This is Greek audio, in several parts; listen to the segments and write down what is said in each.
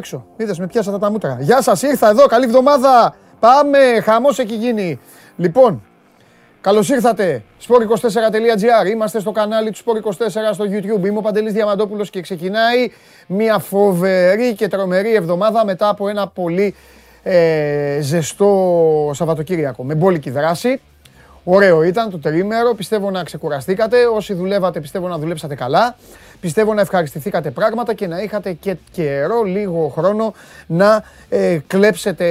πρόλαβα να παίξω. Είδες με πιάσατε τα μούτρα. Γεια σας, ήρθα εδώ. Καλή εβδομάδα. Πάμε. Χαμός έχει γίνει. Λοιπόν, καλώς ήρθατε. sport24.gr. Είμαστε στο κανάλι του Sport24 στο YouTube. Είμαι ο Παντελής Διαμαντόπουλος και ξεκινάει μια φοβερή και τρομερή εβδομάδα μετά από ένα πολύ ε, ζεστό Σαββατοκύριακο. Με μπόλικη δράση. Ωραίο ήταν το τρίμερο. Πιστεύω να ξεκουραστήκατε. Όσοι δουλεύατε, πιστεύω να δουλέψατε καλά. Πιστεύω να ευχαριστηθήκατε πράγματα και να είχατε και καιρό, λίγο χρόνο να ε, κλέψετε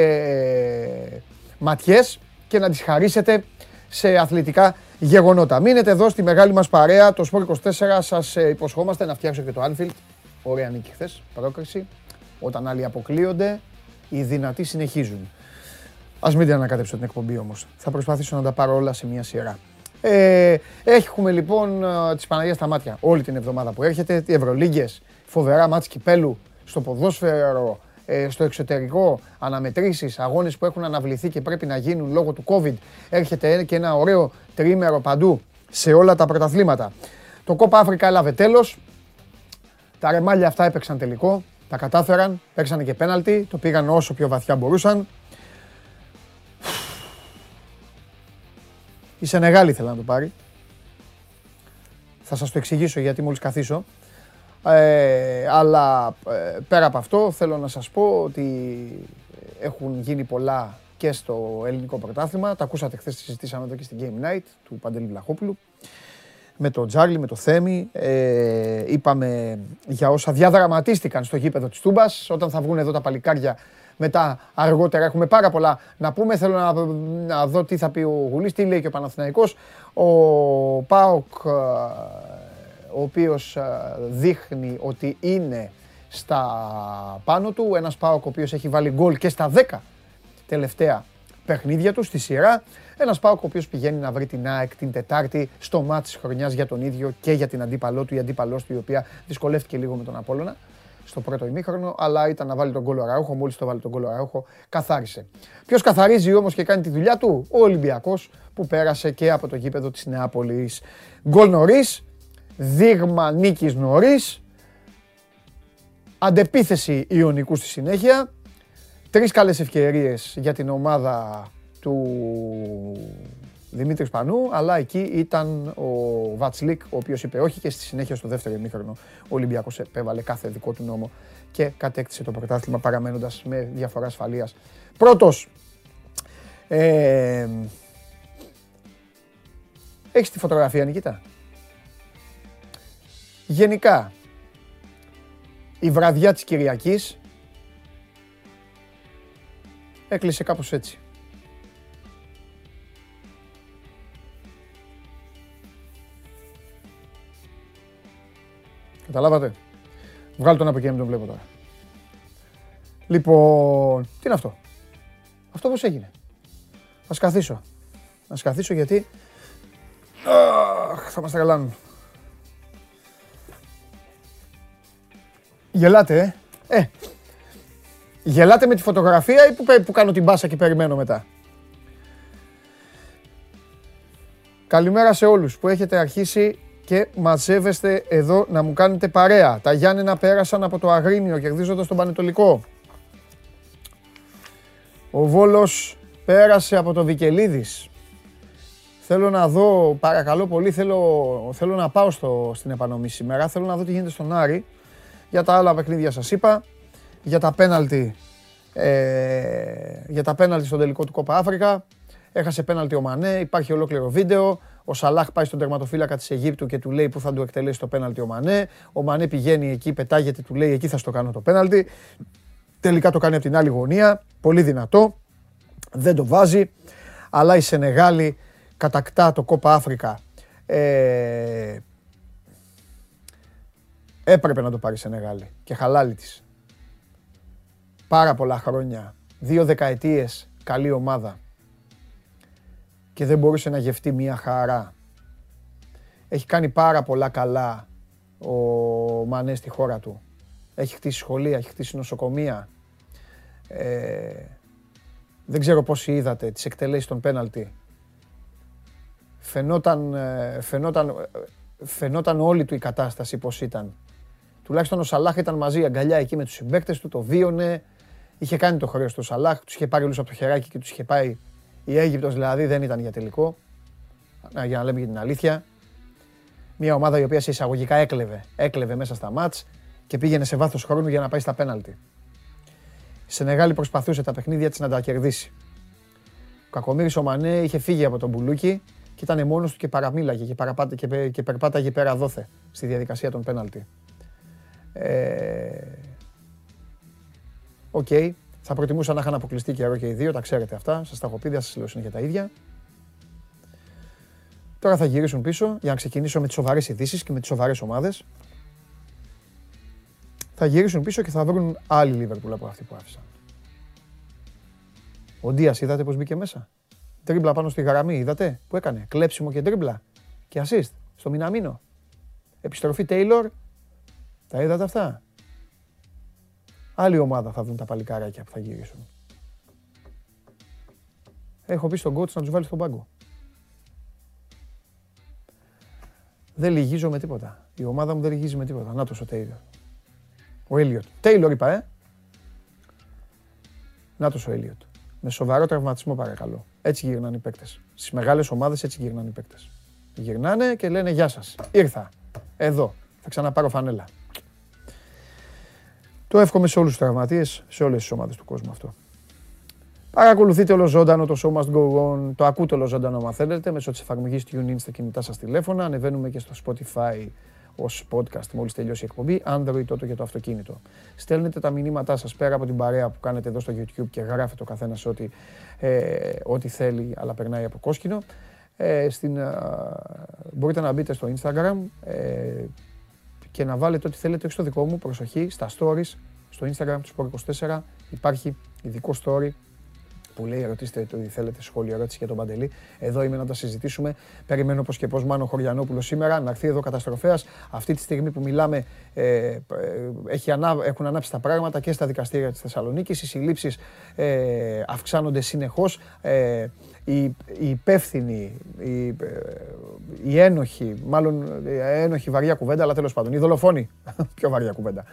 ε, ματιές και να τις χαρίσετε σε αθλητικά γεγονότα. Μείνετε εδώ στη μεγάλη μας παρέα, το Sport 24, σας ε, υποσχόμαστε να φτιάξω και το Anfield. Ωραία νίκη χθες, πρόκριση. Όταν άλλοι αποκλείονται, οι δυνατοί συνεχίζουν. Ας μην την ανακατέψω την εκπομπή όμως. Θα προσπαθήσω να τα πάρω όλα σε μια σειρά. Ε, έχουμε λοιπόν ε, τη Παναγίας στα μάτια όλη την εβδομάδα που έρχεται. Οι Ευρωλίγκες, φοβερά μάτς κυπέλου στο ποδόσφαιρο, ε, στο εξωτερικό, αναμετρήσεις, αγώνες που έχουν αναβληθεί και πρέπει να γίνουν λόγω του COVID. Έρχεται και ένα ωραίο τριήμερο παντού σε όλα τα πρωταθλήματα. Το Κόπα Αφρικα έλαβε τέλος. Τα ρεμάλια αυτά έπαιξαν τελικό. Τα κατάφεραν, παίξανε και πέναλτι, το πήγαν όσο πιο βαθιά μπορούσαν. Η Σενεγάλη ήθελα να το πάρει. Θα σας το εξηγήσω γιατί μόλις καθίσω. Ε, αλλά ε, πέρα από αυτό θέλω να σας πω ότι έχουν γίνει πολλά και στο ελληνικό πρωτάθλημα. Τα ακούσατε χθες, συζητήσαμε εδώ και στην Game Night του Παντελή Βλαχόπουλου. Με τον Τζάρλι, με το Θέμη. Ε, είπαμε για όσα διαδραματίστηκαν στο γήπεδο της Τούμπας. Όταν θα βγουν εδώ τα παλικάρια μετά αργότερα έχουμε πάρα πολλά να πούμε. Θέλω να, να δω τι θα πει ο Γουλής, τι λέει και ο Παναθηναϊκός. Ο Πάοκ, ε, ο οποίος ε, δείχνει ότι είναι στα πάνω του. Ένας Πάοκ ο οποίος έχει βάλει γκολ και στα 10 τελευταία παιχνίδια του στη σειρά. Ένας Πάοκ ο οποίος πηγαίνει να βρει την ΑΕΚ την Τετάρτη στο μάτι της χρονιάς για τον ίδιο και για την αντίπαλό του, η αντίπαλός του, η οποία δυσκολεύτηκε λίγο με τον Απόλωνα στο πρώτο ημίχρονο, αλλά ήταν να βάλει τον κόλλο Ραούχο. Μόλις το βάλει τον κόλλο Ραούχο, καθάρισε. Ποιος καθαρίζει όμως και κάνει τη δουλειά του, ο Ολυμπιακός που πέρασε και από το γήπεδο της Νεάπολης. Γκολ νωρίς, δείγμα νίκης νωρίς, αντεπίθεση Ιωνικού στη συνέχεια. Τρεις καλές ευκαιρίες για την ομάδα του Δημήτρης Πανού, αλλά εκεί ήταν ο Βατσλίκ, ο οποίος είπε όχι και στη συνέχεια στο δεύτερο ημίχρονο ο Ολυμπιακός επέβαλε κάθε δικό του νόμο και κατέκτησε το πρωτάθλημα παραμένοντας με διαφορά ασφαλείας. Πρώτος. Ε, Έχεις τη φωτογραφία, Νικήτα; Γενικά, η βραδιά της Κυριακής έκλεισε κάπως έτσι. Καταλάβατε; Βγάλω τον από εκεί να τον βλέπω τώρα. Λοιπόν, τι είναι αυτό; Αυτό πώς έγινε; Θα σκαθήσω. Να σκαθήσω γιατί Αχ, θα μας τρελάνουν. Γελάτε, ε. Ε, γελάτε με τη φωτογραφία ή που, που κάνω την μπάσα και περιμένω μετά; Καλημέρα σε όλους που έχετε αρχίσει και μαζεύεστε εδώ να μου κάνετε παρέα. Τα Γιάννενα πέρασαν από το Αγρίνιο κερδίζοντας τον Πανετολικό. Ο Βόλος πέρασε από το Βικελίδης. Θέλω να δω, παρακαλώ πολύ, θέλω, θέλω να πάω στο, στην επανομή σήμερα. Θέλω να δω τι γίνεται στον Άρη. Για τα άλλα παιχνίδια σας είπα. Για τα πέναλτι, ε, για τα πέναλτι στον τελικό του Κόπα Αφρικα. Έχασε πέναλτι ο Μανέ, υπάρχει ολόκληρο βίντεο. Ο Σαλάχ πάει στον τερματοφύλακα της Αιγύπτου και του λέει πού θα του εκτελέσει το πέναλτι ο Μανέ. Ο Μανέ πηγαίνει εκεί, πετάγεται, του λέει εκεί θα στο κάνω το πέναλτι. Τελικά το κάνει από την άλλη γωνία. Πολύ δυνατό. Δεν το βάζει. Αλλά η Σενεγάλη κατακτά το Κόπα Αφρικα. Ε, έπρεπε να το πάρει η Σενεγάλη και χαλάλη της. Πάρα πολλά χρόνια, δύο δεκαετίες καλή ομάδα και δεν μπορούσε να γευτεί μια χαρά. Έχει κάνει πάρα πολλά καλά ο Μανέ στη χώρα του. Έχει χτίσει σχολεία, έχει χτίσει νοσοκομεία. Ε, δεν ξέρω πώς είδατε τις εκτελέσεις των πέναλτι. Φαινόταν, ε, φαινόταν, φαινόταν όλη του η κατάσταση πώς ήταν. Τουλάχιστον ο Σαλάχ ήταν μαζί αγκαλιά εκεί με τους συμπαίκτες του, το βίωνε. Είχε κάνει το χρέος του Σαλάχ, τους είχε πάρει όλους από το χεράκι και τους είχε πάει. Η Αίγυπτος δηλαδή δεν ήταν για τελικό. Να, για να λέμε και την αλήθεια. Μια ομάδα η οποία σε εισαγωγικά έκλεβε, έκλεβε μέσα στα μάτς και πήγαινε σε βάθος χρόνου για να πάει στα πέναλτι. Η Σενεγάλη προσπαθούσε τα παιχνίδια της να τα κερδίσει. Ο Κακομύρης ο Μανέ είχε φύγει από τον Μπουλούκι και ήταν μόνος του και παραμίλαγε και, παραπάτε, και, και περπάταγε πέρα δόθε στη διαδικασία των πέναλτι. Ε, OK. Okay. Θα προτιμούσα να είχαν αποκλειστεί καιρό και οι δύο, τα ξέρετε αυτά. Σας τα έχω πει, δεν σας λέω συνέχεια τα ίδια. Τώρα θα γυρίσουν πίσω για να ξεκινήσω με τις σοβαρές ειδήσεις και με τις σοβαρές ομάδες. Θα γυρίσουν πίσω και θα βρουν άλλη Λίβερπουλ από αυτή που άφησαν. Ο Ντίας είδατε πώς μπήκε μέσα; Τρίμπλα πάνω στη γραμμή, είδατε; Που έκανε; Κλέψιμο και τρίμπλα. Και assist στο Μιναμίνο. Επιστροφή Τέιλορ. Τα είδατε αυτά; Άλλη ομάδα θα δουν τα παλικάράκια που θα γυρίσουν. Έχω πει στον coach να τους βάλει στον πάγκο. Δεν λυγίζω με τίποτα. Η ομάδα μου δεν λυγίζει με τίποτα. Να ο Τέιλορ. Ο Έλιοτ. Τέιλορ είπα, ε. Να ο Έλιοτ. Με σοβαρό τραυματισμό παρακαλώ. Έτσι γυρνάνε οι παίκτες. Στις μεγάλες ομάδες έτσι γυρνάνε οι παίκτες. Γυρνάνε και λένε γεια σας. Ήρθα. Εδώ. Θα ξαναπάρω φανέλα. Το εύχομαι σε όλους τους τραυματίες, σε όλες τις ομάδες του κόσμου αυτό. Παρακολουθείτε όλο ζωντανό το Show Must Go On. Το ακούτε όλο ζωντανό, αν θέλετε, μέσω της εφαρμογής TuneIn στα κινητά σας τηλέφωνα. Ανεβαίνουμε και στο Spotify ως podcast μόλις τελειώσει η εκπομπή, Android τότε για το αυτοκίνητο. Στέλνετε τα μηνύματά σας πέρα από την παρέα που κάνετε εδώ στο YouTube και γράφετε ο καθένας ό,τι, ε, ό,τι θέλει, αλλά περνάει από κόσκινο. Ε, στην, ε, μπορείτε να μπείτε στο Instagram, ε, και να βάλετε ό,τι θέλετε, όχι στο δικό μου, προσοχή, στα stories, στο Instagram του Sport24 υπάρχει ειδικό story που λέει ρωτήστε το ότι θέλετε σχόλιο ερώτηση για τον Παντελή. Εδώ είμαι να τα συζητήσουμε. Περιμένω πως και πως Μάνο Χωριανόπουλος σήμερα να έρθει εδώ καταστροφέας. Αυτή τη στιγμή που μιλάμε ε, ε έχει ανά, έχουν ανάψει τα πράγματα και στα δικαστήρια της Θεσσαλονίκης. Οι συλλήψεις ε, αυξάνονται συνεχώς. Ε, οι, οι υπεύθυνοι, οι, οι ένοχοι, μάλλον ένοχοι βαριά κουβέντα, αλλά τέλος πάντων, οι δολοφόνοι, πιο βαριά κουβέντα,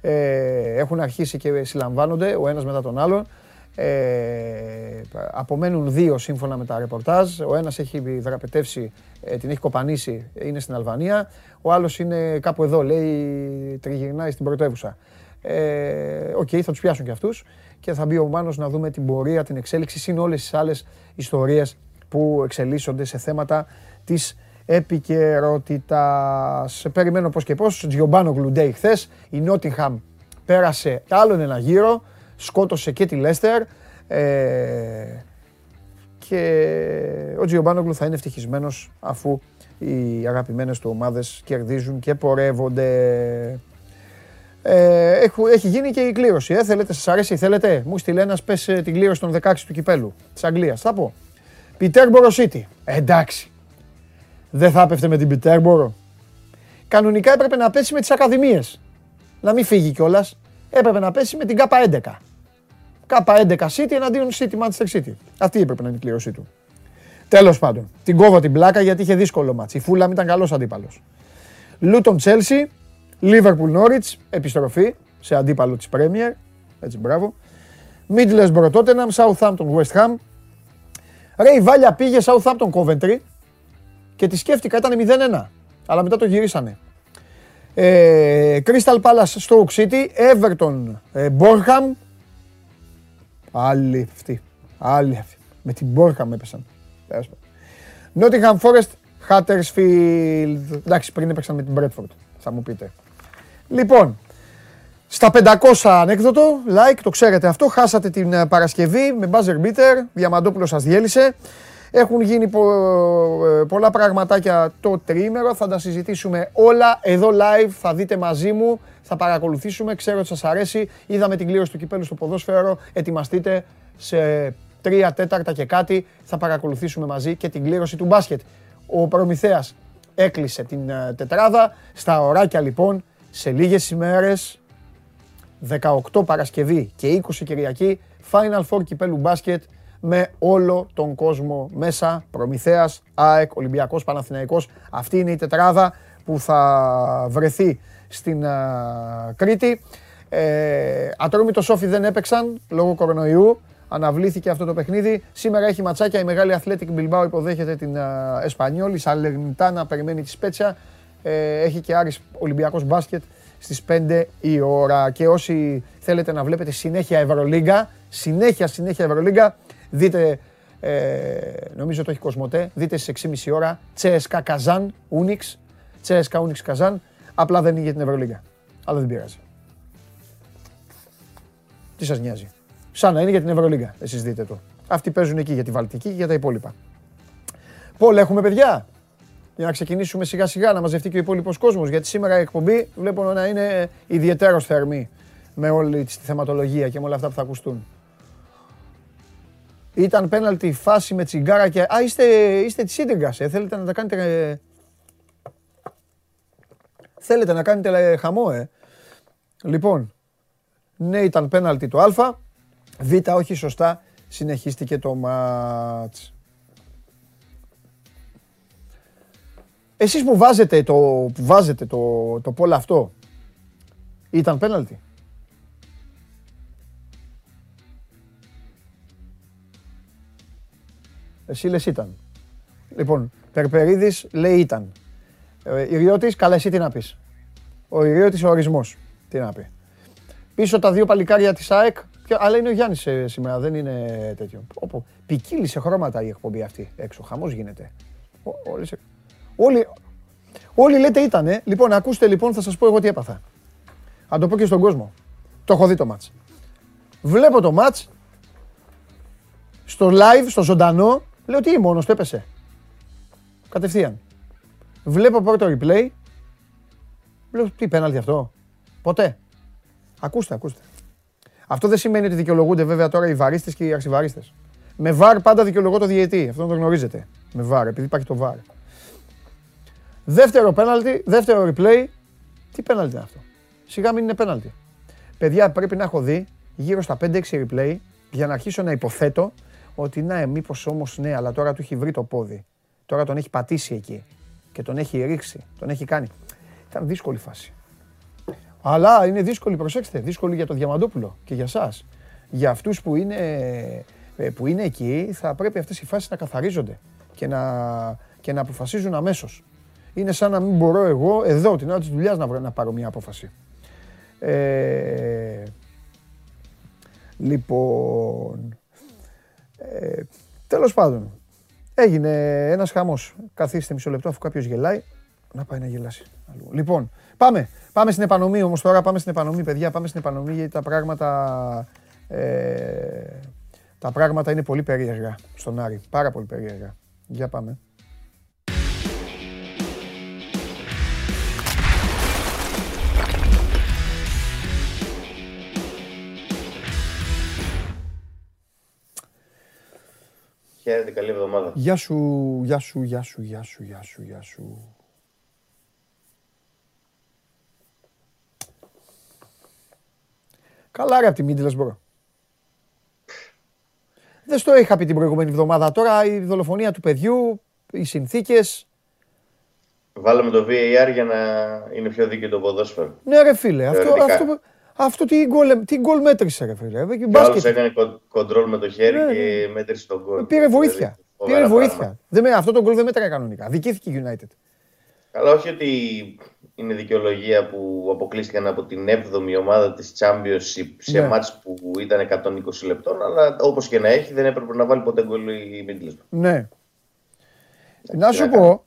ε, έχουν αρχίσει και συλλαμβάνονται ο ένας μετά τον άλλον. Ε, απομένουν δύο σύμφωνα με τα ρεπορτάζ. Ο ένας έχει δραπετεύσει, ε, την έχει κοπανίσει, είναι στην Αλβανία. Ο άλλος είναι κάπου εδώ, λέει, τριγυρνάει στην πρωτεύουσα. Ε, OK, okay, θα τους πιάσουν και αυτούς και θα μπει ο Μάνος να δούμε την πορεία, την εξέλιξη, συν όλες τις άλλες ιστορίες που εξελίσσονται σε θέματα της επικαιρότητας. Περιμένω πώς και πώς. Τζιομπάνογλου day χθες. Η Νότιγχαμ πέρασε άλλον ένα γύρο σκότωσε και τη Λέστερ. Ε, και ο Τζιομπάνογλου θα είναι ευτυχισμένος αφού οι αγαπημένες του ομάδες κερδίζουν και πορεύονται. Ε, έχει γίνει και η κλήρωση. Ε. Θέλετε, σας αρέσει, θέλετε; Μου στείλε ένας πες ε, την κλήρωση των 16 του κυπέλου της Αγγλίας. Θα πω. Πιτέρμπορο City. εντάξει. Δεν θα έπεφτε με την Πιτέρμπορο. Κανονικά έπρεπε να πέσει με τις ακαδημίες. Να μην φύγει κιόλας. Έπρεπε να πέσει με την ΚΑΠΑ 11. K11 City εναντίον City Manchester City. Αυτή έπρεπε να είναι η κλήρωσή του. Τέλος πάντων, την κόβω την πλάκα γιατί είχε δύσκολο μάτσι. Η Φούλαμ ήταν καλός αντίπαλος. Λούτον Chelsea, Liverpool Norwich επιστροφή σε αντίπαλο της Πρέμιερ. Έτσι, μπράβο. Μίτλε Μπροτότεναμ, Southampton West Ham. Βάλια πήγε Southampton Coventry και τη σκέφτηκα, ήταν 0-1. Αλλά μετά το γυρίσανε. Ε, Crystal Palace Stoke City, Everton ε, άλλη αυτή, Με την Borham έπεσαν. Nottingham Forest, Hattersfield. Εντάξει, πριν έπαιξαν με την Bradford, θα μου πείτε. Λοιπόν, στα 500 ανέκδοτο, like, το ξέρετε αυτό, χάσατε την ε, Παρασκευή με buzzer beater, Διαμαντόπουλος σας διέλυσε. Έχουν γίνει πο, ε, πολλά πραγματάκια το τρίμερο, θα τα συζητήσουμε όλα εδώ live, θα δείτε μαζί μου, θα παρακολουθήσουμε, ξέρω ότι σας αρέσει, είδαμε την κλήρωση του κυπέλου στο ποδόσφαιρο, ετοιμαστείτε σε τρία τέταρτα και κάτι, θα παρακολουθήσουμε μαζί και την κλήρωση του μπάσκετ. Ο Προμηθέας έκλεισε την ε, τετράδα, στα ωράκια λοιπόν, σε λίγες ημέρες, 18 Παρασκευή και 20 Κυριακή, Final Four κυπέλου μπάσκετ, με όλο τον κόσμο μέσα. Προμηθέας, ΑΕΚ, Ολυμπιακός, Παναθηναϊκός. Αυτή είναι η τετράδα που θα βρεθεί στην α, Κρήτη. Ε, Ατρόμητο Σόφι δεν έπαιξαν λόγω κορονοϊού. Αναβλήθηκε αυτό το παιχνίδι. Σήμερα έχει ματσάκια. Η μεγάλη Athletic Bilbao υποδέχεται την Εσπανιόλη. Σαλερνιτάνα περιμένει τη Σπέτσια. Ε, έχει και Άρης Ολυμπιακός Μπάσκετ στις 5 η ώρα. Και όσοι θέλετε να βλέπετε συνέχεια Ευρωλίγκα, συνέχεια συνέχεια Ευρωλίγκα, δείτε, ε, νομίζω το έχει Κοσμοτέ, δείτε στις 6.30 ώρα Τσέσκα Καζάν, Ούνιξ, Τσέσκα Ούνιξ Καζάν, απλά δεν είναι για την Ευρωλίγκα. Αλλά δεν πειράζει. Τι σας νοιάζει. Σαν να είναι για την Ευρωλίγκα, εσείς δείτε το. Αυτοί παίζουν εκεί για τη Βαλτική και για τα υπόλοιπα. Πόλ έχουμε παιδιά; Για να ξεκινήσουμε σιγά σιγά να μαζευτεί και ο υπόλοιπος κόσμος. Γιατί σήμερα η εκπομπή βλέπω να είναι ιδιαίτερο θερμή με όλη τη θεματολογία και με όλα αυτά που θα ακουστούν. Ήταν πέναλτη φάση με τσιγκάρα και. Α, είστε, είστε της Ίντεγκα, ε. Θέλετε να τα κάνετε. Ε... Θέλετε να κάνετε ε, χαμό, ε. Λοιπόν, ναι, ήταν πέναλτη το Α. Β, όχι σωστά. Συνεχίστηκε το μάτς. Εσείς που βάζετε το, που βάζετε το, το πόλ αυτό, ήταν πέναλτι; Εσύ λες ήταν. Λοιπόν, Περπερίδης λέει ήταν. Ε, Ιριώτης, καλά εσύ τι να πεις; Ο Ιριώτης ο ορισμός. Τι να πει. Πίσω τα δύο παλικάρια της ΑΕΚ, αλλά είναι ο Γιάννης ε, σήμερα, δεν είναι τέτοιο. Όπου, ποικίλει σε χρώματα η εκπομπή αυτή έξω, χαμός γίνεται. Όλες, Όλοι, όλοι λέτε ήτανε. Λοιπόν, ακούστε λοιπόν, θα σας πω εγώ τι έπαθα. Αν το πω και στον κόσμο. Το έχω δει το μάτς. Βλέπω το μάτς. Στο live, στο ζωντανό. Λέω τι μόνος το έπεσε. Κατευθείαν. Βλέπω πρώτο replay. Λέω τι πέναλτι αυτό. Ποτέ. Ακούστε, ακούστε. Αυτό δεν σημαίνει ότι δικαιολογούνται βέβαια τώρα οι βαρίστες και οι αρσιβαρίστες. Με βαρ πάντα δικαιολογώ το διαιτή. Αυτό το γνωρίζετε. Με βαρ, επειδή υπάρχει το βαρ. Δεύτερο πέναλτι, δεύτερο replay. Τι πέναλτι είναι αυτό; Σιγά μην είναι πέναλτι. Παιδιά, πρέπει να έχω δει γύρω στα 5-6 replay για να αρχίσω να υποθέτω ότι ναι, μήπως όμως ναι, αλλά τώρα του έχει βρει το πόδι. Τώρα τον έχει πατήσει εκεί και τον έχει ρίξει, τον έχει κάνει. Ήταν δύσκολη φάση. Αλλά είναι δύσκολη, προσέξτε, δύσκολη για τον Διαμαντόπουλο και για εσά. Για αυτούς που είναι, ε, που είναι εκεί, θα πρέπει αυτές οι φάσεις να καθαρίζονται και να, και να αποφασίζουν αμέσως είναι σαν να μην μπορώ εγώ εδώ την ώρα της δουλειάς να, να πάρω μια απόφαση. Ε, λοιπόν, ε, τέλος πάντων, έγινε ένας χαμός. Καθίστε μισό λεπτό αφού κάποιος γελάει, να πάει να γελάσει. Λοιπόν, πάμε, πάμε στην επανομή όμως τώρα, πάμε στην επανομή παιδιά, πάμε στην επανομή γιατί τα πράγματα, ε, τα πράγματα είναι πολύ περίεργα στον Άρη, πάρα πολύ περίεργα. Για πάμε. Χαίρετε, καλή εβδομάδα. Γεια σου, γεια σου, γεια σου, γεια σου, γεια σου, γεια σου. Καλά ρε από τη Μίντλεσμπρο. Δεν στο είχα πει την προηγούμενη εβδομάδα. Τώρα η δολοφονία του παιδιού, οι συνθήκες. Βάλαμε το VAR για να είναι πιο δίκαιο το ποδόσφαιρο. Ναι ρε φίλε, αυτό, αυτό, αυτό τι γκολ, τι γκολ μέτρησε, ρε φίλε. Και άλλος έκανε κοντρόλ με το χέρι ναι, και ναι. μέτρησε τον γκολ. Πήρε βοήθεια. Δηλαδή, Πήρε βοήθεια. Δεν, αυτό το γκολ δεν μέτραγε κανονικά. Δικήθηκε η United. Καλά, όχι ότι είναι δικαιολογία που αποκλείστηκαν από την 7η ομάδα της Championship σε ναι. μάτς που ήταν 120 λεπτών, αλλά όπως και να έχει δεν έπρεπε να βάλει ποτέ γκολ η Middlesbrough. Ναι. Να σου πω,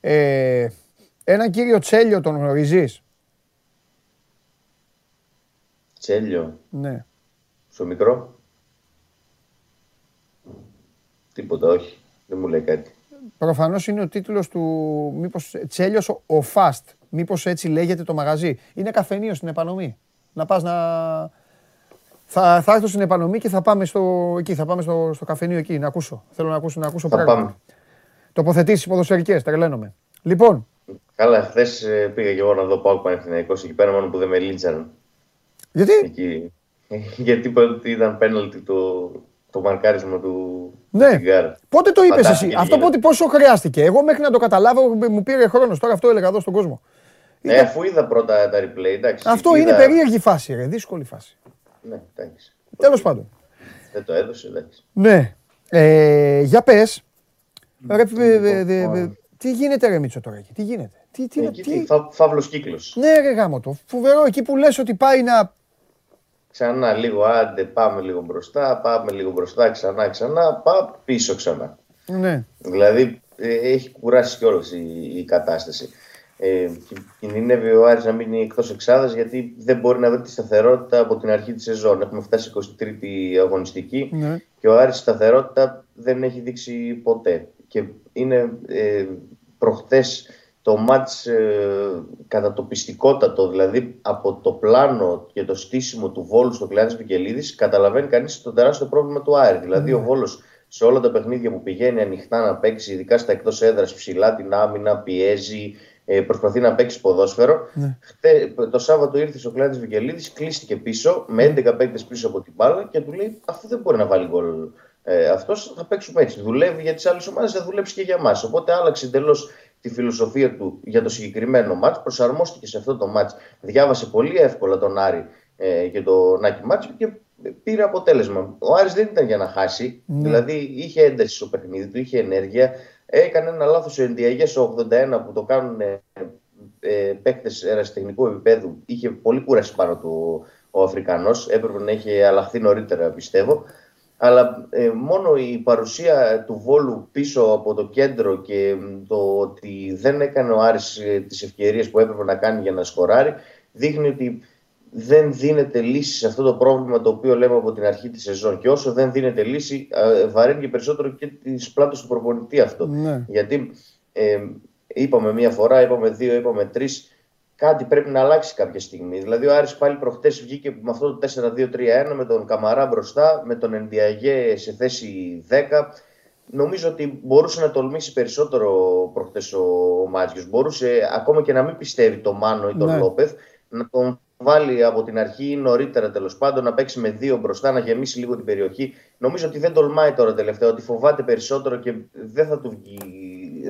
ε, ένα κύριο Τσέλιο τον γνωρίζεις; Τσέλιο. Ναι. Στο μικρό. Τίποτα, όχι. Δεν μου λέει κάτι. Προφανώς είναι ο τίτλος του, μήπως Τσέλιος ο Fast. Μήπως έτσι λέγεται το μαγαζί. Είναι καφενείο στην επανομή. Να πας να... Θα, θα έρθω στην επανομή και θα πάμε στο, εκεί, θα πάμε στο, στο καφενείο εκεί, να ακούσω. Θέλω να ακούσω, να ακούσω θα Πάμε. Τοποθετήσεις ποδοσφαιρικές, τρελαίνομαι. Λοιπόν. Καλά, χθες ε, πήγα και εγώ να δω Πάουκ Παναθηναϊκός εκεί πέρα μόνο που δεν με λύντσαν. Γιατί; Εκεί. Γιατί είπα ότι ήταν πέναλτι το, το μαρκάρισμα του ναι. Πότε το είπες εσύ, αυτό πότε, πόσο χρειάστηκε; Εγώ μέχρι να το καταλάβω μου πήρε χρόνος. Τώρα αυτό έλεγα εδώ στον κόσμο. Ε, αφού είδα πρώτα τα replay, εντάξει. Αυτό είδα... είναι περίεργη φάση, ρε, δύσκολη φάση. Ναι, εντάξει. Τέλος πάντων. Δεν το έδωσε, εντάξει. Ναι. Ε, για πες. Τι γίνεται, ρε Μίτσο τώρα εκεί, τι γίνεται; Τι, τι, εκεί, τι... Φα, φαύλος κύκλος. Ναι ρε γάμο το, φοβερό εκεί που λες ότι πάει να... Ξανά λίγο, άντε πάμε λίγο μπροστά, πάμε λίγο μπροστά, ξανά, ξανά, πάμε πίσω ξανά. Ναι. Δηλαδή ε, έχει κουράσει κιόλας η, η κατάσταση. Ε, κινδυνεύει ο Άρης να μείνει εκτός εξάδας γιατί δεν μπορεί να βρει τη σταθερότητα από την αρχή της σεζόν. Έχουμε φτάσει 23η αγωνιστική ναι. και ο Άρης σταθερότητα δεν έχει δείξει ποτέ. Και είναι ε, προχτές το μάτς ε, κατά το πιστικότατο, δηλαδή από το πλάνο και το στήσιμο του Βόλου στο Κλειάνης Πικελίδης, καταλαβαίνει κανείς το τεράστιο πρόβλημα του Άρη. Δηλαδή ο Βόλος σε όλα τα παιχνίδια που πηγαίνει ανοιχτά να παίξει, ειδικά στα εκτός έδρας, ψηλά την άμυνα, πιέζει, ε, προσπαθεί να παίξει ποδόσφαιρο. Ναι. το Σάββατο ήρθε ο Κλειάνης Βικελίδης, κλείστηκε πίσω με 11 παίκτες πίσω από την μπάλα και του λέει αφού δεν μπορεί να βάλει γκολ ε, αυτός θα παίξουμε έτσι. Δουλεύει για τις άλλες ομάδες, θα δουλέψει και για μα. Οπότε άλλαξε εντελώς τη φιλοσοφία του για το συγκεκριμένο μάτς, προσαρμόστηκε σε αυτό το μάτς, διάβασε πολύ εύκολα τον Άρη ε, και τον Νάκη Μάτσο και πήρε αποτέλεσμα. Ο Άρης δεν ήταν για να χάσει, ναι. δηλαδή είχε ένταση στο παιχνίδι του, είχε ενέργεια. Έκανε ένα λάθος ο Ενδιαγέ στο 81 που το κάνουν ε, ε, παίκτες ερασιτεχνικού επίπεδου. Είχε πολύ κούραση πάνω του ο Αφρικανός. Έπρεπε να είχε αλλάχθει νωρίτερα, πιστεύω αλλά ε, μόνο η παρουσία του Βόλου πίσω από το κέντρο και το ότι δεν έκανε ο Άρης ε, τις ευκαιρίες που έπρεπε να κάνει για να σκοράρει δείχνει ότι δεν δίνεται λύση σε αυτό το πρόβλημα το οποίο λέμε από την αρχή της σεζόν και όσο δεν δίνεται λύση βαραίνει και περισσότερο και τις πλάτες του προπονητή αυτό. Ναι. Γιατί ε, είπαμε μία φορά, είπαμε δύο, είπαμε τρεις κάτι πρέπει να αλλάξει κάποια στιγμή. Δηλαδή, ο Άρης πάλι προχτές βγήκε με αυτό το 4-2-3-1 με τον Καμαρά μπροστά, με τον Ενδιαγέ σε θέση 10. Νομίζω ότι μπορούσε να τολμήσει περισσότερο προχτές ο Μάτζιος. Μπορούσε ακόμα και να μην πιστεύει τον Μάνο ή τον ναι. Λόπεθ, να τον βάλει από την αρχή ή νωρίτερα τέλος πάντων, να παίξει με δύο μπροστά, να γεμίσει λίγο την περιοχή. Νομίζω ότι δεν τολμάει τώρα τελευταία, ότι φοβάται περισσότερο και δεν, θα του, βγει,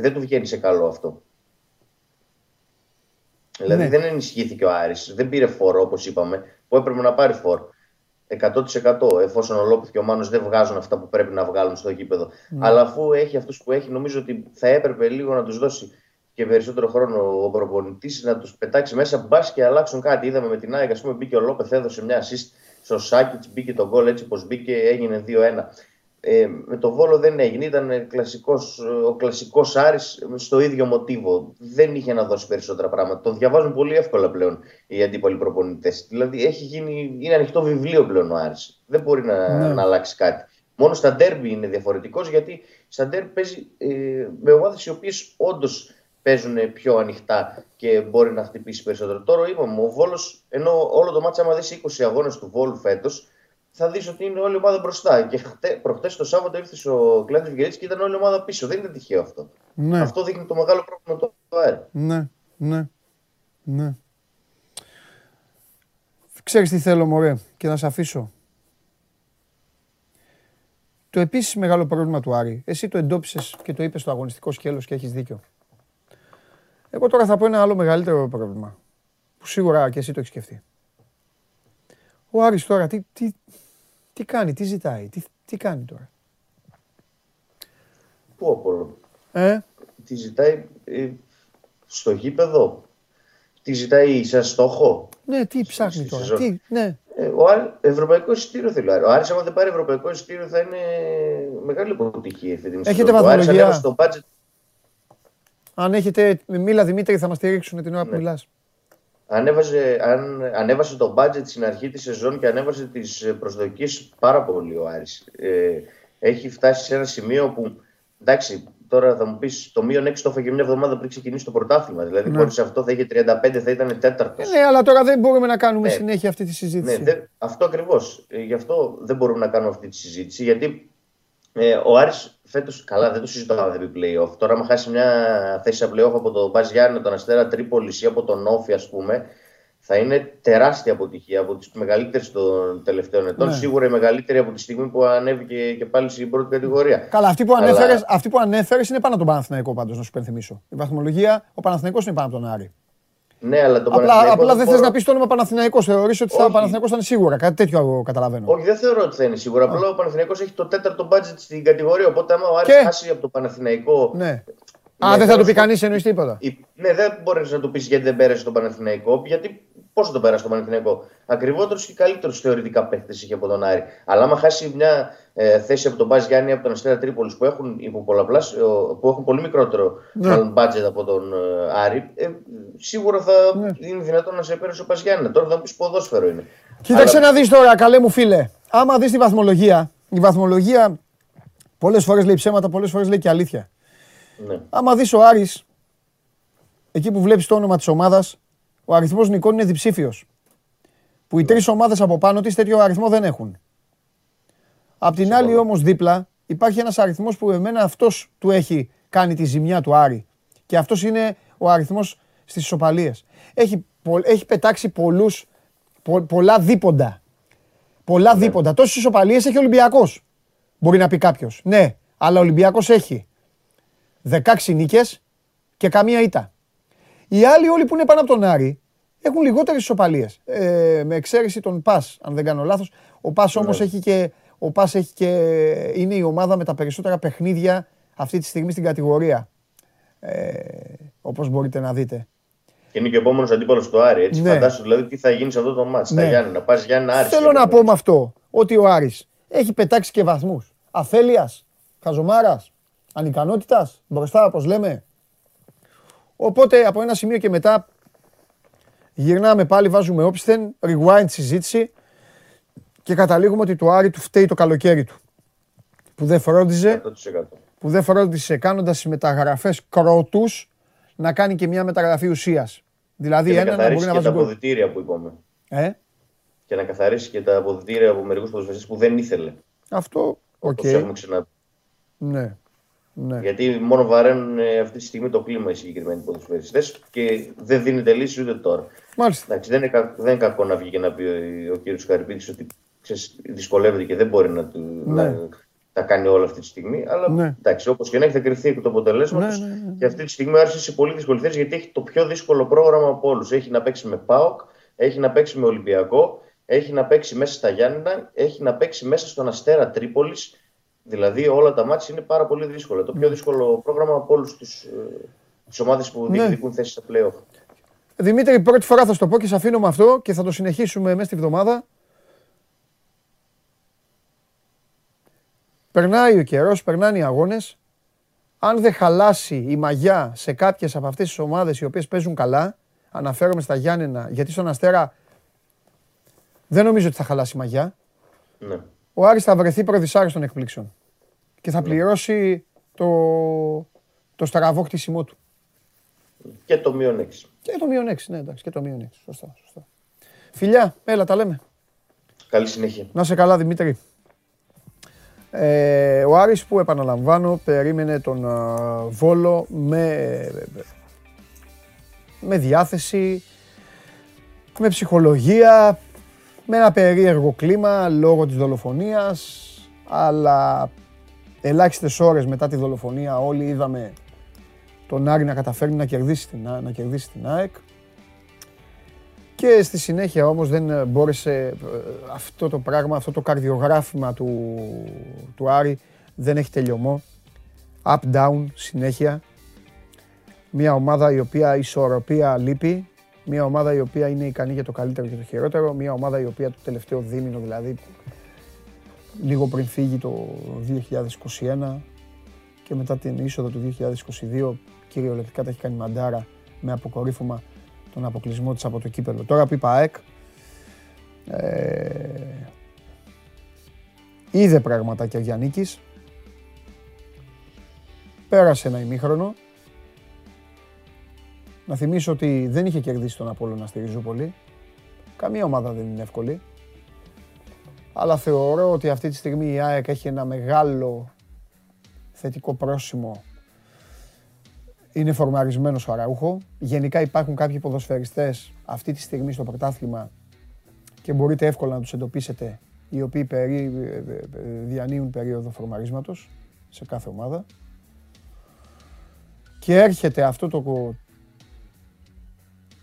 δεν του βγαίνει σε καλό αυτό. Δηλαδή ναι. δεν ενισχύθηκε ο Άρης, δεν πήρε φόρο όπως είπαμε, που έπρεπε να πάρει φόρο. 100% εφόσον ο Λόπεθ και ο Μάνος δεν βγάζουν αυτά που πρέπει να βγάλουν στο γήπεδο. Ναι. Αλλά αφού έχει αυτούς που έχει, νομίζω ότι θα έπρεπε λίγο να τους δώσει και περισσότερο χρόνο ο προπονητής να τους πετάξει μέσα μπας και αλλάξουν κάτι. Είδαμε με την ΑΕΚ, ας πούμε, μπήκε ο Λόπεθ, έδωσε μια assist στο Σάκητς, μπήκε το γκολ έτσι όπως μπήκε, έγινε 2-1. Ε, με το Βόλο δεν έγινε. Ήταν κλασικός, ο κλασικός Άρης στο ίδιο μοτίβο. Δεν είχε να δώσει περισσότερα πράγματα. Το διαβάζουν πολύ εύκολα πλέον οι αντίπαλοι προπονητές. Δηλαδή έχει γίνει, είναι ανοιχτό βιβλίο πλέον ο Άρης. Δεν μπορεί να, ναι. να αλλάξει κάτι. Μόνο στα ντέρμπι είναι διαφορετικός γιατί στα ντέρμπι παίζει ε, με ομάδες οι οποίες όντως παίζουν πιο ανοιχτά και μπορεί να χτυπήσει περισσότερο. Τώρα είπαμε, ο Βόλος, ενώ όλο το μάτσα, άμα δεις 20 αγώνες του Βόλου φέτος, θα δεις ότι είναι όλη η ομάδα μπροστά. Και προχτές το Σάββατο ήρθε ο Κλάδιο Βιγκερίτση και ήταν όλη η ομάδα πίσω. Δεν είναι τυχαίο αυτό. Ναι. Αυτό δείχνει το μεγάλο πρόβλημα του ΑΕΡ. Ναι, ναι, ναι. Ξέρεις τι θέλω μωρέ και να σε αφήσω. Το επίσης μεγάλο πρόβλημα του Άρη, εσύ το εντόπισες και το είπες στο αγωνιστικό σκέλος και έχεις δίκιο. Εγώ τώρα θα πω ένα άλλο μεγαλύτερο πρόβλημα, που σίγουρα και εσύ το έχεις σκεφτεί. Ο Άρης τώρα τι, τι, τι κάνει, τι ζητάει, τι, τι κάνει τώρα; Πού Απόλλων; Ε; Τι ζητάει ε, στο γήπεδο. Τι ζητάει σαν στόχο. Ναι, τι ψάχνει τώρα. Τι, ναι. Ε, ο Άρη, ευρωπαϊκό εισιτήριο θέλει. Ο Άρης άμα δεν πάρει ευρωπαϊκό εισιτήριο θα είναι μεγάλη αποτυχία αυτή την Έχετε βαθμολογία; στο budget. Αν έχετε, μίλα Δημήτρη θα μας στηρίξουν την ώρα ναι. που μιλάς ανέβαζε, αν, ανέβασε το budget στην αρχή της σεζόν και ανέβασε τις προσδοκίες πάρα πολύ ο Άρης. Ε, έχει φτάσει σε ένα σημείο που, εντάξει, τώρα θα μου πεις, το μείον 6 το έφαγε μια εβδομάδα πριν ξεκινήσει το πρωτάθλημα. Δηλαδή, ναι. χωρίς αυτό θα είχε 35, θα ήταν τέταρτος. Ναι, αλλά τώρα δεν μπορούμε να κάνουμε ναι. συνέχεια αυτή τη συζήτηση. Ναι, αυτό ακριβώς. Ε, γι' αυτό δεν μπορούμε να κάνουμε αυτή τη συζήτηση, γιατί ε, ο Άρης φέτος, καλά, δεν το συζητάω δεν πει playoff. Τώρα, άμα χάσει μια θέση σε playoff από τον Μπαζ Γιάννη, τον Αστέρα Τρίπολη ή από τον Όφη, ας πούμε, θα είναι τεράστια αποτυχία από τις μεγαλύτερες των τελευταίων ετών. Ναι. Σίγουρα η μεγαλύτερη από τη στιγμή που ανέβηκε και πάλι στην πρώτη κατηγορία. Καλά, αυτή που ανέφερε αυτή που ανέφερες είναι πάνω από τον Παναθηναϊκό, πάντως, να σου πενθυμίσω. Η βαθμολογία, ο Παναθηναϊκός είναι πάνω από τον Άρη. Ναι, αλλά το Απλά, Παναθηναϊκό απλά δεν δεν θες μπορώ- να πεις το όνομα Παναθηναϊκός. Θεωρείς ότι θα Όχι. Παναθηναϊκός θα είναι σίγουρα. Κάτι τέτοιο εγώ καταλαβαίνω. Όχι, δεν θεωρώ ότι θα είναι σίγουρα. Απλά ο Παναθηναϊκός έχει το τέταρτο budget στην κατηγορία. Οπότε, άμα ο Άρης Και- χάσει από το Παναθηναϊκό. Ναι. Α, δεν θα θέλω του πει να σου- κανείς εννοείς τίποτα. Η- Ναι, δεν μπορείς να του πεις γιατί δεν πέρασε τον Παναθηναϊκό. Γιατί πώς θα τον πέρασε τον Παναθηναϊκό. Ακριβότερου και καλύτερου θεωρητικά παίχτε είχε από τον Άρη. Αλλά άμα χάσει μια ε, θέση από τον Μπάζ Γιάννη από τον Αστέρα Τρίπολης που έχουν, υπό πολλαπλάσιο- που έχουν πολύ μικρότερο Ναι. μάλλον, budget από τον ε, Άρη, ε, σίγουρα θα Ναι. είναι δυνατόν να σε πέρασε ο Μπάζ Γιάννη. Τώρα θα μου πεις ποδόσφαιρο είναι. Κοίταξε Αλλά- να δεις τώρα, καλέ μου φίλε. Άμα δεις τη βαθμολογία, η βαθμολογία πολλές φορές λέει ψέματα, πολλές φορές λέει και αλήθεια. Ναι. Άμα δεις ο Άρης, εκεί που βλέπεις το όνομα της ομάδας, ο αριθμός νικών είναι διψήφιος. Που οι τρεις ομάδες από πάνω της τέτοιο αριθμό δεν έχουν. Απ' την άλλη όμως δίπλα υπάρχει ένας αριθμός που εμένα αυτός του έχει κάνει τη ζημιά του Άρη. Και αυτός είναι ο αριθμός στις ισοπαλίες. Έχει, πο- έχει πετάξει πολλούς, πο- πολλά δίποντα. Πολλά δίποντα. Τόσες ισοπαλίες έχει ο Ολυμπιακός. Μπορεί να πει κάποιος. Ναι, αλλά ο Ολυμπιακός έχει 16 νίκες και καμία ήττα. Οι άλλοι όλοι που είναι πάνω από τον Άρη έχουν λιγότερες ισοπαλίες. Ε, με εξαίρεση τον Πας, αν δεν κάνω λάθος. Ο Πας όμως Ναι. έχει και, ο Πας έχει και, είναι η ομάδα με τα περισσότερα παιχνίδια αυτή τη στιγμή στην κατηγορία. Ε, όπως μπορείτε να δείτε. Και είναι και ο επόμενος αντίπαλος του Άρη. Έτσι. Ναι. Φαντάσου δηλαδή τι θα γίνει σε αυτό το μάτι. Ναι. Στα Γιάννη, να πας Γιάννη Άρης. Θέλω να πω με αυτό ότι ο Άρης έχει πετάξει και βαθμούς. Αφέλειας, χαζομάρας, ανικανότητας, μπροστά όπως λέμε. Οπότε από ένα σημείο και μετά γυρνάμε πάλι, βάζουμε όπισθεν, rewind συζήτηση και καταλήγουμε ότι το Άρη του φταίει το καλοκαίρι του. Που δεν φρόντιζε, 100%. που δεν φρόντισε κάνοντας τις μεταγραφές κρότου να κάνει και μια μεταγραφή ουσίας. Δηλαδή Και να ένα να μπορεί καθαρίσει να και βάζει τα γκολ. αποδυτήρια που είπαμε. Ε, Και να καθαρίσει και τα αποδυτήρια από μερικούς ποδοσφαιριστές που δεν ήθελε. αυτό, οκ. Όπως έχουμε ξαναπεί. Ναι. Ναι. Γιατί μόνο βαραίνουν ε, αυτή τη στιγμή το κλίμα οι συγκεκριμένοι ποδοσφαιριστές και δεν δίνεται λύση ούτε τώρα. Μάλιστα. Εντάξει, δεν, είναι, κα- δεν είναι κακό να βγει και να πει ο, ο κύριος Καρυπίδη ότι ξέρεις, δυσκολεύεται και δεν μπορεί να, του, Ναι. να τα κάνει όλα αυτή τη στιγμή. Αλλά Ναι. εντάξει, όπως και να έχει, θα κρυφθεί εκ του αποτελέσματο. Ναι, ναι, ναι, ναι. Και αυτή τη στιγμή άρχισε σε πολύ δύσκολη θέση γιατί έχει το πιο δύσκολο πρόγραμμα από όλους. Έχει να παίξει με ΠΑΟΚ, έχει να παίξει με Ολυμπιακό, έχει να παίξει μέσα στα Γιάννηνα, έχει να παίξει μέσα στον Αστέρα Τρίπολης. Δηλαδή όλα τα μάτια είναι πάρα πολύ δύσκολα. Το πιο δύσκολο πρόγραμμα από όλους τις ομάδες που Ναι. διεκδικούν θέση στα playoff. Δημήτρη, πρώτη φορά θα σου το πω και σε αφήνω με αυτό και θα το συνεχίσουμε μέσα στη βδομάδα. Περνάει ο καιρός, περνάνε οι αγώνες. Αν δεν χαλάσει η μαγιά σε κάποιες από αυτές τις ομάδες οι οποίες παίζουν καλά, αναφέρομαι στα Γιάννενα, γιατί στον Αστέρα δεν νομίζω ότι θα χαλάσει η μαγιά. Ναι. Ο Άρης θα βρεθεί προδυσάρεστον εκπλήξεων και θα πληρώσει το, το στραβό χτίσιμό του. Και το μείον 6. Και το μείον 6, ναι, εντάξει, και το μείον 6. Σωστά, σωστά. Φιλιά, έλα, τα λέμε. Καλή συνέχεια. Να σε καλά, Δημήτρη. Ε, ο Άρης που επαναλαμβάνω περίμενε τον α, Βόλο με, με διάθεση, με ψυχολογία, με ένα περίεργο κλίμα λόγω της δολοφονίας, αλλά ελάχιστες ώρες μετά τη δολοφονία όλοι είδαμε τον Άρη να καταφέρει να κερδίσει την, Α- να κερδίσει την ΑΕΚ. Και στη συνέχεια όμως δεν ε, μπόρεσε ε, αυτό το πράγμα, αυτό το καρδιογράφημα του, του Άρη δεν έχει τελειωμό. Up, down, συνέχεια. Μια ομάδα η οποία η ισορροπία λείπει. Μια ομάδα η οποία είναι ικανή για το καλύτερο και το χειρότερο. Μια ομάδα η οποία το τελευταίο δίμηνο δηλαδή λίγο πριν φύγει το 2021 και μετά την είσοδο του 2022 κυριολεκτικά τα έχει κάνει μαντάρα με αποκορύφωμα τον αποκλεισμό της από το κύπελο. Τώρα που είπα ΑΕΚ, ε, είδε πραγματάκια ο Γιάννικης, πέρασε ένα ημίχρονο. Να θυμίσω ότι δεν είχε κερδίσει τον Απόλλωνα στη Ριζούπολη. Καμία ομάδα δεν είναι εύκολη. Αλλά θεωρώ ότι αυτή τη στιγμή η ΑΕΚ έχει ένα μεγάλο θετικό πρόσημο είναι φορμαρισμένος ο Αραούχο. Γενικά υπάρχουν κάποιοι ποδοσφαιριστές αυτή τη στιγμή στο πρωτάθλημα και μπορείτε εύκολα να τους εντοπίσετε οι οποίοι περί, ε, ε, ε, διανύουν περίοδο φορμαρίσματος σε κάθε ομάδα. Και έρχεται αυτό το, το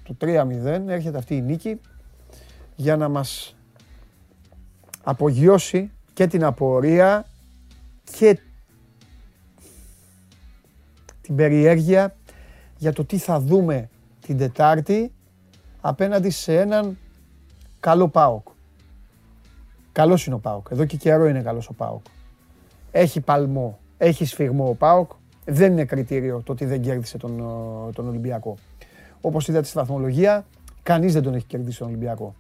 το 3-0 έρχεται αυτή η νίκη για να μας απογειώσει και την απορία και την περιέργεια για το τι θα δούμε την Τετάρτη απέναντι σε έναν καλό ΠΑΟΚ. Καλός είναι ο ΠΑΟΚ. Εδώ και καιρό είναι καλός ο ΠΑΟΚ. Έχει παλμό, έχει σφιγμό ο ΠΑΟΚ. Δεν είναι κριτήριο το ότι δεν κέρδισε τον, τον Ολυμπιακό. Όπως είδατε στη βαθμολογία, κανείς δεν τον έχει κερδίσει τον Ολυμπιακό.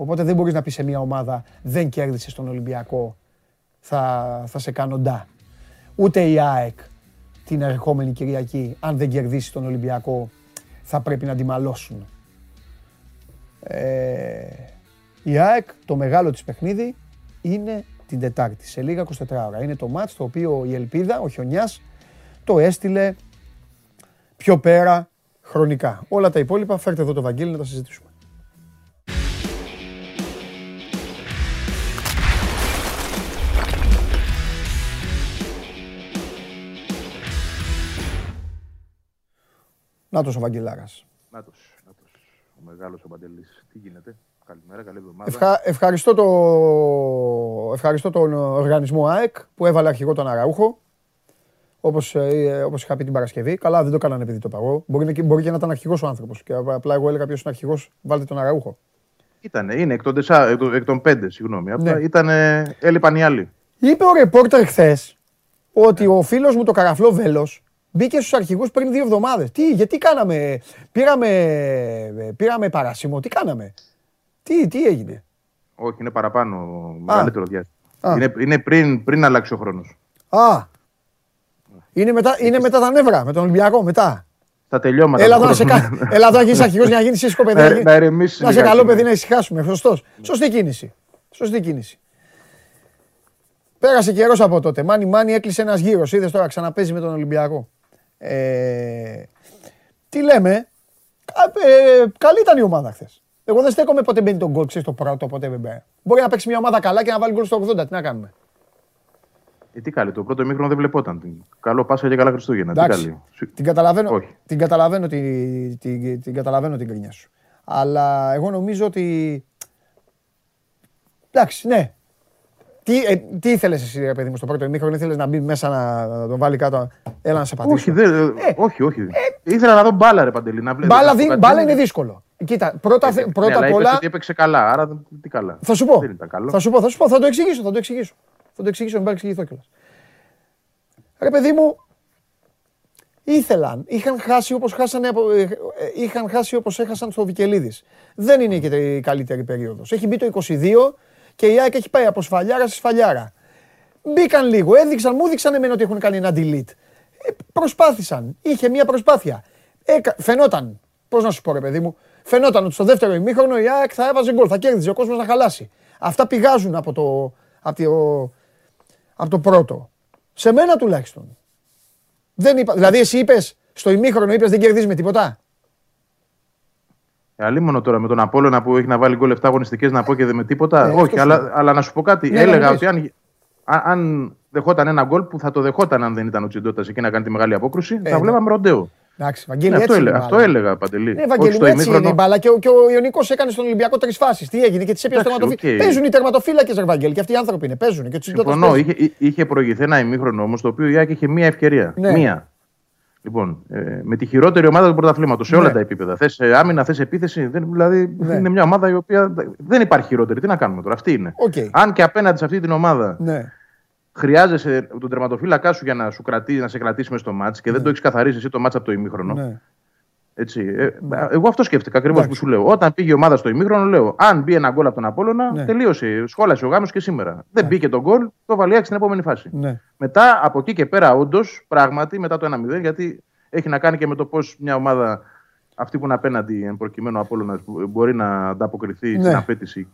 Οπότε δεν μπορείς να πεις σε μια ομάδα δεν κέρδισε τον Ολυμπιακό, θα, θα σε κάνω ντά. Ούτε η ΑΕΚ την ερχόμενη Κυριακή, αν δεν κερδίσει τον Ολυμπιακό, θα πρέπει να αντιμαλώσουν. Ε, η ΑΕΚ, το μεγάλο της παιχνίδι, είναι την Τετάρτη, σε λίγα 24 ώρα. Είναι το μάτς το οποίο η Ελπίδα, ο Χιονιάς, το έστειλε πιο πέρα χρονικά. Όλα τα υπόλοιπα φέρτε εδώ το Βαγγέλη να τα συζητήσουμε. Νάτος ο Βαγγελάρας. Νάτος, νάτος. Ο μεγάλος ο Παντελής. Τι γίνεται; Καλημέρα, καλή εβδομάδα. Ευχα, ευχαριστώ, το, ευχαριστώ τον οργανισμό ΑΕΚ που έβαλε αρχηγό τον Αραούχο. Όπως ε, όπως είχα πει την Παρασκευή. Καλά, δεν το έκαναν επειδή το παγώ. Μπορεί, μπορεί και να ήταν αρχηγός ο άνθρωπος. Και απλά εγώ έλεγα ποιος είναι αρχηγός, βάλτε τον Αραούχο. Ήτανε, είναι εκ των, τεσσά, εκ, εκ των πέντε, συγγνώμη. Ναι. Ήτανε, έλειπαν οι άλλοι. Είπε ο ρεπόρτερ χθες ότι ναι. ο φίλος μου το καραφλό Βέλος μπήκε στους αρχηγούς πριν δύο εβδομάδες. Τι, γιατί κάναμε, πήραμε, πήραμε παράσημο, τι κάναμε; Τι, τι έγινε; Όχι, είναι παραπάνω, μεγαλύτερο διάστημα. Είναι, είναι πριν, πριν αλλάξει ο χρόνος. Α, είναι μετά, είναι μετά τα νεύρα, με τον Ολυμπιακό, μετά. Τα τελειώματα. Έλα εδώ να σε Έλα εδώ να γίνεις αρχηγός για να γίνεις σύσκο παιδί. Να, να, να σε καλό παιδί να ησυχάσουμε. Σωστός. Σωστή κίνηση. Σωστή κίνηση. Πέρασε καιρός από τότε. Μάνι Μάνι έκλεισε ένας γύρος. Είδες τώρα ξαναπέζει με τον Ολυμπιακό. Ε, τι λέμε; Ε, καλή ήταν η ομάδα χθες. Εγώ δεν στέκομαι ποτέ μπαίνει τον γκολ, ξέρεις το πρώτο, ποτέ δεν Μπορεί να παίξει μια ομάδα καλά και να βάλει γκολ στο 80. Τι να κάνουμε; Ε, τι καλή, το πρώτο μήχρονο δεν βλεπόταν. Καλό Πάσχα και καλά Χριστούγεννα. τι καλή. Την καταλαβαίνω, Όχι. την, καταλαβαίνω την, την, την, καταλαβαίνω την κρίνια σου. Αλλά εγώ νομίζω ότι. Εντάξει, ναι. Τι, ε, τι ήθελες εσύ, ρε παιδί μου, στο πρώτο ημίχρονο, ήθελες να μπει μέσα να, να τον βάλει κάτω. Έλα να σε πατήσει. Όχι, δε, ε, όχι, όχι. Ε, Ήθελα να δω μπάλα, ρε Παντελή. Να μπάλα, δι, μπάλα είναι δύσκολο. Κοίτα, πρώτα, ε, πρώτα ναι, απ' όλα. έπαιξε καλά, άρα τι καλά. Θα σου πω. Θα σου πω, θα σου πω, θα το εξηγήσω, θα το εξηγήσω. Θα το εξηγήσω, μην παρεξηγηθώ κιόλας. Ρε παιδί μου, ήθελαν, είχαν χάσει όπως, χάσανε, ε, ε, είχαν χάσει όπως έχασαν στο Βικελίδης. Δεν είναι και η καλύτερη περίοδος. Έχει μπει το 22 και η ΑΕΚ έχει πάει από σφαλιάρα σε σφαλιάρα. Μπήκαν λίγο, έδειξαν, μου έδειξαν εμένα ότι έχουν κάνει ένα delete. Ε, προσπάθησαν, είχε μια προσπάθεια. Έκα, φαινόταν, πώς να σου πω ρε παιδί μου, φαινόταν ότι στο δεύτερο ημίχρονο η ΑΕΚ θα έβαζε γκολ, θα κέρδιζε ο κόσμος να χαλάσει. Αυτά πηγάζουν από το, από το, από το πρώτο. Σε μένα τουλάχιστον. Δεν είπα, δηλαδή εσύ είπες στο ημίχρονο είπες δεν κερδίζει με τίποτα; Ε, Αλλή μόνο τώρα με τον Απόλαιονα που έχει να βάλει γκολ 7 αγωνιστικές να πω και δεν με τίποτα. Ε, Όχι, αλλά, αλλά να σου πω κάτι. Ναι, Έλεγα ότι αν, αν δεχόταν ένα γκολ που θα το δεχόταν αν δεν ήταν ο Τσιντότα εκεί να κάνει τη μεγάλη απόκρουση, ε, θα ναι. βλέπαμε ροντέο. Εντάξει, Βαγγέλη, ναι, αυτό, έλεγα, αυτό έλεγα παντελή. Ναι, Βαγγέλη, έτσι είναι η μπάλα. Και, και ο Ιωνικός έκανε στον Ολυμπιακό τρει φάσει. Τι έγινε και τις έπιασε τερματοφύλακες. Okay. Παίζουν οι τερματοφύλακες, Βαγγέλη, και αυτοί οι άνθρωποι είναι. Παίζουν. Και Συμφωνώ. Είχε, είχε προηγηθεί ένα ημίχρονο όμως το οποίο η Άκη είχε μία ευκαιρία. Ναι. Μία. Λοιπόν, ε, με τη χειρότερη ομάδα του πρωταθλήματος σε όλα ναι. τα επίπεδα. Θες άμυνα, θες επίθεση. Δεν, δηλαδή ναι. είναι μια ομάδα η οποία δεν υπάρχει χειρότερη. Τι να κάνουμε τώρα. Αυτή είναι. Okay. Αν και απέναντι σε αυτή την ομάδα ναι χρειάζεσαι τον τερματοφύλακά σου για να, σου κρατεί, να σε κρατήσει μέσα στο μάτς και δεν το έχεις καθαρίσει εσύ το μάτς από το ημίχρονο. Ναι. Έτσι. Ε, εγώ αυτό σκέφτηκα ακριβώς που σου λέω. Όταν πήγε η ομάδα στο ημίχρονο, λέω: Αν μπει ένα γκολ από τον Απόλωνα, ναι. τελείωσε. Σχόλασε ο γάμος και σήμερα. Ναι. Δεν μπήκε τον γκολ, το βάλει στην επόμενη φάση. Ναι. Μετά από εκεί και πέρα, όντως, πράγματι, μετά το 1-0, γιατί έχει να κάνει και με το πώς μια ομάδα αυτή που είναι απέναντι, εν προκειμένου Απόλωνα, μπορεί να ανταποκριθεί ναι. στην απέτηση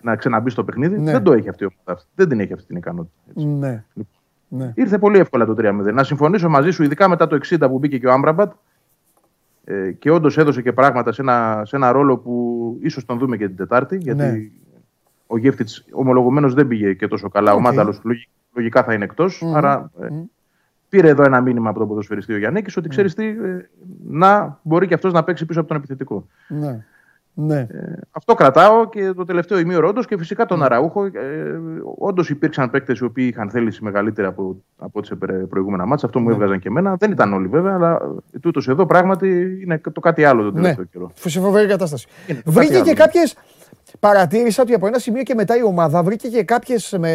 να ξαναμπεί στο παιχνίδι. Ναι. Δεν το έχει αυτή η ομάδα. Δεν την έχει αυτή την ικανότητα. Ναι. Ναι. Ήρθε πολύ εύκολα το 3-0. Να συμφωνήσω μαζί σου, ειδικά μετά το 60 που μπήκε και ο Άμπραμπατ, ε, και όντως έδωσε και πράγματα σε ένα, σε ένα ρόλο που ίσως τον δούμε και την Τετάρτη. Γιατί ναι. ο Γεύτιτ ομολογουμένως δεν πήγε και τόσο καλά. Okay. Ο Μάνταλος λογικά θα είναι εκτός. Mm-hmm. Άρα ε, πήρε εδώ ένα μήνυμα από τον ποδοσφαιριστή ο Γιάννης ότι ξέρεις τι, ε, να μπορεί και αυτός να παίξει πίσω από τον επιθετικό. Ναι. Ναι. Ε, αυτό κρατάω και το τελευταίο ημίωρο όντως και φυσικά τον ναι. Αραούχο. Ε, όντως υπήρξαν παίκτες οι οποίοι είχαν θέληση μεγαλύτερη από, από τι προηγούμενα μάτια. Αυτό μου ναι. έβγαζαν και εμένα. Δεν ήταν όλοι βέβαια, αλλά τούτος εδώ πράγματι είναι το κάτι άλλο τον τελευταίο ναι. καιρό. Σε φοβερή κατάσταση. Βρήκε και κάποιες. Παρατήρησα ότι από ένα σημείο και μετά η ομάδα βρήκε και κάποιες με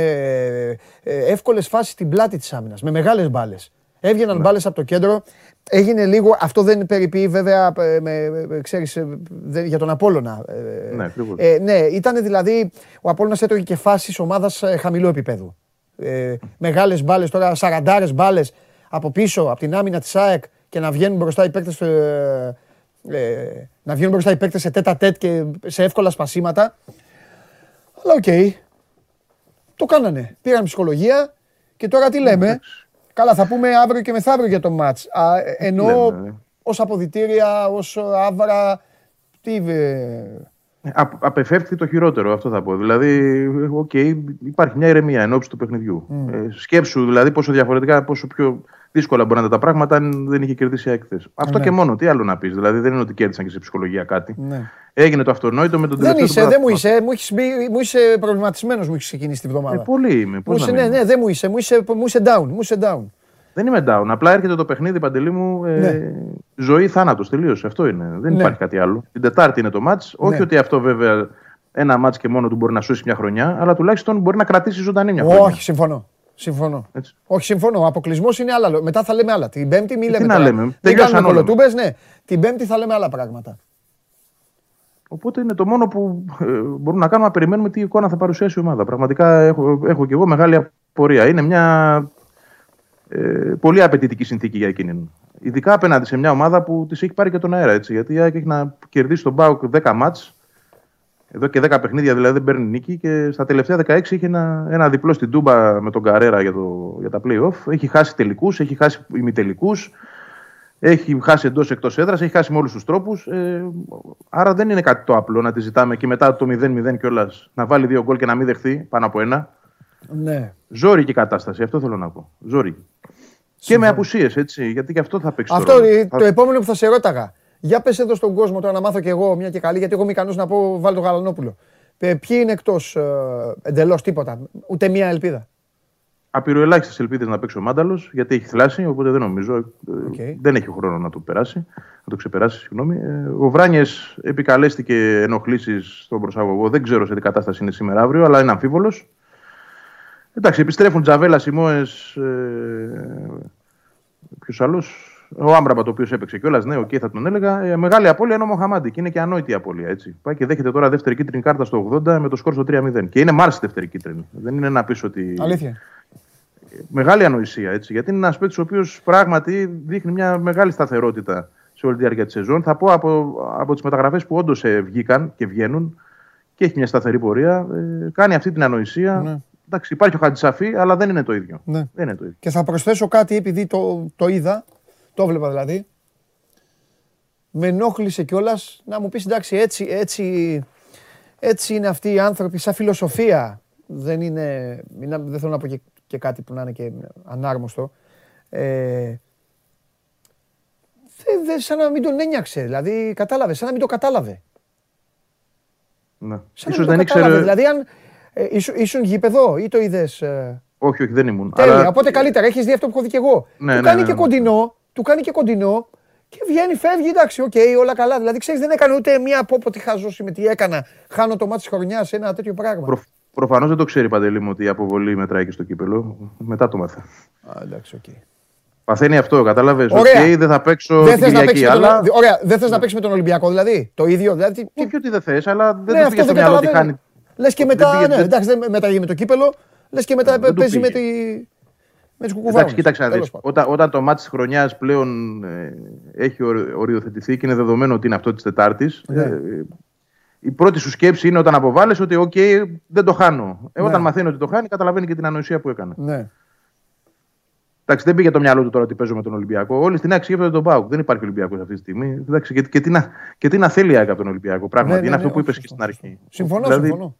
ε, εύκολες φάσεις στην πλάτη της άμυνας. Με μεγάλες μπάλες. Έβγαιναν ναι. μπάλες από το κέντρο. Έγινε λίγο, αυτό δεν περιποιεί βέβαια ε, με, ξέρεις, ε, για τον Απόλλωνα. Ε, ναι, ε, ναι, ήταν δηλαδή, ο Απόλλωνας έτρωγε και φάσεις ομάδας χαμηλού επίπεδου. Ε, μεγάλες μπάλες τώρα, σαραντάρες μπάλες από πίσω, από την άμυνα της ΑΕΚ και να βγαίνουν μπροστά οι παίκτες, ε, να βγαίνουν μπροστά οι παίκτες σε tête-à-tête και σε εύκολα σπασίματα. Αλλά οκέι, okay. το κάνανε. Πήραν ψυχολογία και τώρα τι λέμε; Καλά, θα πούμε αύριο και μεθαύριο για το ματς. Ενώ ναι. ως αποδυτήρια, ως αύρα, τι... Α, απεφεύχθη το χειρότερο, αυτό θα πω. Δηλαδή, okay, υπάρχει μια ηρεμία εν ώψη του παιχνιδιού. Mm. Ε, σκέψου δηλαδή πόσο διαφορετικά, πόσο πιο δύσκολα μπορεί να είναι τα πράγματα αν δεν είχε κερδίσει έκθε. Αυτό ναι. και μόνο, τι άλλο να πεις. Δηλαδή, δεν είναι ότι κέρδισαν και σε ψυχολογία κάτι. Ναι. Έγινε το αυτονόητο με τον τελευταίο. Δεν είσαι, δεν μου είσαι, μου είσαι, μου είσαι προβληματισμένος, μου έχεις ξεκινήσει τη βδομάδα. Ε, πολύ είμαι. Πώς μου είσαι, ναι, ναι, δεν μου είσαι, μου είσαι, μου είσαι down. Μου είσαι down. Δεν είμαι down. Απλά έρχεται το παιχνίδι, παντελή μου. Ε, ναι. Ζωή θάνατος. Τελείωσε. Αυτό είναι. Δεν ναι. υπάρχει κάτι άλλο. Την Τετάρτη είναι το μάτς. Όχι ναι. ότι αυτό βέβαια ένα μάτς και μόνο του μπορεί να σώσει μια χρονιά, αλλά τουλάχιστον μπορεί να κρατήσει ζωντανή μια χρονιά. Όχι, συμφωνώ. Συμφωνώ. Έτσι. Όχι, συμφωνώ. Ο αποκλεισμός είναι άλλα. Μετά θα λέμε άλλα. Την Πέμπτη μη λέμε. Τι να λέμε. Δεν κάνουμε κολοτούμπες, ναι. Την Πέμπτη θα λέμε άλλα πράγματα. Οπότε είναι το μόνο που ε, μπορούμε να κάνουμε να περιμένουμε τι εικόνα θα παρουσιάσει η ομάδα. Πραγματικά έχω, έχω και εγώ μεγάλη απορία. Είναι μια ε, πολύ απαιτητική συνθήκη για εκείνη. Ειδικά απέναντι σε μια ομάδα που της έχει πάρει και τον αέρα. Έτσι, γιατί έχει να κερδίσει τον Μπάουκ 10 μάτς εδώ και 10 παιχνίδια δηλαδή δεν παίρνει νίκη και στα τελευταία 16 είχε ένα, ένα διπλό στην Τούμπα με τον Καρέρα για, το, για τα play-off. Έχει χάσει τελικούς, έχει χάσει ημιτελικούς, έχει χάσει εντός εκτός έδρας, έχει χάσει με όλους τους τρόπους. Ε, άρα δεν είναι κάτι το απλό να τη ζητάμε και μετά το 0-0 κιόλας να βάλει δύο γκολ και να μην δεχθεί πάνω από ένα. Ναι. Ζόρικη κατάσταση, αυτό θέλω να πω. Ζόρικη. Και με απουσίες, έτσι, γιατί και αυτό θα παίξει. Αυτό το επόμενο που θα σε ρώταγα. Για πες εδώ στον κόσμο τώρα να μάθω κι εγώ μια και καλή, γιατί εγώ είμαι ικανός να πω βάλει τον Γαλανόπουλο. Ε, ποιοι είναι εκτός ε, εντελώς τίποτα, ούτε μία ελπίδα. Απειροελάχιστες ελπίδες να παίξει ο Μάνταλος, γιατί έχει θλάσει, οπότε δεν νομίζω. Okay. Δεν έχει χρόνο να το περάσει, να το ξεπεράσει. Συγγνώμη. Ε, ο Βράνιες επικαλέστηκε ενοχλήσεις στον προσαγωγό. Δεν ξέρω σε τι κατάσταση είναι σήμερα αύριο, αλλά είναι αμφίβολος. Εντάξει, επιστρέφουν Τζαβέλα, Σιμόε. Ε, Ποιος άλλος, ο Άμπραμπα, το οποίος έπαιξε κιόλας, ναι, okay, θα τον έλεγα. Ε, μεγάλη απώλεια είναι ο Μοχαμάντη και είναι και ανόητη απώλεια. Έτσι. Πάει και δέχεται τώρα δεύτερη κίτρινη κάρτα στο 80 με το σκόρ στο 3-0. Και είναι μάλιστα δεύτερη κίτρινη. Δεν είναι να πεις ότι. Αλήθεια. Μεγάλη ανοησία έτσι. Γιατί είναι ένας παίκτης ο οποίος πράγματι δείχνει μια μεγάλη σταθερότητα σε όλη τη διάρκεια της σεζόν. Θα πω από, από τις μεταγραφές που όντως ε, βγήκαν και βγαίνουν και έχει μια σταθερή πορεία. Ε, κάνει αυτή την ανοησία. Ναι. Εντάξει, υπάρχει ο Χατζησαφή, αλλά δεν είναι το ίδιο. Ναι. Δεν είναι το ίδιο. Και θα προσθέσω κάτι επειδή το, το είδα το βλέπα δηλαδή. Με ενόχλησε κιόλας να μου πεις εντάξει, έτσι, έτσι, έτσι είναι αυτοί οι άνθρωποι, σαν φιλοσοφία. Δεν είναι, δεν θέλω να πω και, κάτι που να είναι και ανάρμοστο. Ε, δε, σαν να μην τον ένιαξε, δηλαδή κατάλαβε, σαν να μην το κατάλαβε. Ναι. Σαν Ίσως δεν ήξερε... Δηλαδή, αν ε, ήσουν, ήσουν γήπεδο ή το είδες. Ε... Όχι, όχι, δεν ήμουν. Τέλεια, αλλά... οπότε καλύτερα. Έχεις δει αυτό που έχω δει και εγώ. Ναι, ναι, κάνει ναι, και ναι. κοντινό του κάνει και κοντινό και βγαίνει, φεύγει, εντάξει, οκ, okay, όλα καλά. Δηλαδή, ξέρεις, δεν έκανε ούτε μία από ό,τι χαζώσει με τι έκανα. Χάνω το μάτι της χρονιάς, ένα τέτοιο πράγμα. Προ, Προφανώς δεν το ξέρει Παντελή μου ότι η αποβολή μετράει και στο κύπελο. Μετά το μάθα. Α, εντάξει, οκ. Okay. Παθαίνει αυτό, κατάλαβες. Οκ, okay, δεν θα παίξω δεν την Κυριακή, αλλά... Τον... Ωραία, δεν θες να παίξεις με τον Ολυμπιακό, δηλαδή. Το ίδιο. Δηλαδή... Όχι ότι δεν θες, αλλά δεν ναι, το στο μυαλό ότι χάνει. Λες και μετά, ναι, εντάξει, μετά με το κύπελλο, λες και μετά παίζει με τη με τις Εντάξει, κοίταξε να Όταν, όταν το ματς της χρονιάς πλέον ε, έχει οριοθετηθεί και είναι δεδομένο ότι είναι αυτό της Τετάρτης, ναι. ε, η πρώτη σου σκέψη είναι όταν αποβάλλεσαι ότι, οκέι, δεν το χάνω. Ε, ναι. Όταν μαθαίνει ότι το χάνει, καταλαβαίνει και την ανοησία που έκανε. Ναι. Εντάξει, δεν πήγε το μυαλό του τώρα ότι παίζω με τον Ολυμπιακό. Όλοι στην άκρη σκέφτονται τον Πάουκ. Δεν υπάρχει Ολυμπιακός αυτή τη στιγμή. Εντάξει, και, και, τι να, και τι να θέλει από τον Ολυμπιακό. Πράγματι, ναι, ναι, είναι αυτό ναι, που είπες και στην αρχή. Συμφωνώ, δηλαδή, συμφωνώ.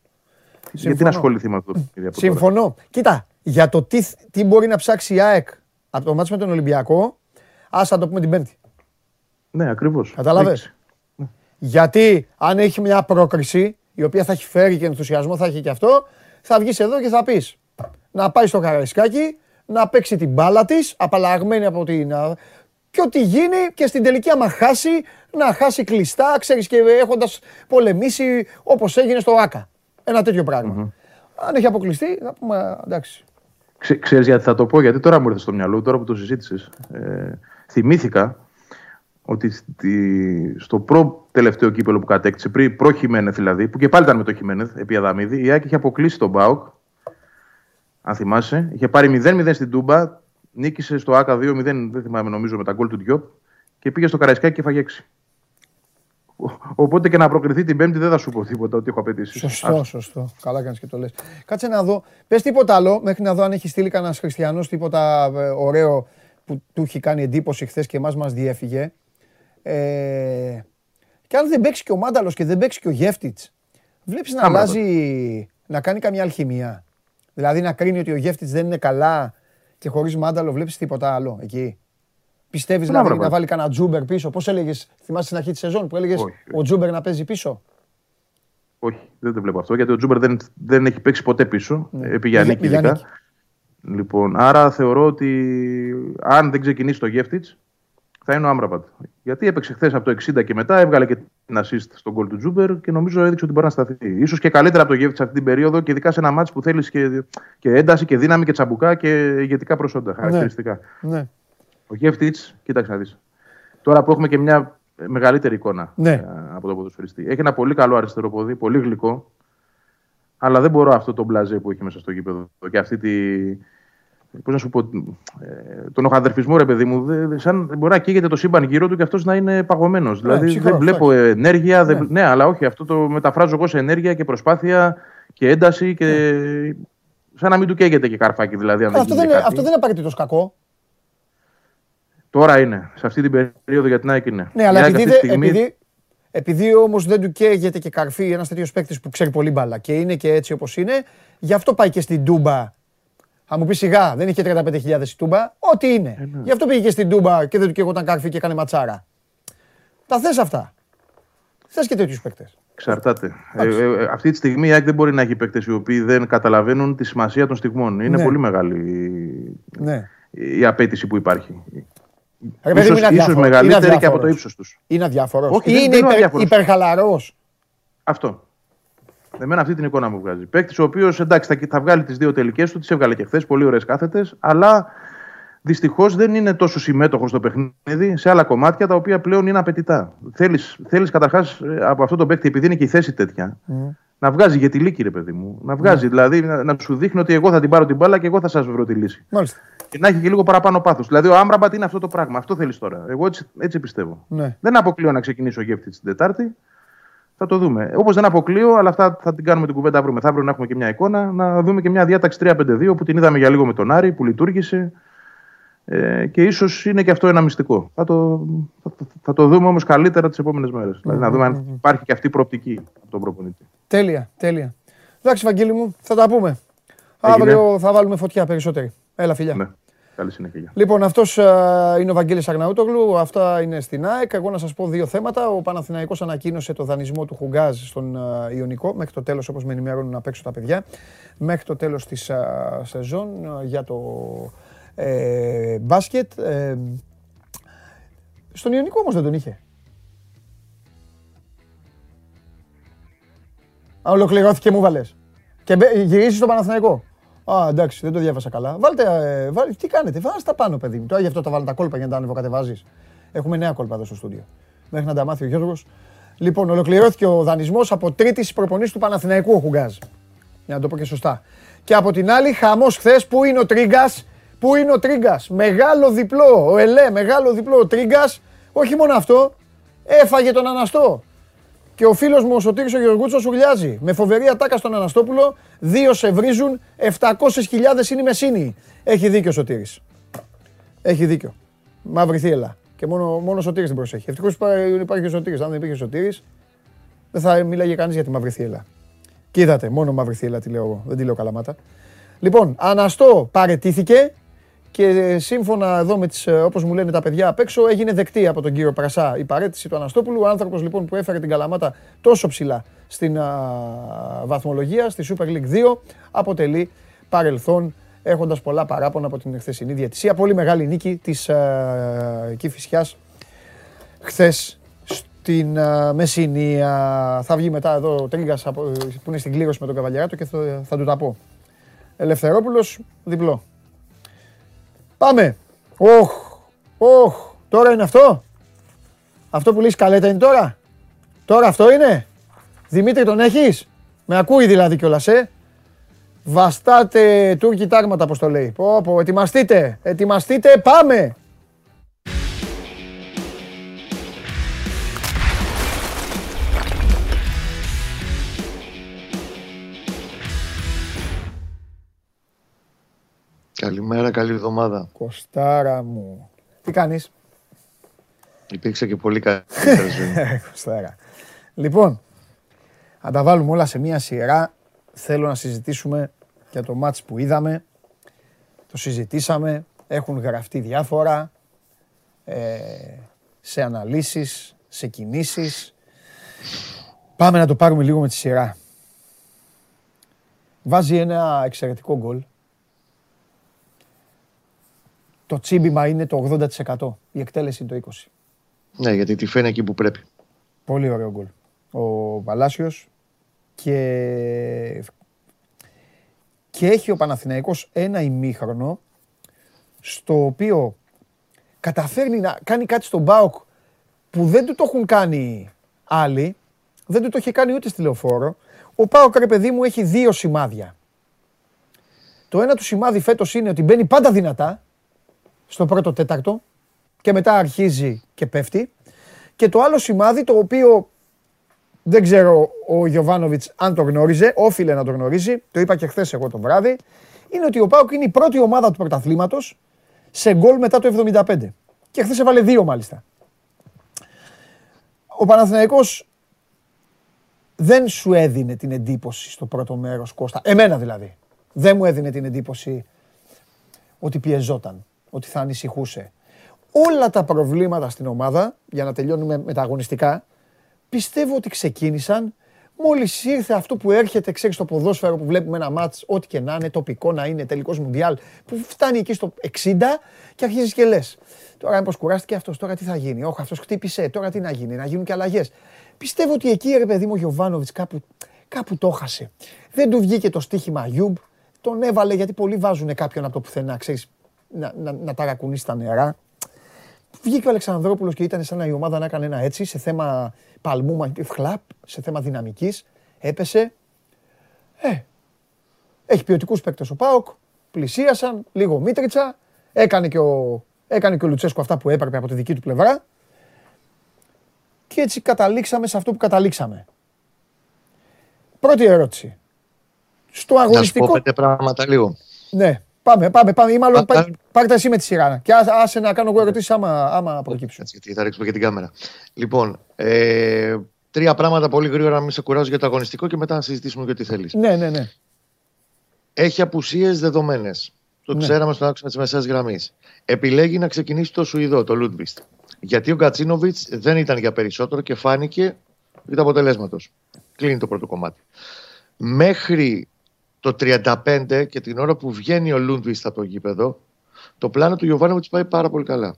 Γιατί να ασχοληθεί με αυτό. Συμφωνώ. Κοίτα, για το τι, τι μπορεί να ψάξει η ΑΕΚ από το μάτς με τον Ολυμπιακό, ας θα το πούμε την Πέμπτη. Ναι, ακριβώς. Κατάλαβε. Γιατί αν έχει μια πρόκριση, η οποία θα έχει φέρει και ενθουσιασμό, θα έχει και αυτό, θα βγεις εδώ και θα πεις να πάει στο Καραϊσκάκι, να παίξει την μπάλα της, απαλλαγμένη από την. Και ό,τι γίνει και στην τελική, άμα χάσει, να χάσει κλειστά, ξέρεις και έχοντας πολεμήσει όπως έγινε στο ΑΚΑ. Ένα τέτοιο Αν έχει αποκλειστεί, θα πούμε εντάξει. Ξέ, ξέρεις γιατί θα το πω, γιατί τώρα μου ήρθε στο μυαλό, τώρα που το συζήτησες. Ε, θυμήθηκα ότι στη, στο προ τελευταίο κύπελο που κατέκτησε, πριν προ Χιμένεθ δηλαδή, που και πάλι ήταν με το Χιμένεθ επί Αδαμίδη, η Άκη είχε αποκλείσει τον Μπάουκ. Αν θυμάσαι, είχε πάρει 0-0 στην Τούμπα, νίκησε στο ΑΚΑ 2-0, δεν θυμάμαι νομίζω με τα γκολ του Διόπ και πήγε στο Καραϊσκάκι και φάγε 6. Οπότε και να προκριθεί την Πέμπτη δεν θα σου πω τίποτα ότι έχω απαιτήσει. Σωστό, σωστό. Καλά κάνεις και το λες. Κάτσε να δω. Πες τίποτα άλλο μέχρι να δω αν έχει στείλει κανένας χριστιανός τίποτα ε, ωραίο που του έχει κάνει εντύπωση χθες και εμάς μας διέφυγε. Ε, και αν δεν παίξει και ο Μάνταλος και δεν παίξει και ο Γεύτιτς, βλέπεις να αλλάζει, να κάνει καμιά αλχημεία. Δηλαδή να κρίνει ότι ο Γέφτιτς δεν είναι καλά και χωρίς Μάνταλο βλέπεις τίποτα άλλο εκεί. Πιστεύεις δηλαδή να βάλει κανένα Τζούμπερ πίσω. Πώς έλεγες, θυμάσαι στην αρχή της σεζόν που έλεγες ο Τζούμπερ να παίζει πίσω; Όχι, δεν το βλέπω αυτό γιατί ο Τζούμπερ δεν, δεν έχει παίξει ποτέ πίσω. Ναι. Επί Γιάννη Λοιπόν, άρα θεωρώ ότι αν δεν ξεκινήσει το Γέφτιτς, θα είναι ο Άμραμπατ. Γιατί έπαιξε χθες από το 60 και μετά, έβγαλε και την assist στο γκολ του Τζούμπερ και νομίζω έδειξε ότι μπορεί να σταθεί. σω και καλύτερα από το Γέφτιτς αυτή την περίοδο και ειδικά σε ένα ματς που θέλεις και, και ένταση και δύναμη και τσαμπουκά και ηγετικά προσόντα, ναι. χαρακτηριστικά. Ναι. Ο Γέφτιτς, κοίταξε να δεις. Τώρα που έχουμε και μια μεγαλύτερη εικόνα ναι. Ε, από τον ποδοσφαιριστή. Έχει ένα πολύ καλό αριστερό πόδι, πολύ γλυκό. Αλλά δεν μπορώ αυτό το μπλαζέ που έχει μέσα στο γήπεδο και αυτή τη, Πώς να σου πω, ε, τον οχαδερφισμό, ρε παιδί μου, δε, σαν μπορεί να καίγεται το σύμπαν γύρω του και αυτός να είναι παγωμένος. Ναι, δηλαδή δεν βλέπω ενέργεια. Ναι. ναι. αλλά όχι, αυτό το μεταφράζω εγώ σε ενέργεια και προσπάθεια και ένταση και. Ναι. Σαν να μην του καίγεται και καρφάκι, δηλαδή. Αν αυτό, δεν είναι, αυτό δεν είναι απαραίτητο κακό. Τώρα είναι. Σε αυτή την περίοδο για την ΑΕΚ είναι. Ναι, αλλά επειδή, στιγμή... επειδή, επειδή όμως δεν του καίγεται και καρφί ένας τέτοιος παίκτης που ξέρει πολύ μπάλα και είναι και έτσι όπως είναι, γι' αυτό πάει και στην Τούμπα θα μου πεις σιγά, δεν είχε 35.000 η Τούμπα. Ό,τι είναι. Ε, ναι. Γι' αυτό πήγε και στην Τούμπα και δεν του καίγονταν κάρφι και έκανε ματσάρα. Τα θες αυτά. Θες και τέτοιους παίκτες. Εξαρτάται. Ε, ε, ε, αυτή τη στιγμή η ΑΕΚ δεν μπορεί να έχει παίκτες οι οποίοι δεν καταλαβαίνουν τη σημασία των στιγμών. Είναι ναι. πολύ μεγάλη ναι. η απέτηση που υπάρχει. Ρε, ίσως, είναι ίσως μεγαλύτερη και από το ύψος τους. Είναι αδιάφορος. Είναι υπερ, υπερχαλαρός. Αυτό. Εμένα αυτή την εικόνα μου βγάζει. Παίκτης ο οποίος εντάξει θα, θα βγάλει τις δύο τελικές του, τις έβγαλε και χθες, πολύ ωραίες κάθετες, αλλά δυστυχώς δεν είναι τόσο συμμέτοχος στο παιχνίδι σε άλλα κομμάτια τα οποία πλέον είναι απαιτητά. Θέλεις θέλεις καταρχάς ε, από αυτό το παίκτη, επειδή είναι και η θέση τέτοια, mm. να βγάζει για τη λύκη, ρε παιδί μου. Να βγάζει, mm. δηλαδή να, να, σου δείχνει ότι εγώ θα την πάρω την μπάλα και εγώ θα σας βρω τη λύση. Μάλιστα. Και να έχει και λίγο παραπάνω πάθος. Δηλαδή ο Άμραμπατ είναι αυτό το πράγμα. Αυτό θέλεις τώρα. Εγώ έτσι, έτσι πιστεύω. Ναι. Δεν αποκλείω να ξεκινήσω γεύτη την Τετάρτη. Θα το δούμε. Όπως δεν αποκλείω, αλλά αυτά θα την κάνουμε την κουβέντα αύριο μεθαύριο να έχουμε και μια εικόνα. Να δούμε και μια διάταξη 3-5-2 που την είδαμε για λίγο με τον Άρη που λειτουργήσε. Ε, και ίσως είναι και αυτό ένα μυστικό. Θα το, θα, θα το δούμε όμως καλύτερα τις επόμενες μέρες. Δηλαδή να δούμε αν υπάρχει και αυτή η προοπτική από τον προπονητή. Τέλεια, τέλεια. Εντάξει, Βαγγέλη μου, θα τα πούμε. Αύριο θα βάλουμε φωτιά περισσότερη. Έλα, φιλιά. Ναι. Καλή συνέχεια. Λοιπόν, αυτός είναι ο Βαγγέλης Αγναούτογλου. Αυτά είναι στην ΑΕΚ. Εγώ να σας πω δύο θέματα. Ο Παναθηναϊκός ανακοίνωσε το δανεισμό του Χουγκάζ στον Ιωνικό μέχρι το τέλος, όπως με ενημερώνουν να παίξω τα παιδιά. Μέχρι το τέλος της σεζόν για το ε, μπάσκετ. Ε, στον Ιωνικό όμως δεν τον είχε. Αν ολοκληρώθηκε μου βάλες. Και γυρίσει στο Παναθηναϊκό. Α, εντάξει, δεν το διάβασα καλά. Βάλτε, ε, βάλτε τι κάνετε, βάζετε τα πάνω, παιδί μου. Τώρα γι' αυτό τα βάλω τα κόλπα για να τα ανεβοκατεβάζει. Έχουμε νέα κόλπα εδώ στο στούντιο. Μέχρι να τα μάθει ο Γιώργος. Λοιπόν, ολοκληρώθηκε ο δανεισμός από τρίτης προπονήση του Παναθηναϊκού ο Χουγκάζ. Για να το πω και σωστά. Και από την άλλη, χαμός χθες που είναι ο Τρίγκας; Πού είναι ο Τρίγκας; Μεγάλο διπλό. Ο Ελέ, μεγάλο διπλό. Ο Τρίγκας, όχι μόνο αυτό, έφαγε τον Αναστό. Και ο φίλος μου ο Σωτήρης ο Γεωργούτσος ουρλιάζει. Με φοβερή ατάκα στον Αναστόπουλο, δύο σε βρίζουν, 700.000 είναι η Μεσίνη. Έχει δίκιο ο Σωτήρης. Έχει δίκιο. Μαύρη θύελα. Και μόνο, μόνο ο Σωτήρης την προσέχει. Ευτυχώς υπάρχει ο Σωτήρης. Αν δεν υπήρχε ο Σωτήρης, δεν θα μίλαγε κανείς για τη μαύρη θύελα. Και είδατε, μόνο μαύρη θύελα τη λέω εγώ. Δεν τη λέω καλαμάτα. Λοιπόν, Αναστό παρετήθηκε και σύμφωνα εδώ με τις, όπως μου λένε τα παιδιά απ' έξω, έγινε δεκτή από τον κύριο Πρασά η παρέτηση του Αναστόπουλου. Ο άνθρωπος λοιπόν που έφερε την Καλαμάτα τόσο ψηλά στην βαθμολογία, στη Super League 2, αποτελεί παρελθόν έχοντας πολλά παράπονα από την χθεσινή διατησία. Πολύ μεγάλη νίκη της uh, Κηφισιάς χθες στην uh, Μεσσηνία. Θα βγει μετά εδώ ο Τρίγκας που είναι στην κλήρωση με τον Καβαλιαράτο και θα, θα του τα πω. Ελευθερόπουλος, διπλό. Πάμε. Οχ, οχ, τώρα είναι αυτό; Αυτό που λες καλέτα είναι τώρα; Τώρα αυτό είναι; Δημήτρη τον έχεις; Με ακούει δηλαδή κιόλας, ε; Βαστάτε Τούρκοι τάγματα, όπως το λέει. Πω, πω, ετοιμαστείτε, ετοιμαστείτε, πάμε. Καλημέρα, καλή εβδομάδα. Κοστάρα μου. Τι κάνεις; Υπήρξε και πολύ καλή ζωή. Κοστάρα. Λοιπόν, αν τα βάλουμε όλα σε μία σειρά, θέλω να συζητήσουμε για το μάτς που είδαμε. Το συζητήσαμε, έχουν γραφτεί διάφορα, ε, σε αναλύσεις, σε κινήσεις. Πάμε να το πάρουμε λίγο με τη σειρά. Βάζει ένα εξαιρετικό γκολ το τσίμπημα είναι το 80%. Η εκτέλεση είναι το 20%. Ναι, γιατί τη φαίνει εκεί που πρέπει. Πολύ ωραίο γκολ. Ο Παλάσιος και... και έχει ο Παναθηναϊκός ένα ημίχρονο στο οποίο καταφέρνει να κάνει κάτι στον Μπάουκ που δεν του το έχουν κάνει άλλοι, δεν του το είχε κάνει ούτε στη λεωφόρο. Ο Πάοκ, ρε παιδί μου, έχει δύο σημάδια. Το ένα του σημάδι φέτος είναι ότι μπαίνει πάντα δυνατά, στο πρώτο τέταρτο και μετά αρχίζει και πέφτει. Και το άλλο σημάδι το οποίο δεν ξέρω ο Γιωβάνοβιτς αν το γνώριζε, όφιλε να το γνωρίζει, το είπα και χθες εγώ το βράδυ, είναι ότι ο Πάουκ είναι η πρώτη ομάδα του πρωταθλήματος σε γκολ μετά το 75. Και χθες έβαλε δύο μάλιστα. Ο Παναθηναϊκός δεν σου έδινε την εντύπωση στο πρώτο μέρος, Κώστα. Εμένα δηλαδή. Δεν μου έδινε την εντύπωση ότι πιεζόταν ότι θα ανησυχούσε. Όλα τα προβλήματα στην ομάδα, για να τελειώνουμε με τα αγωνιστικά, πιστεύω ότι ξεκίνησαν μόλις ήρθε αυτό που έρχεται, ξέρεις, στο ποδόσφαιρο που βλέπουμε ένα μάτς, ό,τι και να είναι, τοπικό να είναι, τελικός μουντιάλ, που φτάνει εκεί στο 60 και αρχίζεις και λες. Τώρα, μήπως κουράστηκε αυτός, τώρα τι θα γίνει. Όχι, αυτός χτύπησε, τώρα τι να γίνει, να γίνουν και αλλαγές. Πιστεύω ότι εκεί, ρε παιδί μου, ο Γιωβάνοβιτς κάπου, κάπου το 'χασε. Δεν του βγήκε το στοίχημα Αγιούμπ, τον έβαλε γιατί πολλοί βάζουν κάποιον από το πουθενά, ξέρεις, να, να, να ταρακουνήσει τα νερά. Βγήκε ο Αλεξανδρόπουλος και ήταν σαν να η ομάδα να έκανε ένα έτσι σε θέμα παλμού, φλαπ, σε θέμα δυναμικής. Έπεσε. Ε, έχει ποιοτικούς παίκτες ο Πάοκ. Πλησίασαν, λίγο Μίτριτσα. Έκανε και, ο, έκανε και ο Λουτσέσκο αυτά που έπρεπε από τη δική του πλευρά. Και έτσι καταλήξαμε σε αυτό που καταλήξαμε. Πρώτη ερώτηση. Στο αγωνιστικό. Να σου πω πέντε πράγματα λίγο. Ναι. Πάμε, πάμε, πάμε. Ή μάλλον πάρτε εσύ με τη σειρά. Και άσε να κάνω εγώ ερωτήσεις άμα, άμα προκύψουν. Γιατί θα ρίξουμε και την κάμερα. Λοιπόν, ε, τρία πράγματα πολύ γρήγορα να μην σε κουράζω για το αγωνιστικό και μετά να συζητήσουμε και τι θέλεις. Ναι, ναι, ναι. Έχει απουσίες δεδομένες. Το ναι. ξέραμε στον άξονα της μεσαίας γραμμής. Επιλέγει να ξεκινήσει το Σουηδό, το Λούντβιστ. Γιατί ο Γκατσίνοβιτς δεν ήταν για περισσότερο και φάνηκε επί αποτελέσματος. Κλείνει το πρώτο κομμάτι. Μέχρι το 35 και την ώρα που βγαίνει ο Λούντβιστ από το γήπεδο, το πλάνο του Γιωβάνοβιτς πάει πάρα πολύ καλά.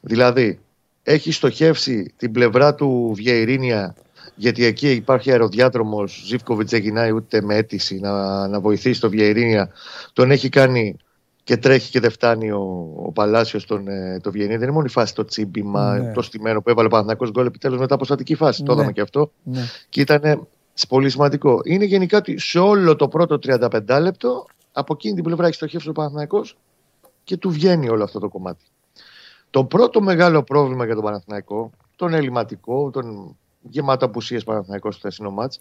Δηλαδή, έχει στοχεύσει την πλευρά του Βιερίνια, γιατί εκεί υπάρχει αεροδιάδρομος. Ζήφκοβιτς δεν γυρνάει ούτε με αίτηση να, να βοηθήσει το Βιερίνια. Τον έχει κάνει και τρέχει και δεν φτάνει ο, ο Παλάσιος τον ε, το Δεν είναι μόνο η φάση το τσίμπημα, ναι. το στημένο που έβαλε ο Παναθηναϊκός γκολ επιτέλους μετά από στατική φάση. Ναι. Το είδαμε και αυτό. Ναι. Και ήταν πολύ σημαντικό. Είναι γενικά ότι σε όλο το πρώτο 35 λεπτό από εκείνη την πλευρά έχεις στοχεύσει ο Παναθηναϊκός και του βγαίνει όλο αυτό το κομμάτι. Το πρώτο μεγάλο πρόβλημα για τον Παναθηναϊκό, τον ελληματικό, τον γεμάτο απουσίε Παναθηναϊκός στο θέσινο μάτς,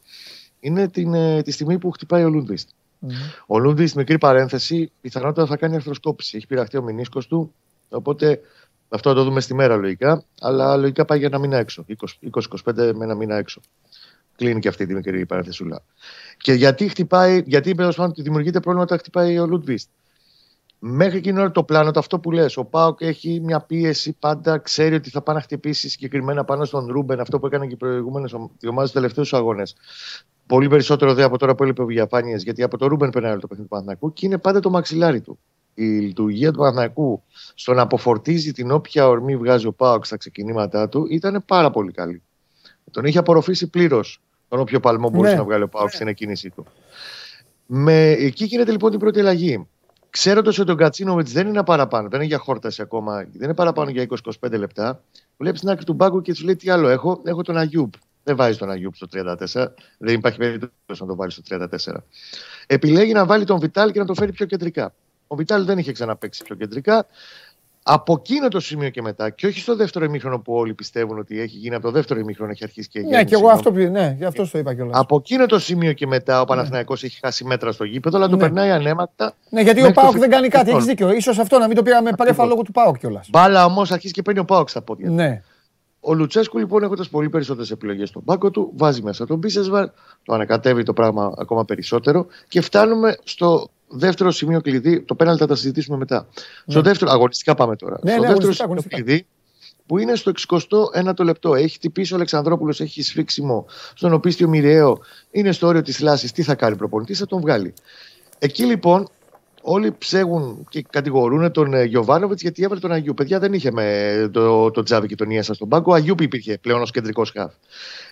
είναι την, ε, τη στιγμή που χτυπάει ο Λούντκβιστ. Mm-hmm. Ο Λούντκβιστ, μικρή παρένθεση, πιθανότατα θα κάνει αρθροσκόπηση. Έχει πειραχτεί ο μηνίσκος του, οπότε αυτό θα το δούμε στη μέρα λογικά, αλλά λογικά πάει για ένα μήνα έξω. 20-25 με ένα μήνα έξω. Κλείνει και αυτή τη μικρή παρενθεσούλα. Και γιατί χτυπάει, γιατί ότι δημιουργείται πρόβλημα όταν χτυπάει ο Λούντκβιστ. Μέχρι εκείνη ώρα το πλάνο, το αυτό που λες, ο Πάοκ έχει μια πίεση πάντα, ξέρει ότι θα πάει να χτυπήσει συγκεκριμένα πάνω στον Ρούμπεν, αυτό που έκανε και οι προηγούμενες ομάδες του τελευταίους αγώνες. Πολύ περισσότερο δε από τώρα που έλειπε ο Βιγιαφάνιες, γιατί από το Ρούμπεν περνάει το παιχνίδι του Παναθηναϊκού και είναι πάντα το μαξιλάρι του. Η λειτουργία του Παναθηναϊκού στο να αποφορτίζει την όποια ορμή βγάζει ο Πάοκ στα ξεκινήματά του ήταν πάρα πολύ καλή. Τον είχε απορροφήσει πλήρως τον όποιο παλμό μπορούσε ναι. να βγάλει ο Πάοκ στην εκκίνησή του. Με, εκεί γίνεται λοιπόν την πρώτη αλλαγή. Ξέροντας ότι ο Γκατσίνοβιτς δεν είναι παραπάνω, δεν είναι για χόρταση ακόμα, δεν είναι παραπάνω για 20-25 λεπτά, βλέπεις την άκρη του μπάγκου και σου λέει τι άλλο έχω. Έχω τον Αγιούπ. Δεν βάζει τον Αγιούπ στο 34. Δεν υπάρχει περίπτωση να τον βάλει στο 34. Επιλέγει να βάλει τον Βιτάλ και να τον φέρει πιο κεντρικά. Ο Βιτάλ δεν είχε ξαναπέξει πιο κεντρικά. Από εκείνο το σημείο και μετά, και όχι στο δεύτερο ημίχρονο που όλοι πιστεύουν ότι έχει γίνει, από το δεύτερο ημίχρονο έχει αρχίσει και έχει Ναι, και εγώ αυτό, ναι, γι' αυτό το είπα κιόλας. Από εκείνο το σημείο και μετά, ο ναι. Παναθηναϊκός έχει χάσει μέτρα στο γήπεδο, αλλά ναι. το περνάει ανέματα. Ναι, γιατί ο Πάοκ δεν κάνει κάτι, έχεις δίκιο. σω αυτό να μην το πήραμε πρέφα λόγω του Πάοκ κιόλας. Μπάλα όμως αρχίζει και παίρνει ο Πάοκ στα πόδια. Ναι. Ο Λουτσέσκου λοιπόν έχοντας πολύ περισσότερες επιλογές στον πάγκο του, βάζει μέσα τον Μπίσεσβαρ, το ανακατεύει το πράγμα ακόμα περισσότερο και φτάνουμε στο δεύτερο σημείο κλειδί. Το πέναλτι θα τα συζητήσουμε μετά. Ναι. Στο δεύτερο, αγωνιστικά πάμε τώρα. Ναι, στο ναι, δεύτερο σημείο κλειδί που είναι στο 61ο λεπτό. Έχει χτυπήσει ο Αλεξανδρόπουλος, έχει σφίξιμο στον οπίστιο Μοιραίο. Είναι στο όριο της θλάση. Τι θα κάνει προπονητής, θα τον βγάλει. Εκεί λοιπόν όλοι ψέγουν και κατηγορούν τον ε, Γιωβάνοβιτς γιατί έβαλε τον Αγίου. Παιδιά δεν είχε με το, το Τζάβι και τον Ιέσα στον πάγκο. Ο Αγίου υπήρχε πλέον ως κεντρικός χαφ.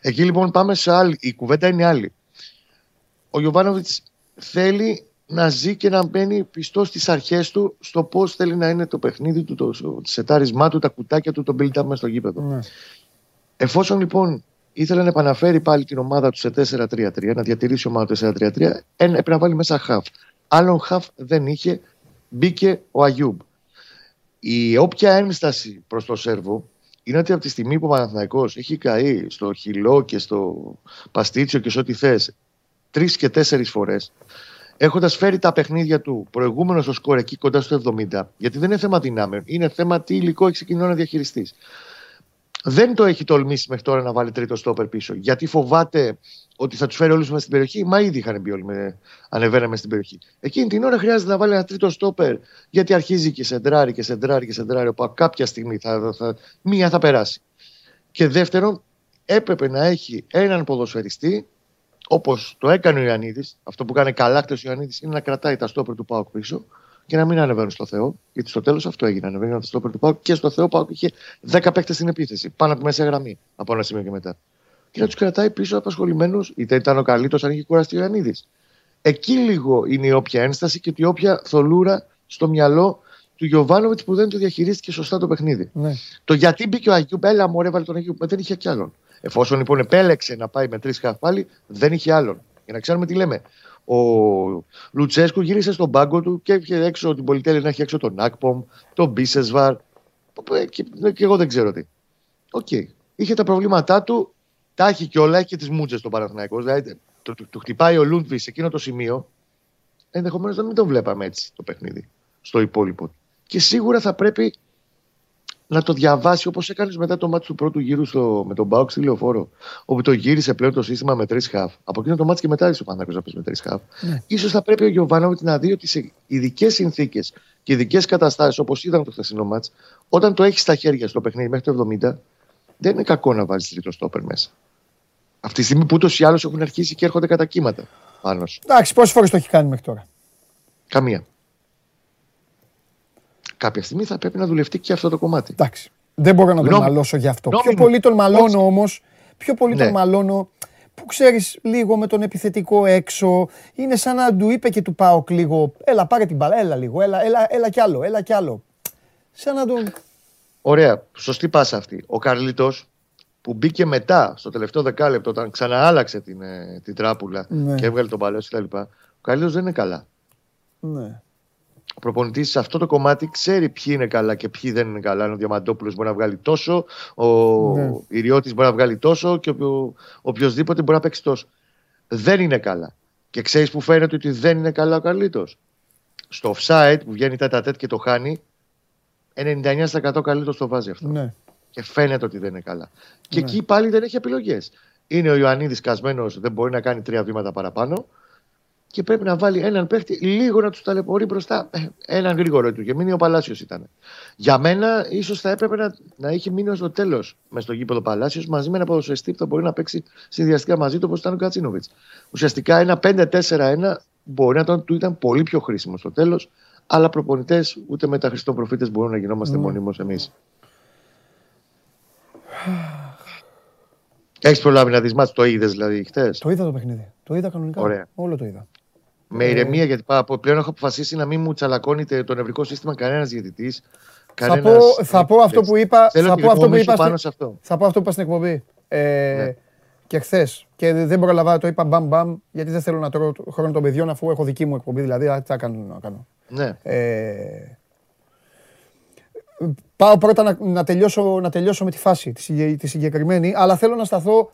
Εκεί λοιπόν πάμε σε άλλη. Η κουβέντα είναι άλλη. Ο Γιωβάνοβιτς θέλει να ζει και να μπαίνει πιστός στις αρχές του στο πώς θέλει να είναι το παιχνίδι του, το, το σετάρισμά του, τα κουτάκια του, το build-up μέσα στο γήπεδο. Ναι. Εφόσον λοιπόν ήθελε να επαναφέρει πάλι την ομάδα του σε 4-3-3, να διατηρήσει η ομάδα του 4-3-3, έπρεπε να βάλει μέσα χαφ. Άλλον χαφ δεν είχε, μπήκε ο Αγιούμπ. Η όποια ένσταση προς το Σέρβο είναι ότι από τη στιγμή που ο Παναθηναϊκός έχει καεί στο χυλό και στο παστίτσιο και σε ό,τι θες τρεις και τέσσερις φορές, έχοντας φέρει τα παιχνίδια του προηγούμενο στο σκορ εκεί κοντά στο 70, γιατί δεν είναι θέμα δυνάμεων, είναι θέμα τι υλικό έχει ξεκινήσει να διαχειριστεί. Δεν το έχει τολμήσει μέχρι τώρα να βάλει τρίτο στόπερ πίσω. Γιατί φοβάται ότι θα τους φέρει όλους μέσα στην περιοχή. Μα ήδη είχαν μπει όλοι με... ανεβαίναμε στην περιοχή. Εκείνη την ώρα χρειάζεται να βάλει ένα τρίτο στόπερ. Γιατί αρχίζει και σεντράρει και σεντράρει και σεντράρει. Όπου κάποια στιγμή θα, θα, μία θα περάσει. Και δεύτερον, έπρεπε να έχει έναν ποδοσφαιριστή Όπως το έκανε ο Ιωαννίδης, αυτό που κάνει καλά χτε ο Ιωαννίδης είναι να κρατάει τα στόπερ του Πάουκ πίσω και να μην ανεβαίνουν στο Θεό. Γιατί στο τέλος αυτό έγινε. Ανεβαίνουν τα στόπερ του Πάουκ και στο Θεό Πάουκ είχε 10 παίκτες στην επίθεση. Πάνω από μέσα γραμμή από ένα σημείο και μετά. Και να τους κρατάει πίσω απασχολημένους, είτε ήταν ο καλύτερος αν είχε κουραστεί ο Ιωαννίδης. Εκεί λίγο είναι η όποια ένσταση και η όποια θολούρα στο μυαλό του Γιωβάνοβιτς που δεν το διαχειρίστηκε σωστά το παιχνίδι. Ναι. Το γιατί μπήκε ο Αγιούμπ έλα μου, έβαλε τον Αγιούμπ, δεν είχε κι άλλον. Εφόσον λοιπόν επέλεξε να πάει με τρεις χαφ πάλι, δεν είχε άλλον. Για να ξέρουμε τι λέμε. Ο Λουτσέσκου γύρισε στον πάγκο του και είχε έξω την πολυτέλεια να έχει έξω τον Ακπομ, τον Μπίσεσβαρ. Και, και εγώ δεν ξέρω τι. Οκέι. Okay. Είχε τα προβλήματά του, τα έχει και όλα, έχει και τις μούτζε στο Παναθηναϊκός. Δηλαδή, του, του, του χτυπάει ο Λούντβις σε εκείνο το σημείο. Ενδεχομένως να μην το βλέπαμε έτσι το παιχνίδι στο υπόλοιπο. Και σίγουρα θα πρέπει να το διαβάσει όπως έκανες μετά το μάτι του πρώτου γύρου στο, με τον Μπάουξ στη λεωφόρο. Όπου το γύρισε πλέον το σύστημα με τρεις χαφ. Από εκείνο το μάτι και μετά ήρθε ο Πανάκο να πεις με τρεις χαφ. Ναι. σω θα πρέπει ο Γιωβάνοβιτς να δει ότι σε ειδικές συνθήκες και ειδικές καταστάσεις όπως είδαμε το χθεσινό μάτι, όταν το έχεις στα χέρια στο παιχνίδι μέχρι το 70, δεν είναι κακό να βάζεις τρίτο στόπερ μέσα. Αυτή τη στιγμή που ούτως ή άλλως έχουν αρχίσει και έρχονται κατά κύματα πάνω Εντάξει, πόσες φορές το έχει κάνει μέχρι τώρα; Καμία κάποια στιγμή θα πρέπει να δουλευτεί και αυτό το κομμάτι. Εντάξει. Δεν μπορώ να τον μαλώσω γι' αυτό. Πιο πολύ τον μαλώνω όμως. Πιο πολύ τον ναι. μαλώνω που ξέρεις λίγο με τον επιθετικό έξω. Είναι σαν να του είπε και του πάω λίγο. Έλα, πάρε την μπαλά, έλα λίγο. Έλα, έλα, έλα κι άλλο, έλα κι άλλο. Σαν να τον. Ωραία, σωστή πάσα αυτή. Ο Καρλίτος που μπήκε μετά στο τελευταίο δεκάλεπτο όταν ξαναάλλαξε την, ε, την τράπουλα ναι. και έβγαλε τον παλαιό κτλ. Ο Καρλίτος δεν είναι καλά. Ναι ο προπονητής σε αυτό το κομμάτι ξέρει ποιοι είναι καλά και ποιοι δεν είναι καλά. Ο Διαμαντόπουλος μπορεί να βγάλει τόσο, ο ναι. Ιριώτης μπορεί να βγάλει τόσο και ο οποιοδήποτε μπορεί να παίξει τόσο. Δεν είναι καλά. Και ξέρεις που φαίνεται ότι δεν είναι καλά ο Καρλίτο. Στο offside που βγαίνει τα τέτ και το χάνει, 99% Καρλίτο το βάζει αυτό. Ναι. Και φαίνεται ότι δεν είναι καλά. Και ναι. εκεί πάλι δεν έχει επιλογές. Είναι ο Ιωαννίδης κασμένος, δεν μπορεί να κάνει τρία βήματα παραπάνω. Και πρέπει να βάλει έναν παίχτη λίγο να τους ταλαιπωρεί μπροστά. Ε, έναν γρήγορο του και μείνει ο Παλάσιος ήταν. Για μένα, ίσως θα έπρεπε να, να έχει μείνει ως το τέλος μες στο γήπεδο Παλάσιος μαζί με ένα ποδοσφαιριστή που θα μπορεί να παίξει συνδυαστικά μαζί του όπως ήταν ο Κατσίνοβιτς. Ουσιαστικά ένα 5-4-1 μπορεί να ήταν, του ήταν πολύ πιο χρήσιμο στο τέλος, αλλά προπονητές ούτε με τα Χριστοπροφήτε μπορούν να γινόμαστε mm. μονίμως εμείς. Έχεις προλάβει να δεις μάτς, το είδες δηλαδή χθες; Το είδα το παιχνίδι. Το είδα κανονικά. Ωραία. Όλο το είδα. Με ε... ηρεμία, γιατί πλέον έχω αποφασίσει να μην μου τσαλακώνεται το νευρικό σύστημα κανένας διαιτητής. Θα, πω, θα πω αυτό που είπα. θα πω αυτό που είπα, πάνω σε αυτό. Θα πω αυτό που είπα στην εκπομπή. Ε, ναι. Και χθες. Και δεν προλαβα, το είπα μπαμ μπαμ, γιατί δεν θέλω να τρώω χρόνο των παιδιών αφού έχω δική μου εκπομπή. Δηλαδή, τι θα κάνω να κάνω. Ναι. Ε, Πάω πρώτα να, να, τελειώσω, να τελειώσω με τη φάση τη, τη συγκεκριμένη, αλλά θέλω να σταθώ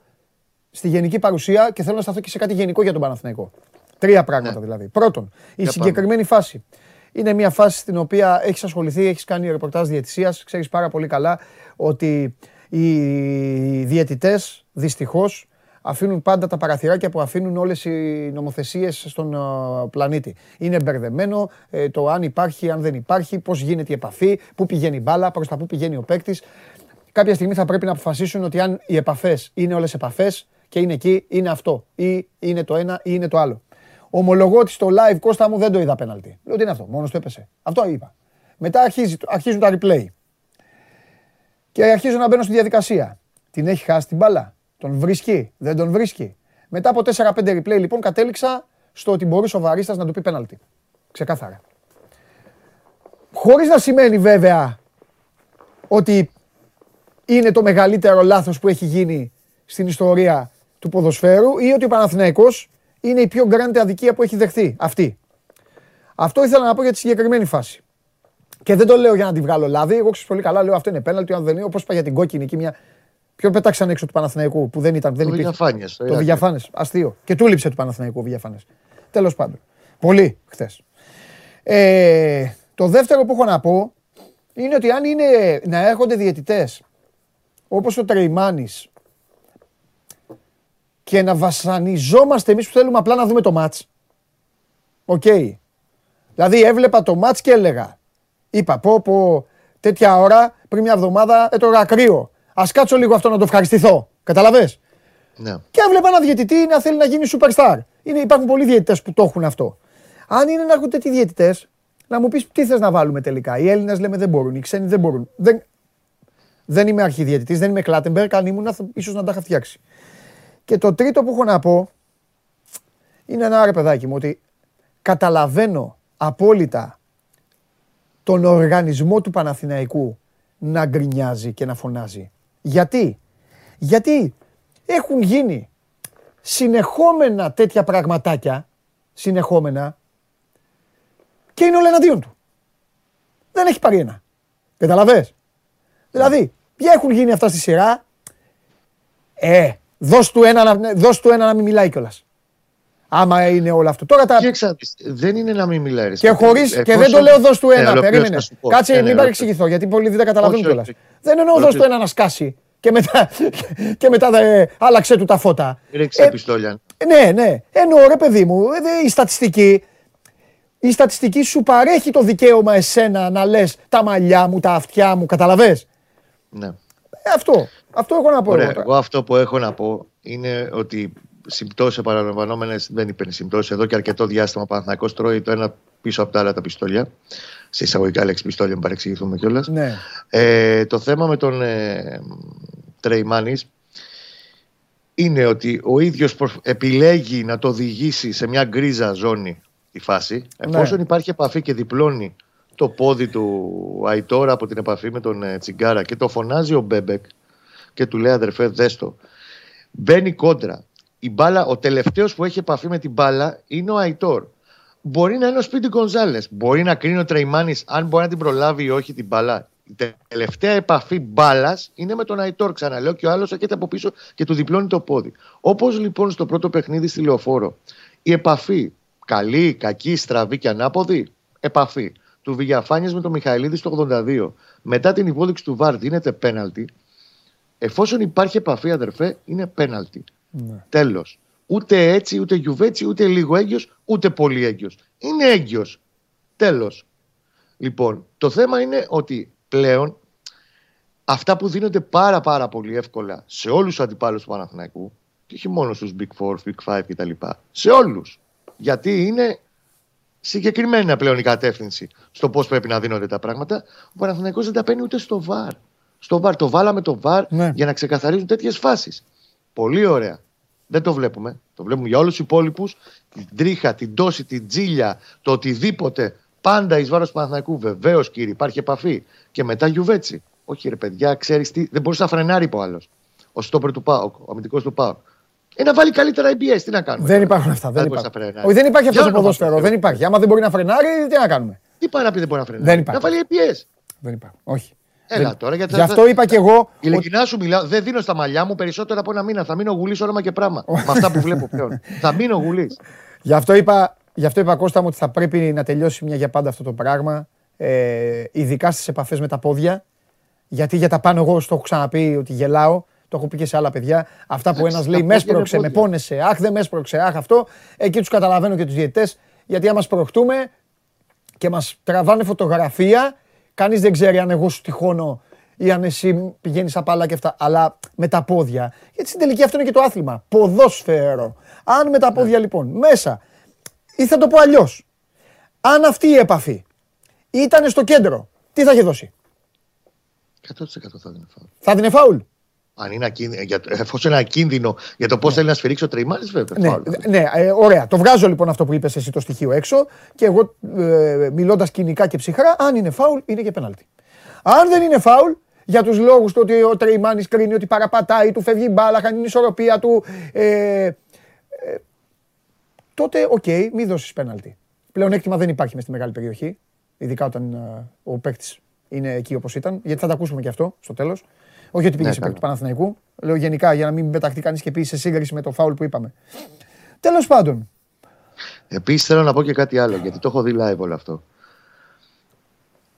στη γενική παρουσία και θέλω να σταθώ και σε κάτι γενικό για τον Παναθηναϊκό. Τρία πράγματα ναι. δηλαδή. Πρώτον, η συγκεκριμένη φάση. Είναι μια φάση στην οποία έχεις ασχοληθεί, έχεις κάνει ρεπορτάζ διαιτησίας. Ξέρεις πάρα πολύ καλά ότι οι διαιτητές δυστυχώς αφήνουν πάντα τα παραθυράκια που αφήνουν όλες οι νομοθεσίες στον ε, πλανήτη. Είναι μπερδεμένο ε, το αν υπάρχει, αν δεν υπάρχει, πώς γίνεται η επαφή, πού πηγαίνει η μπάλα, προς τα πού πηγαίνει ο παίκτης. Κάποια στιγμή θα πρέπει να αποφασίσουν ότι αν οι επαφές είναι όλες επαφές και είναι εκεί, είναι αυτό. Ή είναι το ένα ή είναι το άλλο. Ομολογώ ότι στο live Κώστα μου δεν το είδα πέναλτι. Λέω τι είναι αυτό, μόνος το έπεσε. Αυτό είπα. Μετά αρχίζει, αρχίζουν τα replay. Και αρχίζω να μπαίνω στη διαδικασία. Την έχει χάσει την μπάλα. Τον βρίσκει, δεν τον βρίσκει. Μετά από 4-5 replay λοιπόν κατέληξα στο ότι μπορούσε ο Βαρίστας να του πει πέναλτι. Ξεκάθαρα. Χωρίς να σημαίνει βέβαια ότι είναι το μεγαλύτερο λάθος που έχει γίνει στην ιστορία του ποδοσφαίρου ή ότι ο Παναθηναϊκός είναι η πιο γκράντε αδικία που έχει δεχθεί. Αυτή. Αυτό ήθελα να πω για τη συγκεκριμένη φάση. Και δεν το λέω για να τη βγάλω λάδι. Εγώ ξέρω πολύ καλά, λέω αυτό είναι πέναλτι. Αν δεν είναι, όπως είπα για την κόκκινη εκεί, μια Ποιο πετάξαν έξω του Παναθηναϊκού που δεν ήταν. Δεν το Βιαφάνιε. Το Βιαφάνε. Αστείο. Και του λείψε του Παναθηναϊκού Βιαφάνε. Τέλος πάντων. Πολύ χθες. Ε, το δεύτερο που έχω να πω είναι ότι αν είναι να έρχονται διαιτητές όπως ο Τρεϊμάνης και να βασανιζόμαστε εμείς που θέλουμε απλά να δούμε το μάτς. Οκέι. Okay. Δηλαδή έβλεπα το ματς και έλεγα. Είπα πω πω τέτοια ώρα πριν μια εβδομάδα έτρωγα κρύο. Α κάτσω λίγο αυτό να το ευχαριστηθώ. Κατάλαβες. Ναι. Και έβλεπα ένα διαιτητή να θέλει να γίνει superstar. Είναι, υπάρχουν πολλοί διαιτητές που το έχουν αυτό. Αν είναι να έχουν τέτοιοι διαιτητές, να μου πεις τι θες να βάλουμε τελικά. Οι Έλληνες λέμε δεν μπορούν, οι ξένοι δεν μπορούν. Δεν, δεν είμαι αρχιδιαιτητής, δεν είμαι Κλάτεμπεργκ. Αν ήμουν, ίσως να τα είχα φτιάξει. Και το τρίτο που έχω να πω είναι ένα ρε παιδάκι μου ότι καταλαβαίνω απόλυτα τον οργανισμό του Παναθηναϊκού να γκρινιάζει και να φωνάζει. Γιατί, γιατί έχουν γίνει συνεχόμενα τέτοια πραγματάκια, συνεχόμενα, και είναι όλα εναντίον του. Δεν έχει πάρει ένα. Καταλαβες; Δηλαδή, ποια έχουν γίνει αυτά στη σειρά. Ε, δώσ' του ένα, δώσ του ένα να μην μιλάει κιόλας. Άμα είναι όλο αυτό. Τώρα τα... δεν είναι να μην μιλάει. Και, χωρίς, και δεν το λέω δώσ' του ένα. Περίμενε. Κάτσε, μην παρεξηγηθώ γιατί πολλοί δεν καταλαβαίνουν κιόλας. Δεν εννοώ δώσ' του ένα να σκάσει. Και μετά, και μετά δε, άλλαξε του τα φώτα. Ρίξε ε, πιστόλια. Ναι, ναι. Εννοώ ρε παιδί μου, η στατιστική, η στατιστική σου παρέχει το δικαίωμα εσένα να λες τα μαλλιά μου, τα αυτιά μου, καταλαβες; Ναι. Ε, αυτό. Αυτό έχω να πω. Ωραία, εγώ αυτό που έχω να πω είναι ότι συμπτώσεις επαναλαμβανόμενες δεν είπε συμπτώσεις. Εδώ και αρκετό διάστημα ο Παναθηναϊκός τρώει το ένα πίσω από τα άλλα τα πιστόλια. Σε εισαγωγικά λέξη πιστόλια, μην παρεξηγηθούμε κιόλας. Ναι. Ε, το θέμα με τον ε, Τρεϊμάνη είναι ότι ο ίδιος επιλέγει να το οδηγήσει σε μια γκρίζα ζώνη τη φάση. Ναι. Εφόσον υπάρχει επαφή και διπλώνει το πόδι του Αϊτόρ από την επαφή με τον ε, Τσιγκάρα και το φωνάζει ο Μπέμπεκ και του λέει αδερφέ δέστο. Μπαίνει κόντρα η μπάλα, ο τελευταίος που έχει επαφή με την μπάλα είναι ο Αϊτόρ. Μπορεί να είναι ο Σπίντι Γκονζάλες. Μπορεί να κρίνει ο Τρεϊμάνης αν μπορεί να την προλάβει ή όχι την μπάλα. Η τελευταία επαφή μπάλας είναι με τον Αϊτόρ, ξαναλέω, και ο άλλος έρχεται από πίσω και του διπλώνει το πόδι. Όπως λοιπόν στο πρώτο παιχνίδι στη λεωφόρο, η επαφή καλή, κακή, στραβή και ανάποδη, επαφή του Βηγιαφάνιας με τον Μιχαηλίδη στο 82, μετά την υπόδειξη του Βάρ δίνεται πέναλτι. Εφόσον υπάρχει επαφή, αδερφέ, είναι πέναλτι. Ναι. Τέλος. Ούτε έτσι, ούτε γιουβέτσι, ούτε λίγο έγκυος, ούτε πολύ έγκυος. Είναι έγκυος. Τέλος. Λοιπόν, το θέμα είναι ότι πλέον αυτά που δίνονται πάρα πάρα πολύ εύκολα σε όλους τους αντιπάλους του Παναθηναϊκού, και όχι μόνο στους Big Four, Big Five κτλ. Σε όλους. Γιατί είναι συγκεκριμένα πλέον η κατεύθυνση στο πώς πρέπει να δίνονται τα πράγματα. Ο Παναθηναϊκός δεν τα παίρνει ούτε στο βαρ. Στο βαρ. Το βάλαμε το βαρ ναι. για να ξεκαθαρίζουν τέτοιες φάσεις. Πολύ ωραία. Δεν το βλέπουμε. Το βλέπουμε για όλους τους υπόλοιπους. Την τρίχα, την τόση, την τζίλια, το οτιδήποτε. Πάντα εις βάρος του Παναθηναϊκού. Βεβαίως κύριε, υπάρχει επαφή. Και μετά γιουβέτσι. Όχι ρε παιδιά, ξέρεις τι, δεν μπορούσε να φρενάρει ο άλλος. Ο στόπερ του Πάοκ, ο αμυντικός του Πάοκ. Ε, να βάλει καλύτερα EBS, τι να κάνουμε. Δεν υπάρχουν αυτά. Δεν, υπάρχουν. Όχι, δεν υπάρχει αυτό το ποδόσφαιρο. Δεν υπάρχει. Άμα δεν μπορεί να φρενάρει, τι να κάνουμε; Τι πάει να πει δεν μπορεί να φρενάρει; Δεν υπάρχει. Να βάλει EBS. Δεν υπάρχει. Όχι. Έλα δεν... τώρα. Γιατί Γι' αυτό είπα και εγώ. Ειλικρινά σου μιλάω, δεν δίνω στα μαλλιά μου περισσότερο από ένα μήνα. Θα μείνω γουλής όνομα και πράγμα. Με αυτά που βλέπω πλέον. θα μείνω γουλής. Γι' αυτό είπα, γι αυτό είπα Κώστα μου ότι θα πρέπει να τελειώσει μια για πάντα αυτό το πράγμα. Ε, ειδικά στις επαφές με τα πόδια. Γιατί για τα πάνω εγώ στο έχω ξαναπεί ότι γελάω. Το έχω πει και σε άλλα παιδιά. Αυτά που ένας λέει μες έσπρωξε, με πόνεσε, αχ δεν μες έσπρωξε, αχ αυτό. Εκεί τους καταλαβαίνω και τους διαιτητές. Γιατί άμα σπρωχτούμε και μας τραβάνε φωτογραφία, κανείς δεν ξέρει αν εγώ σου τυχώνω ή αν εσύ πηγαίνεις απαλά και αυτά. Αλλά με τα πόδια. Γιατί στην τελική αυτό είναι και το άθλημα. Ποδόσφαιρο. Αν με τα πόδια ναι. λοιπόν μέσα. Ή θα το πω αλλιώς. Αν αυτή η επαφή ήταν στο κέντρο, τι θα είχε δώσει; 100% θα δίνει φάουλ. Θα δίνει φάουλ; Αν είναι ακίνδυνο, για, εφόσον είναι ακίνδυνο για το πώς ναι. θέλει να σφυρίξει ο Τρεϊμάνη, βέβαια. Ναι, ναι ε, ωραία. Το βγάζω λοιπόν αυτό που είπες εσύ το στοιχείο έξω και εγώ ε, μιλώντας κοινικά και ψυχρά, αν είναι φάουλ, είναι και πέναλτι. Αν δεν είναι φάουλ, για τους λόγους του ότι ο Τρεϊμάνη κρίνει ότι παραπατάει, του φεύγει μπάλα, χάνει την ισορροπία του. Ε, ε, τότε, OK, okay, μην δώσεις πέναλτι. Πλέον έκτημα δεν υπάρχει μες στη μεγάλη περιοχή. Ειδικά όταν ε, ο παίκτης είναι εκεί όπως ήταν. Γιατί θα τα ακούσουμε και αυτό στο τέλος. Όχι ότι πήγε ναι, του Παναθηναϊκού. Λέω γενικά για να μην πεταχτεί κανείς και πει σε σύγκριση με το φάουλ που είπαμε. Τέλος πάντων. Επίσης θέλω να πω και κάτι άλλο, γιατί το έχω δει live όλο αυτό.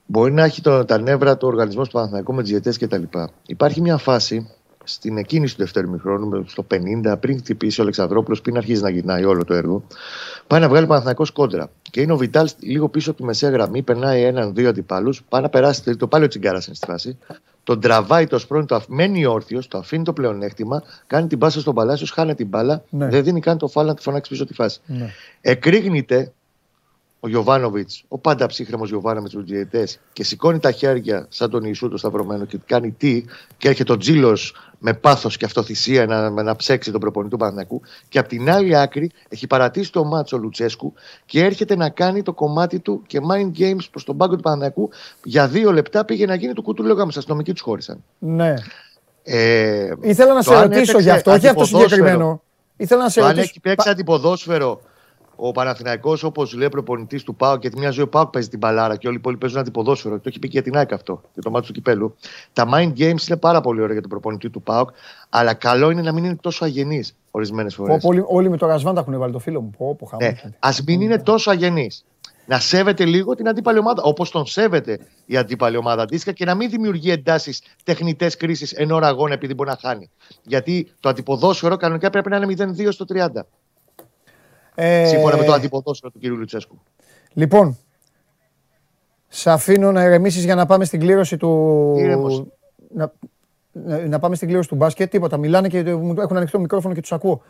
Μπορεί να έχει το, τα νεύρα του οργανισμού του Παναθηναϊκού με τις κτλ. Υπάρχει μια φάση στην εκκίνηση του δεύτερου ημιχρόνου, στο 50, πριν χτυπήσει ο Αλεξανδρόπουλος, πριν αρχίζει να γυρνάει όλο το έργο, πάει να βγάλει Παναθυνακό κόντρα. Και είναι ο Βιτάλ λίγο πίσω από τη μεσαία γραμμή, περνάει έναν-δύο αντιπάλους, πάει να περάσει το πάλι ο Τσιγκάρα στη φάση. Τον τραβάει το σπρόνι, το μένει όρθιος, το αφήνει το πλεονέκτημα, κάνει την πάσα στον Παλάσιο, χάνει την μπάλα, ναι. δεν δίνει καν το φάλα να τη φωνάξει πίσω τη φάση. Ναι. Εκρήγνεται ο Γιωβάνοβιτς, ο πάντα ψύχρεμος Γιωβάνοβιτς του διαιτέ, και σηκώνει τα χέρια σαν τον Ιησού το Σταυρωμένο και κάνει τι, και έρχεται ο Τζίλος με πάθος και αυτοθυσία να, να ψέξει τον προπονητή του Παναθηναϊκού. Και από την άλλη άκρη έχει παρατήσει το μάτσο Λουτσέσκου και έρχεται να κάνει το κομμάτι του και mind games προς τον πάγκο του Παναθηναϊκού. Για δύο λεπτά πήγε να γίνει το κουτούλιο γάμο. Αστυνομικοί τους χώρισαν. Ναι. Ε, Ήθελα να σε ρωτήσω γι' αυτό, όχι αυτό συγκεκριμένο. Ήθελα να σε ρωτήσω. Αν έχει παίξει αντιποδόσφαιρο ο Παναθηναϊκός όπως λέει προπονητής του Πάου, γιατί μια ζωή ο Πάου παίζει την μπαλάρα και όλοι οι υπόλοιποι παίζουν αντιποδόσφαιρο. Το έχει πει και για την ΑΕΚ αυτό, για το μάτι του κυπέλου. Τα mind games είναι πάρα πολύ ωραία για τον προπονητή του Πάου, αλλά καλό είναι να μην είναι τόσο αγενεί ορισμένες φορές. Όλοι, όλοι με το Ρασβάντα έχουν βάλει το φίλο μου. Πω, πω, ναι. Α μην είναι τόσο αγενεί. Να σέβεται λίγο την αντίπαλη ομάδα, όπως τον σέβεται η αντίπαλη ομάδα αντίστοιχα και να μην δημιουργεί εντάσεις τεχνητές κρίσεις εν ώρα αγώνα επειδή μπορεί να χάνει. Γιατί το αντιποδόσφαιρο κανονικά πρέπει να είναι 0-2 στο 30. Ε... Σύμφωνα με το αντιποδόσφαιρο του κ. Λουτσέσκου. Λοιπόν, σε αφήνω να ηρεμήσεις για να πάμε στην κλήρωση του. Να, να, πάμε στην κλήρωση του μπάσκετ. Τίποτα. Μιλάνε και έχουν ανοιχτό μικρόφωνο και τους ακούω.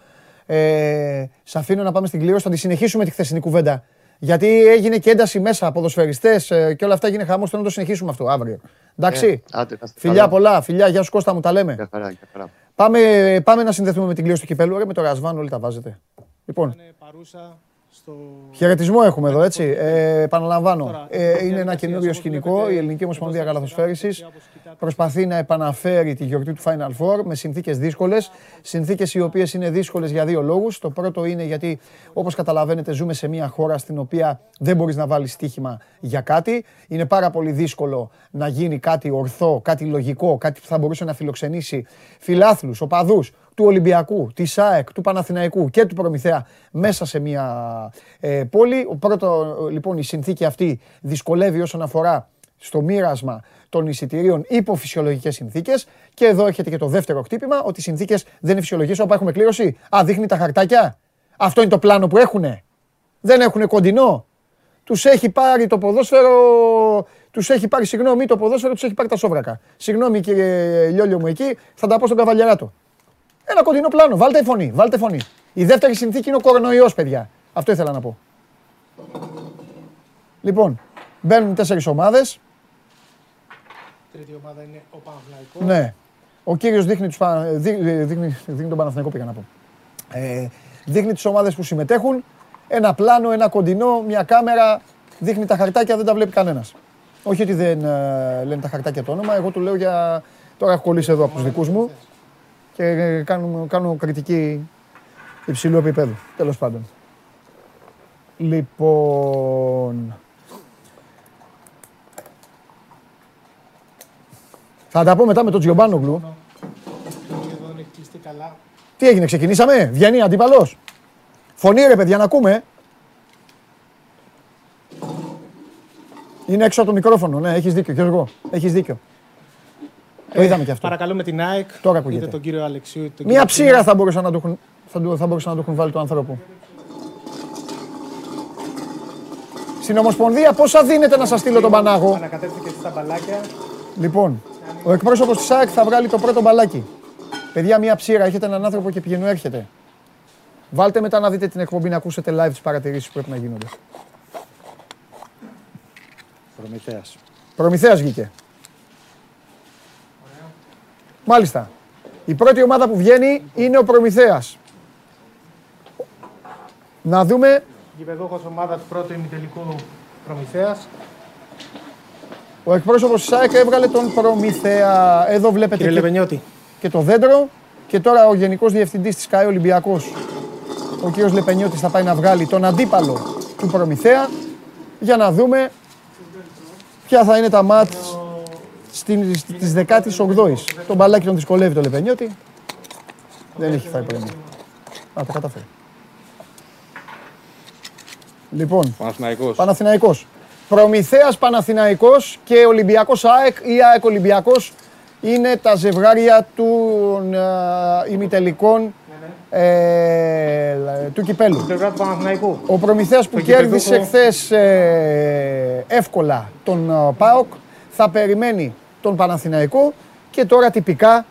Ε, σε αφήνω να πάμε στην κλήρωση. Θα τη συνεχίσουμε τη χθεσινή κουβέντα. Γιατί έγινε και ένταση μέσα, ποδοσφαιριστές ε, και όλα αυτά έγινε χαμός. Θέλω να το συνεχίσουμε αυτό αύριο. Εντάξει. Ε, άντε, φιλιά πολλά. Φιλιά, γεια σου Κώστα μου, τα λέμε. χαρά, χαρά. Πάμε, πάμε να συνδεθούμε με την κλήρωση του κυπέλου. με το Ρασβάν όλοι τα βάζετε. Λοιπόν. παρούσα στο... Χαιρετισμό έχουμε εδώ, έτσι. Ε, επαναλαμβάνω. Ε, είναι ένα καινούριο σκηνικό. Η Ελληνική Ομοσπονδία Καλαθοσφαίριση προσπαθεί να επαναφέρει τη γιορτή του Final Four με συνθήκες δύσκολες. Συνθήκες οι οποίες είναι δύσκολες για δύο λόγους. Το πρώτο είναι γιατί, όπως καταλαβαίνετε, ζούμε σε μια χώρα στην οποία δεν μπορείς να βάλεις στοίχημα για κάτι. Είναι πάρα πολύ δύσκολο να γίνει κάτι ορθό, κάτι λογικό, κάτι που θα μπορούσε να φιλοξενήσει φιλάθλους, οπαδούς, του Ολυμπιακού, της ΑΕΚ, του Παναθηναϊκού και του Προμηθέα μέσα σε μια ε, πόλη. Ο πρώτο, λοιπόν, η συνθήκη αυτή δυσκολεύει όσον αφορά στο μοίρασμα των εισιτηρίων υπό φυσιολογικές συνθήκες. Και εδώ έχετε και το δεύτερο χτύπημα, ότι οι συνθήκες δεν είναι φυσιολογικέ. Όπου έχουμε κλήρωση; Α, δείχνει τα χαρτάκια; Αυτό είναι το πλάνο που έχουν. Δεν έχουν κοντινό; Τους έχει πάρει το ποδόσφαιρο. Τους έχει πάρει, συγγνώμη, το ποδόσφαιρο τους έχει πάρει τα σόβρακα. Συγγνώμη κύριε Λιόλιο μου εκεί, θα τα πω στον καβαλιαράτο. Ένα κοντινό πλάνο. Βάλτε φωνή. Βάλτε φωνή. Η δεύτερη συνθήκη είναι ο κορονοϊός, παιδιά. Αυτό ήθελα να πω. Λοιπόν, μπαίνουν τέσσερις ομάδες. Τρίτη ομάδα είναι ο Παναθηναϊκός. Ναι. Ο κύριος δείχνει, τους, δείχνει, δείχνει τον Παναθηναϊκό, πήγα να πω. Ε, δείχνει τις ομάδες που συμμετέχουν. Ένα πλάνο, ένα κοντινό, μια κάμερα. Δείχνει τα χαρτάκια, δεν τα βλέπει κανένας. Όχι ότι δεν ε, λένε τα χαρτάκια το όνομα. Εγώ του λέω για. Τώρα έχω κολλήσει εδώ από τους δικούς μου και κάνω, κάνω κριτική υψηλού επίπεδου. Τέλος πάντων. Λοιπόν. Θα τα πω μετά με τον Τζιομπάνογλου. Τι έγινε, ξεκινήσαμε, βγαίνει αντίπαλος. Φωνή ρε παιδιά, να ακούμε. Είναι έξω από το μικρόφωνο, ναι, έχεις δίκιο, Γιώργο, έχεις δίκιο. Το είδαμε κι αυτό. Παρακαλούμε την ΑΕΚ, Τώρα ακούγεται. είτε τον κύριο Αλεξίου, είτε τον Μία ψήρα θα μπορούσαν να το έχουν, θα, θα μπορούσαν να το έχουν βάλει το άνθρωπο. Στην Ομοσπονδία πόσα δίνετε να σας στείλω τον Πανάγο; Ανακατεύτηκε στα μπαλάκια. Λοιπόν, ο εκπρόσωπος της ΑΕΚ θα βγάλει το πρώτο μπαλάκι. Παιδιά, μία ψήρα. Έχετε έναν άνθρωπο και πηγαίνω έρχεται. Βάλτε μετά να δείτε την εκπομπή να ακούσετε live τις παρατηρήσεις που πρέπει να γίνονται. Προμηθέας. Προμηθέας βγήκε. Μάλιστα. Η πρώτη ομάδα που βγαίνει είναι ο Προμηθέας. Να δούμε. Γηπεδούχος ομάδας του πρώτου ημιτελικού Προμηθέας. Ο εκπρόσωπος της ΑΕΚ έβγαλε τον Προμηθέα. Εδώ βλέπετε Κύριε και, και το δέντρο. Και τώρα ο Γενικός Διευθυντής της ΚΑΕ Ολυμπιακός, ο κύριος Λεπενιώτης θα πάει να βγάλει τον αντίπαλο του Προμηθέα για να δούμε ποια θα είναι τα μάτς της 18ης. Το μπαλάκι τον δυσκολεύει το Λεπενιώτη. Δεν έχει φάει πρέμιο. Α, το καταφέρει. Λοιπόν, Παναθηναϊκός. Παναθηναϊκός. Προμηθέας Παναθηναϊκός και Ολυμπιακός ΑΕΚ ή ΑΕΚ Ολυμπιακός είναι τα ζευγάρια των uh, ημιτελικών ε, του κυπέλου. του Ο Προμηθέας που κέρδισε χθες ε, εύκολα τον uh, ΠΑΟΚ θα περιμένει τον Παναθηναϊκό και τώρα τυπικά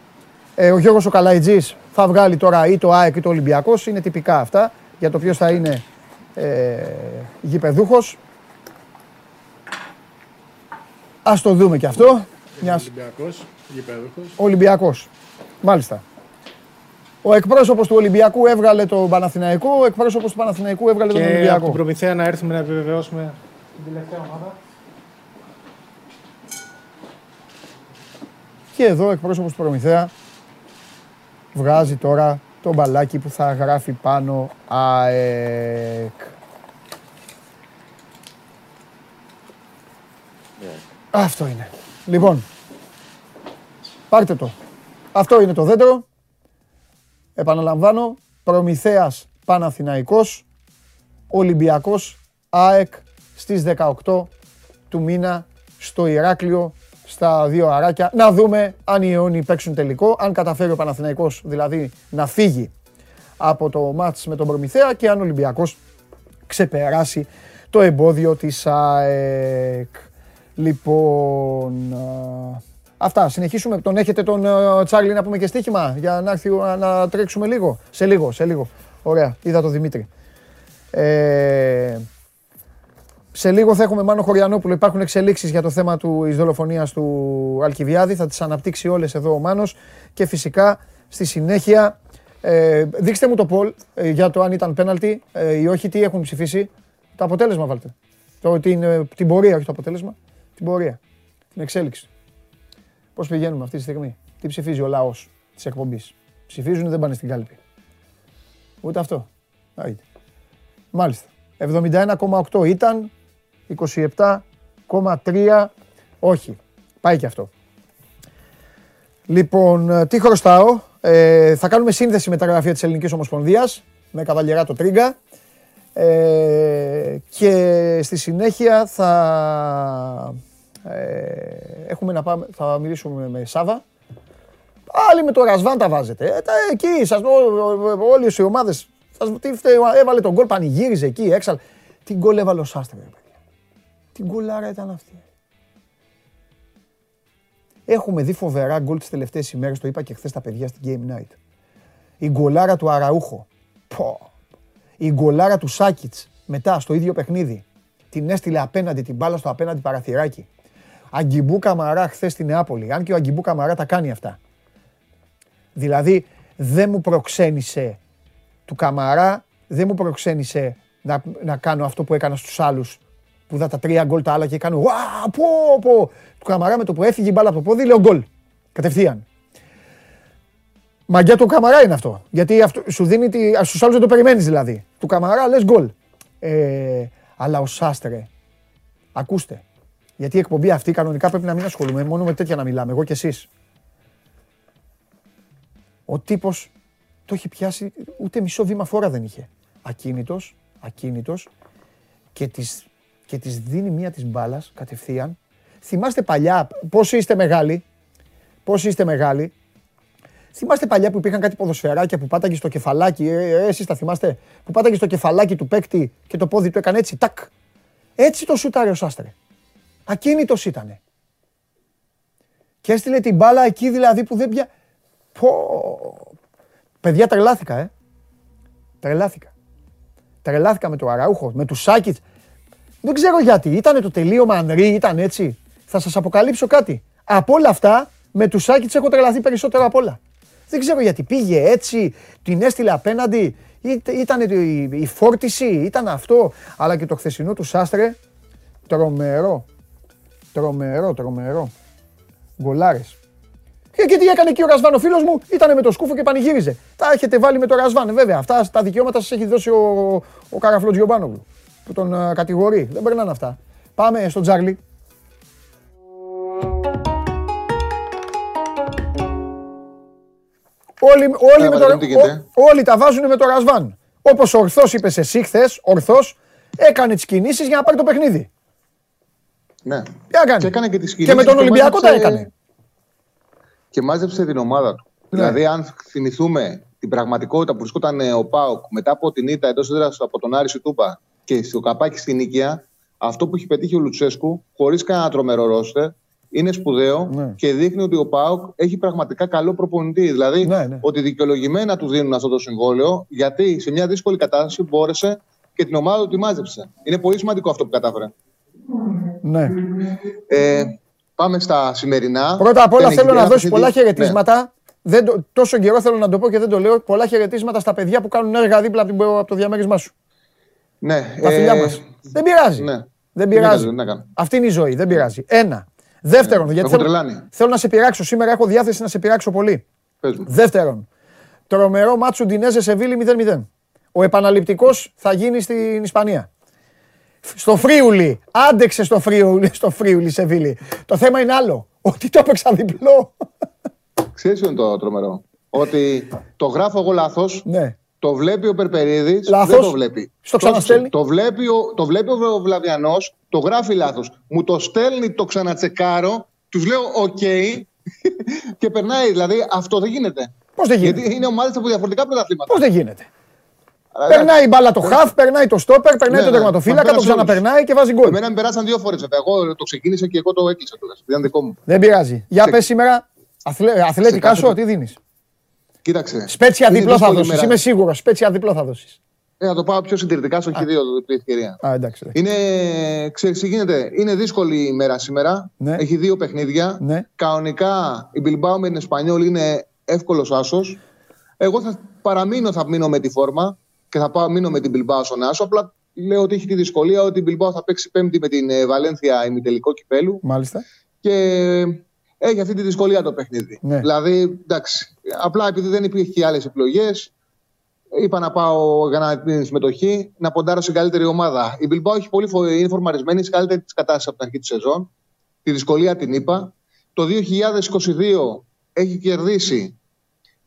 ε, ο Γιώργος ο Καλαϊτζής θα βγάλει τώρα ή το ΑΕΚ ή το Ολυμπιακός. Είναι τυπικά αυτά για το ποιος θα είναι ε, γηπεδούχος. Ας το δούμε και αυτό. Μιας... Ολυμπιακός, γηπεδούχος. Ολυμπιακός. Μάλιστα. Ο εκπρόσωπος του Ολυμπιακού έβγαλε το Παναθηναϊκό, ο εκπρόσωπος του Παναθηναϊκού έβγαλε τον Ολυμπιακό. Και από την Προμηθέα να έρθουμε να επιβεβαιώσουμε την τελευταία ομάδα. Και εδώ ο εκπρόσωπος του Προμηθέα βγάζει τώρα το μπαλάκι που θα γράφει πάνω ΑΕΚ. Yeah. Αυτό είναι. Λοιπόν, πάρτε το. Αυτό είναι το δέντρο. Επαναλαμβάνω, Προμηθέας Παναθηναϊκός, Ολυμπιακός ΑΕΚ στις 18 του μήνα στο Ηράκλειο στα δύο αράκια. Να δούμε αν οι αιώνιοι παίξουν τελικό, αν καταφέρει ο Παναθηναϊκός δηλαδή να φύγει από το μάτς με τον Προμηθέα και αν ο Ολυμπιακός ξεπεράσει το εμπόδιο της ΑΕΚ. Λοιπόν, αυτά. Συνεχίσουμε. Τον έχετε τον Τσάρλι να πούμε και στοίχημα για να έρθει να τρέξουμε λίγο. Σε λίγο, σε λίγο. Ωραία. Είδα το Δημήτρη. Ε, σε λίγο θα έχουμε Μάνο Χωριανόπουλο. Υπάρχουν εξελίξεις για το θέμα του δολοφονίας του Αλκιβιάδη. Θα τις αναπτύξει όλες εδώ ο Μάνος. Και φυσικά στη συνέχεια ε, δείξτε μου το Πολ ε, για το αν ήταν πέναλτι ε, ή όχι, τι έχουν ψηφίσει. Το αποτέλεσμα βάλτε. Το, την, ε, την πορεία, όχι το αποτέλεσμα. Την πορεία. Την εξέλιξη. Πώς πηγαίνουμε αυτή τη στιγμή; Τι ψηφίζει ο λαός της εκπομπής; Ψηφίζουν ή δεν πάνε στην κάλπη. Ούτε αυτό. Άιτε. Μάλιστα. 71,8 ήταν. 27,3 όχι. Πάει και αυτό. Λοιπόν, τι χρωστάω; Ε, θα κάνουμε σύνδεση με τα γραφεία της Ελληνικής Ομοσπονδίας με το Τρίγκα ε, και στη συνέχεια θα Ε, έχουμε να πάμε, θα μιλήσουμε με Σάβα. Άλλοι με το Ρασβάν τα βάζετε. Ε, τα, εκεί, σας, όλες οι ομάδες. Σας, τι έβαλε τον γκολ, πανηγύριζε εκεί, έξαλ. Τι γκολ έβαλε ο Σάστρε, παιδιά. Τι γκολάρα ήταν αυτή. Έχουμε δει φοβερά γκολ τις τελευταίες ημέρες, το είπα και χθες τα παιδιά στην Game Night. Η γκολάρα του Αραούχο. Πω. Η γκολάρα του Σάκιτς μετά στο ίδιο παιχνίδι. Την έστειλε απέναντι την μπάλα στο απέναντι παραθυράκι. Αγκιμπού Καμαρά χθες στη Νεάπολη. Αν και ο Αγκιμπού Καμαρά τα κάνει αυτά. Δηλαδή δεν μου προξένησε του Καμαρά, δεν μου προξένησε να, να κάνω αυτό που έκανα στους άλλους που δα τα τρία γκολ τα άλλα και κάνω «Ουα, πω, πω». Του Καμαρά με το που έφυγε η μπάλα από το πόδι λέω γκολ. Κατευθείαν. Μαγκιά του Καμαρά είναι αυτό. Γιατί αυτό, σου δίνει τη, στους άλλους δεν το περιμένεις δηλαδή. Του Καμαρά λες γκολ. Ε, αλλά ο Σάστρε, ακούστε, γιατί η εκπομπή αυτή κανονικά πρέπει να μην ασχολούμαι, μόνο με τέτοια να μιλάμε, εγώ και εσείς. Ο τύπος το έχει πιάσει, ούτε μισό βήμα φόρα δεν είχε. Ακίνητος, ακίνητος και της, και της δίνει μία της μπάλας κατευθείαν. Θυμάστε παλιά, πόσοι είστε μεγάλοι, πόσοι είστε μεγάλοι, Θυμάστε παλιά που υπήρχαν κάτι ποδοσφαιράκια που πάταγε στο κεφαλάκι, ε, ε, εσείς τα θυμάστε, που πάταγε στο κεφαλάκι του παίκτη και το πόδι του έκανε έτσι, τάκ. Έτσι το σούταρε ο Σάστρε. Ακίνητος ήτανε. Και έστειλε την μπάλα εκεί δηλαδή που δεν πια... Πω... Παιδιά τρελάθηκα, ε. Τρελάθηκα. Τρελάθηκα με το Αραούχο, με τους Σάκητς. Δεν ξέρω γιατί. Ήτανε το τελείωμα Ανρή, ήταν έτσι. Θα σας αποκαλύψω κάτι. Από όλα αυτά, με τους Σάκητ έχω τρελαθεί περισσότερο από όλα. Δεν ξέρω γιατί πήγε έτσι, την έστειλε απέναντι. Ήταν η φόρτιση, ήταν αυτό. Αλλά και το χθεσινό του Σάστρε, τρομερό. Τρομερό, τρομερό. Γκολάρες. Και, τι έκανε εκεί ο Ρασβάν, ο φίλος μου, ήταν με το σκούφο και πανηγύριζε. Τα έχετε βάλει με το Ρασβάν. Βέβαια, αυτά τα δικαιώματα σας έχει δώσει ο, ο Καραφλό Τζιομπάνογλου που τον uh, κατηγορεί. Δεν περνάνε αυτά. Πάμε στον Τζάρλι. Όλοι, όλοι, με το, όλοι τα βάζουν με το Ρασβάν. Όπως ορθώ είπε εσύ χθες, ορθώ έκανε τις κινήσεις για να πάρει το παιχνίδι. Ναι. Τι έκανε; Και, έκανε και, τις και με τον Ολυμπιακό τα έκανε. Και μάζεψε την ομάδα του. Ναι. Δηλαδή, αν θυμηθούμε την πραγματικότητα που βρισκόταν ο Πάοκ μετά από την ήττα εντός έδρας από τον Άρη Τούπα και στο καπάκι στην Νίκαια, αυτό που έχει πετύχει ο Λουτσέσκου, χωρίς κανένα τρομερό ρόστερ, είναι σπουδαίο ναι. και δείχνει ότι ο Πάοκ έχει πραγματικά καλό προπονητή. Δηλαδή, ναι, ναι. ότι δικαιολογημένα του δίνουν αυτό το συμβόλαιο, γιατί σε μια δύσκολη κατάσταση μπόρεσε και την ομάδα του τη μάζεψε. Είναι πολύ σημαντικό αυτό που κατάφερε. Ναι. Ε, πάμε στα σημερινά. Πρώτα απ' όλα θέλω να δώσει πολλά χαιρετίσματα. Ναι. Δεν το, τόσο καιρό θέλω να το πω και δεν το λέω. Πολλά χαιρετίσματα στα παιδιά που κάνουν έργα δίπλα από, από το διαμέρισμά σου. Ναι. Τα φιλιά ε, μας. Δεν πειράζει. Ναι. Δεν πειράζει. Αυτή είναι η ζωή. Δεν πειράζει. Ένα. Δεύτερον, γιατί θέλω, θέλω, να σε πειράξω. Σήμερα έχω διάθεση να σε πειράξω πολύ. Δεύτερον, τρομερό μάτσο Ντινέζε σε Βίλη 0-0. Ο επαναληπτικός θα γίνει στην Ισπανία. Στο Φρίουλι. Άντεξε στο Φρίουλι, στο Φρίουλι σε Βίλη. Το θέμα είναι άλλο. Ότι το έπαιξα διπλό. Ξέρεις είναι το τρομερό; Ότι το γράφω εγώ λάθος. Ναι. Το βλέπει ο Περπερίδης. Δεν το βλέπει. Στο ξαναστέλνει. Το βλέπει ο, το βλέπει ο Βλαβιανό, το γράφει λάθος. Μου το στέλνει, το ξανατσεκάρω, τους λέω οκ και περνάει. Δηλαδή αυτό δεν γίνεται. Πώς δεν γίνεται; Γιατί είναι ομάδες από διαφορετικά πρωταθλήματα. Πώς δεν γίνεται; Περνάει η μπάλα το χαφ, περνάει το στόπερ, περνάει ναι, το ναι. τερματοφύλακα, το ξαναπερνάει και βάζει γκολ. Εμένα με περάσαν δύο φορές βέβαια. Εγώ το ξεκίνησα και εγώ το έκλεισα τώρα. Ήταν δικό μου. Δεν πειράζει. Για πες σήμερα, αθλητικά σου, τι δίνεις; Κοίταξε. Σπέτσια διπλό θα δώσεις. Είμαι σίγουρος. Σπέτσια διπλό θα δώσεις. Ε, να το πάω πιο συντηρητικά, στο χειδίο την ευκαιρία. Α, εντάξει. Είναι, ξέρεις, γίνεται, είναι δύσκολη η μέρα σήμερα. Ναι. Έχει δύο παιχνίδια. Ναι. Κανονικά η Bilbao με την Εσπανιόλ είναι εύκολος άσος. Εγώ θα παραμείνω, θα μείνω με τη φόρμα και θα πάω, μείνω με την Bilbao στον άσο. Απλά λέω ότι έχει τη δυσκολία ότι η Bilbao θα παίξει πέμπτη με την ε, Βαλένθια ημιτελικό κυπέλου. Μάλιστα. Και έχει αυτή τη δυσκολία το παιχνίδι. Ναι. Δηλαδή, εντάξει, απλά επειδή δεν υπήρχε και άλλες επιλογές, είπα να πάω για να την συμμετοχή, να ποντάρω στην καλύτερη ομάδα. Η Bilbao έχει πολύ είναι φορμαρισμένη σε καλύτερη της κατάστασης από την αρχή τη σεζόν. Τη δυσκολία την είπα. Το 2022 έχει κερδίσει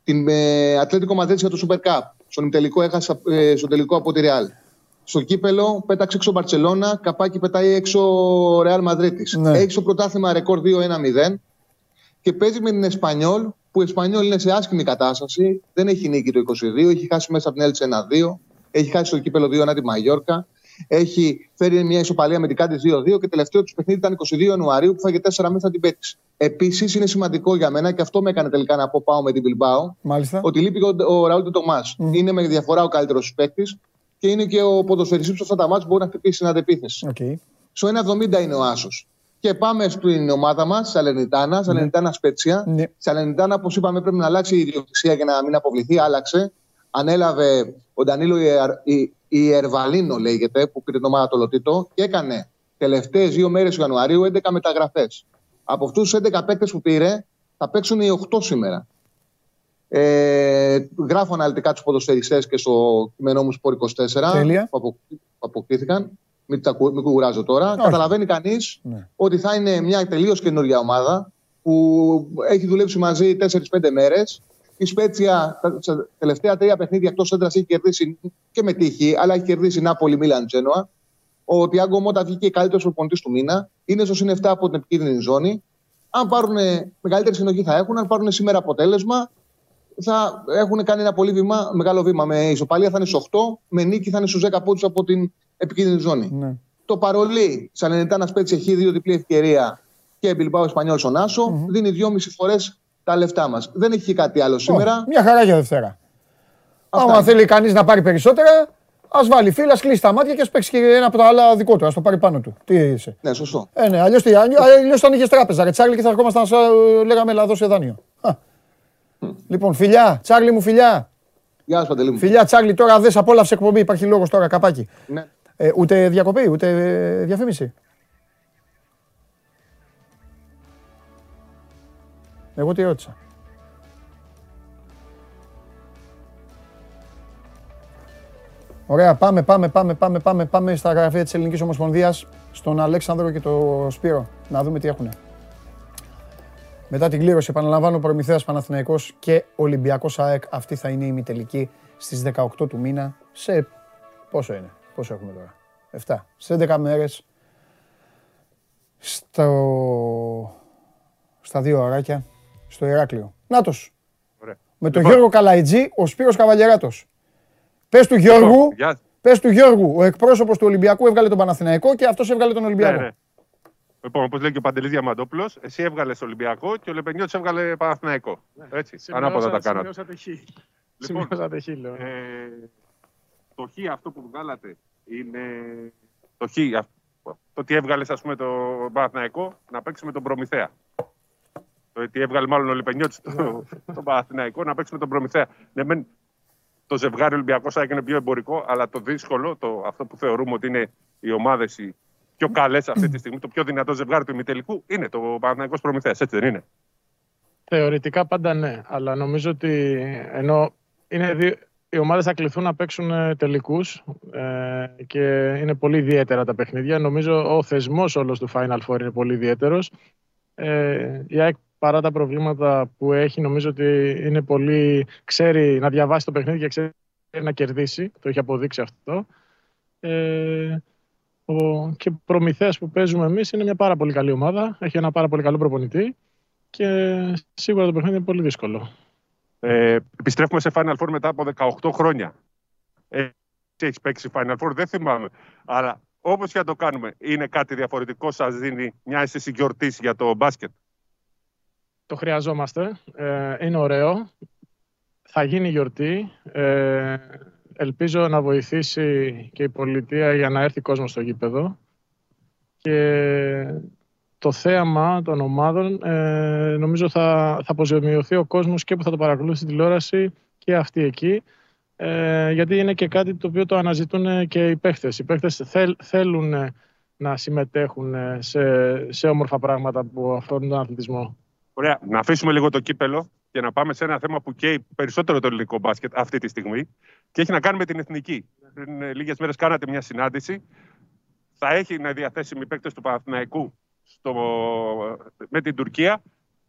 την ε, Ατλέτικο Μαδρίτη για το Super Cup. Στον τελικό έχασε ε, στο τελικό από τη Real. στο κύπελο πέταξε έξω Μπαρσελόνα, καπάκι πετάει έξω Ρεάλ Μαδρίτη. Ναι. Έχει στο πρωτάθλημα ρεκόρ 2-1-0 και παίζει με την Εσπανιόλ, που η Εσπανιόλ είναι σε άσχημη κατάσταση. Δεν έχει νίκη το 22, έχει χάσει μέσα από την Έλτσε 1-2, έχει χάσει το κύπελο 2-1 τη Μαγιόρκα. Έχει φέρει μια ισοπαλία με την Κάντι 2-2 και τελευταίο του παιχνίδι ήταν 22 Ιανουαρίου που φάγε 4 μέσα την πέτυξη. Επίσης είναι σημαντικό για μένα και αυτό με έκανε τελικά να πω πάω με την Bilbao. Ότι λείπει ο, ο Ραούλ Τομά. Mm. Είναι με διαφορά ο καλύτερος παίκτης και είναι και ο ποδοσφαιριστής που αυτά τα μάτια μπορεί να χτυπήσει αντεπίθεση. Okay. Στο 1,70 είναι ο Άσος. Και πάμε στην ομάδα μας, Σαλενιτάνα, Σαλενιτάνα Σπέτσια. Ναι. Σαλενιτάνα, όπως είπαμε, πρέπει να αλλάξει η ιδιοκτησία για να μην αποβληθεί. Άλλαξε. Ανέλαβε ο Ντανίλο η Ερβαλίνο, λέγεται, που πήρε την ομάδα το Λωτήτο και έκανε τελευταίες δύο μέρες του Ιανουαρίου 11 μεταγραφές. Από αυτούς του 11 παίκτες που πήρε, θα παίξουν οι 8 σήμερα. Ε, γράφω αναλυτικά τους ποδοσφαιριστές και στο κείμενό μου Σπορ 24 Τέλεια. που αποκτήθηκαν. Μην, μην κουράζω τώρα. Όχι. Καταλαβαίνει κανείς ναι. ότι θα είναι μια τελείως καινούργια ομάδα που έχει δουλέψει μαζί 4-5 μέρες. Η Σπέτσια τα τελευταία τρία παιχνίδια εκτός έντρας έχει κερδίσει και με τύχη, αλλά έχει κερδίσει Νάπολη, Μίλαν, Τζένοα. Ο Τιάγκο Μότα βγήκε καλύτερος προπονητής του μήνα. Είναι στο συν 7 από την επικίνδυνη ζώνη. Αν πάρουν μεγαλύτερη συνοχή θα έχουν. Αν πάρουν σήμερα αποτέλεσμα, θα έχουν κάνει ένα πολύ βήμα, μεγάλο βήμα. Με ισοπαλία θα είναι στου 8, με νίκη θα είναι στους 10 πόντους από την επικίνδυνη ζώνη. Ναι. Το παρολί, σαν ενετά να σπέτσει, έχει δύο διπλή ευκαιρία και Μπιλμπάο Ισπανιόλ στον Άσο, mm-hmm. δίνει δυόμιση φορές τα λεφτά μας. Δεν έχει κάτι άλλο σήμερα. μια χαρά για Δευτέρα. Αν θέλει κανείς να πάρει περισσότερα, ας βάλει φύλλα, κλείσει τα μάτια και ας παίξει και ένα από τα άλλα δικό του. Α το πάρει πάνω του. Τι είσαι. Ναι, σωστό. Ε, ναι, αλλιώς θα ανοίγε τράπεζα. Ρε Τσάρλι και θα ερχόμασταν να λέγαμε να δώσει δάνειο. Λοιπόν, φιλιά, Τσάρλι μου, φιλιά. Γεια σα, Παντελή μου. Φιλιά, Τσάρλι, τώρα δες απόλαυσε εκπομπή. Υπάρχει λόγος τώρα, καπάκι. Ναι. Ε, ούτε διακοπή, ούτε διαφήμιση. Εγώ τι ρώτησα. Ωραία, πάμε, πάμε, πάμε, πάμε, πάμε, πάμε στα γραφεία της Ελληνικής Ομοσπονδίας, στον Αλέξανδρο και τον Σπύρο, να δούμε τι έχουνε. Μετά την κλήρωση, επαναλαμβάνω, Προμηθέας Παναθηναϊκός και Ολυμπιακός ΑΕΚ. Αυτή θα είναι η ημιτελική στις 18 του μήνα. Σε πόσο είναι, πόσο έχουμε τώρα; 7. Σε 11 μέρες. Στο... Στα δύο ωράκια. Στο Ηράκλειο. Νάτος. Με τον λοιπόν. Γιώργο Καλαϊτζή, ο Σπύρος Καβαλιεράτος. Πες του Γιώργου, λοιπόν, πες του Γιώργου, ο εκπρόσωπος του Ολυμπιακού έβγαλε τον Παναθηναϊκό και αυτός έβγαλε τον Ολυμπιακό. Ναι, ναι. Λοιπόν, όπως λέει και ο Παντελής Διαμαντόπουλος, εσύ έβγαλες Ολυμπιακό και ο Λεπενιώτης έβγαλε Παναθηναϊκό. Ναι. Έτσι. Ανάποδα τα κάνατε. Λοιπόν, λέω. Ε, το χ αυτό που βγάλατε είναι. Το χ, το ότι έβγαλες, ας πούμε, το Παναθηναϊκό να παίξει με τον Προμηθέα. Το ότι έβγαλε μάλλον ο Λεπενιώτη το, ναι. το Παναθηναϊκό να παίξει με τον Προμηθέα. Ναι, το ζευγάρι Ολυμπιακός θα έγινε πιο εμπορικό, αλλά το δύσκολο, το, αυτό που θεωρούμε ότι είναι οι ομάδες πιο καλές αυτή τη στιγμή, το πιο δυνατό ζευγάρι του ημιτελικού είναι το Παναθυναϊκό Προμηθέας. Έτσι δεν είναι; Θεωρητικά πάντα ναι. Αλλά νομίζω ότι ενώ είναι δύο, οι ομάδες θα κληθούν να παίξουν ε, τελικούς ε, και είναι πολύ ιδιαίτερα τα παιχνίδια. Νομίζω ο θεσμός όλος του Final Four είναι πολύ ιδιαίτερος. Ε, η ΑΕΚ παρά τα προβλήματα που έχει, νομίζω ότι είναι πολύ. ξέρει να διαβάσει το παιχνίδι και ξέρει να κερδίσει. Το έχει αποδείξει αυτό. Ε, ο, και προμηθέας που παίζουμε εμείς είναι μια πάρα πολύ καλή ομάδα. Έχει ένα πάρα πολύ καλό προπονητή και σίγουρα το παιχνίδι είναι πολύ δύσκολο. Ε, επιστρέφουμε σε Final Four μετά από 18 χρόνια. Ε, έχεις παίξει Final Four, δεν θυμάμαι. Αλλά όπως και να το κάνουμε, είναι κάτι διαφορετικό, σας δίνει μια αίσθηση γιορτής για το μπάσκετ. Το χρειαζόμαστε. Ε, είναι ωραίο. Θα γίνει γιορτή. Ε, ελπίζω να βοηθήσει και η πολιτεία για να έρθει κόσμος στο γήπεδο. Και το θέαμα των ομάδων ε, νομίζω θα, θα αποζημιωθεί ο κόσμος και που θα το παρακολουθεί στην τηλεόραση και αυτοί εκεί. Ε, γιατί είναι και κάτι το οποίο το αναζητούν και οι παίχτες. Οι παίχτες θέλουν να συμμετέχουν σε, σε όμορφα πράγματα που αφορούν τον αθλητισμό. Ωραία. Να αφήσουμε λίγο το κύπελο και να πάμε σε ένα θέμα που καίει περισσότερο το ελληνικό μπάσκετ αυτή τη στιγμή και έχει να κάνει με την εθνική. Πριν ε, λίγες μέρες κάνατε μια συνάντηση. Θα έχει να διαθέσιμοι παίκτες του Παναθηναϊκού; Στο, με την Τουρκία.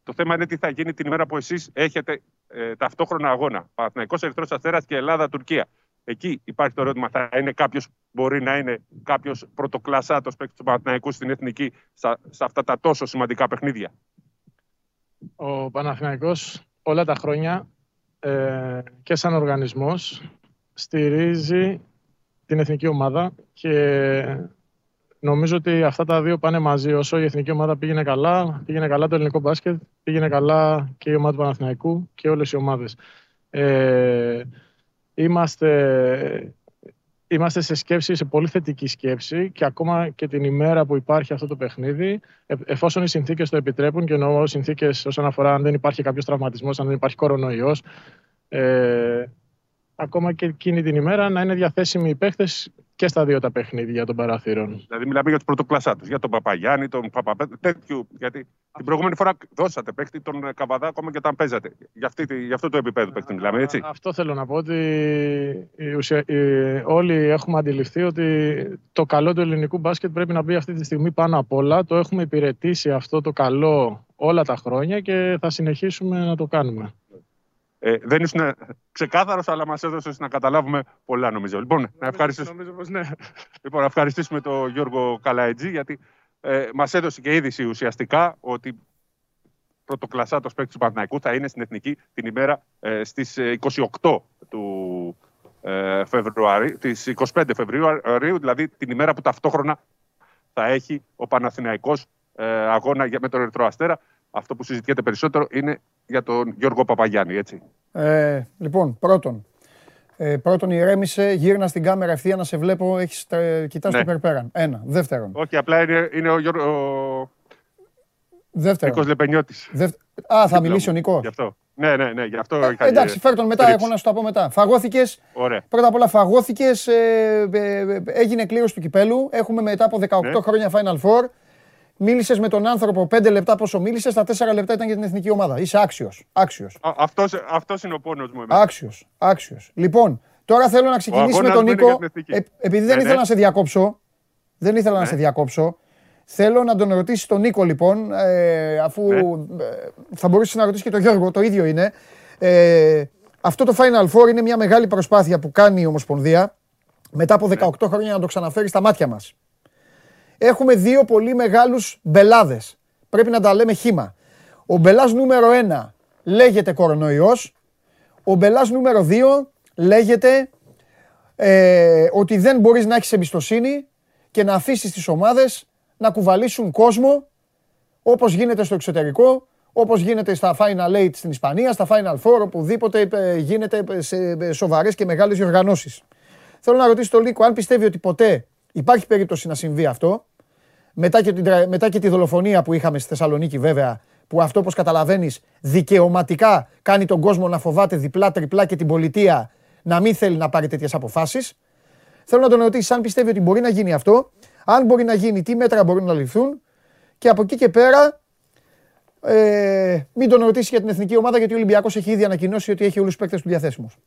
Το θέμα είναι τι θα γίνει την ημέρα που εσείς έχετε ε, ταυτόχρονα αγώνα. Παναθηναϊκός Ερυθρός Αστέρας και Ελλάδα-Τουρκία. Εκεί υπάρχει το ερώτημα, θα είναι κάποιος, μπορεί να είναι κάποιος πρωτοκλασσάτος παίκτης του Παναθηναϊκού στην εθνική σε αυτά τα τόσο σημαντικά παιχνίδια; Ο Παναθηναϊκός όλα τα χρόνια ε, και σαν οργανισμός στηρίζει την εθνική ομάδα και νομίζω ότι αυτά τα δύο πάνε μαζί. Όσο η εθνική ομάδα πήγαινε καλά, πήγαινε καλά το ελληνικό μπάσκετ, πήγαινε καλά και η ομάδα του Παναθηναϊκού και όλες οι ομάδες. Ε, είμαστε, είμαστε σε σκέψη, σε πολύ θετική σκέψη και ακόμα και την ημέρα που υπάρχει αυτό το παιχνίδι, ε, εφόσον οι συνθήκες το επιτρέπουν και εννοώ συνθήκες όσον αφορά αν δεν υπάρχει κάποιος τραυματισμός, αν δεν υπάρχει κορονοϊός, ε, ακόμα και εκείνη την ημέρα να είναι διαθέσιμοι οι παίχτες και στα δύο τα παιχνίδια των παραθύρων. Δηλαδή, μιλάμε για τους πρωτοκλασσάτου, για τον Παπαγιάννη, τον Παπαπέτρου, τέτοιου. Γιατί την προηγούμενη φορά δώσατε παίχτη τον Καβαδά ακόμα και όταν παίζατε. Για, αυτή, για αυτό το επίπεδο παίχτη μιλάμε, έτσι. Αυτό θέλω να πω ότι ουσια... όλοι έχουμε αντιληφθεί ότι το καλό του ελληνικού μπάσκετ πρέπει να μπει αυτή τη στιγμή πάνω απ' όλα. Το έχουμε υπηρετήσει αυτό το καλό όλα τα χρόνια και θα συνεχίσουμε να το κάνουμε. Ε, δεν ήσουν ξεκάθαρος, αλλά μας έδωσες να καταλάβουμε πολλά νομίζω. Λοιπόν, νομίζω, να ευχαριστήσουμε, νομίζω πως ναι. λοιπόν, να ευχαριστήσουμε τον Γιώργο Καλαετζή, γιατί ε, μας έδωσε και είδηση ουσιαστικά ότι πρωτοκλασσά το παίκτη του Παναθηναϊκού θα είναι στην Εθνική την ημέρα ε, στις 28 του ε, Φεβρουαρίου, τις 25 Φεβρουαρίου, δηλαδή την ημέρα που ταυτόχρονα θα έχει ο Παναθηναϊκός ε, αγώνα με τον Ερυθρό Αστέρα. Αυτό που συζητιέται περισσότερο είναι για τον Γιώργο Παπαγιάννη, έτσι. Ε, λοιπόν, πρώτον, ε, πρώτον ηρέμησε, γύρνα στην κάμερα ευθεία να σε βλέπω, έχεις, ε, κοιτάς ναι. το υπερπέραν. Ένα. Δεύτερον. Όχι, απλά είναι, είναι ο Γιώργο... Δεύτερον. Νίκος Λεπενιώτης. Δευ... Α, θα μιλήσει ο Νικό. Γι' αυτό. Ναι, ναι, ναι, γι' αυτό ε, είχα Εντάξει, φέρ τον μετά, έχω να σου το πω μετά. Φαγώθηκες. Πρώτα απ' όλα φαγώθηκες, ε, ε, ε, έγινε κλήρωση του κυπέλου. Έχουμε μετά από 18 ναι. χρόνια Final Four. Μίλησες με τον άνθρωπο πέντε λεπτά πόσο μίλησες, τα τέσσερα λεπτά ήταν για την εθνική ομάδα. Είσαι άξιος. Άξιος. Αυτός είναι ο πόνος μου. Άξιος. Άξιος. Λοιπόν, τώρα θέλω να ξεκινήσει με τον Νίκο. Ε, επειδή δεν ναι, ήθελα ναι. να σε διακόψω. Δεν ήθελα να ναι. σε διακόψω. Θέλω να τον ρωτήσεις τον Νίκο λοιπόν, ε, αφού ε, θα μπορούσες να ρωτήσεις και τον Γιώργο, το ίδιο είναι. Ε, αυτό το Final Four είναι μια μεγάλη προσπάθεια που κάνει η Ομοσπονδία μετά από 18 χρόνια να το ξαναφέρει στα μάτια μας έχουμε δύο πολύ μεγάλους μπελάδες. Πρέπει να τα λέμε χήμα. Ο μπελάς νούμερο 1 λέγεται κορονοϊός. Ο μπελάς νούμερο 2 λέγεται ε, ότι δεν μπορείς να έχεις εμπιστοσύνη και να αφήσεις τις ομάδες να κουβαλήσουν κόσμο όπως γίνεται στο εξωτερικό, όπως γίνεται στα Final Eight στην Ισπανία, στα Final Four, οπουδήποτε ε, γίνεται σε σοβαρές και μεγάλες διοργανώσεις. Θέλω να ρωτήσω τον Λίκο αν πιστεύει ότι ποτέ υπάρχει περίπτωση να συμβεί αυτό; Μετά και, την, μετά και τη δολοφονία που είχαμε στη Θεσσαλονίκη βέβαια, που αυτό όπως καταλαβαίνεις δικαιωματικά κάνει τον κόσμο να φοβάται διπλά, τριπλά και την πολιτεία να μην θέλει να πάρει τέτοιες αποφάσεις. Θέλω να τον ρωτήσει αν πιστεύει ότι μπορεί να γίνει αυτό, αν μπορεί να γίνει, τι μέτρα μπορούν να ληφθούν και από εκεί και πέρα ε, μην τον ρωτήσει για την εθνική ομάδα γιατί ο Ολυμπιακός έχει ήδη ανακοινώσει ότι έχει όλους τους παίκτες του διαθέσιμους.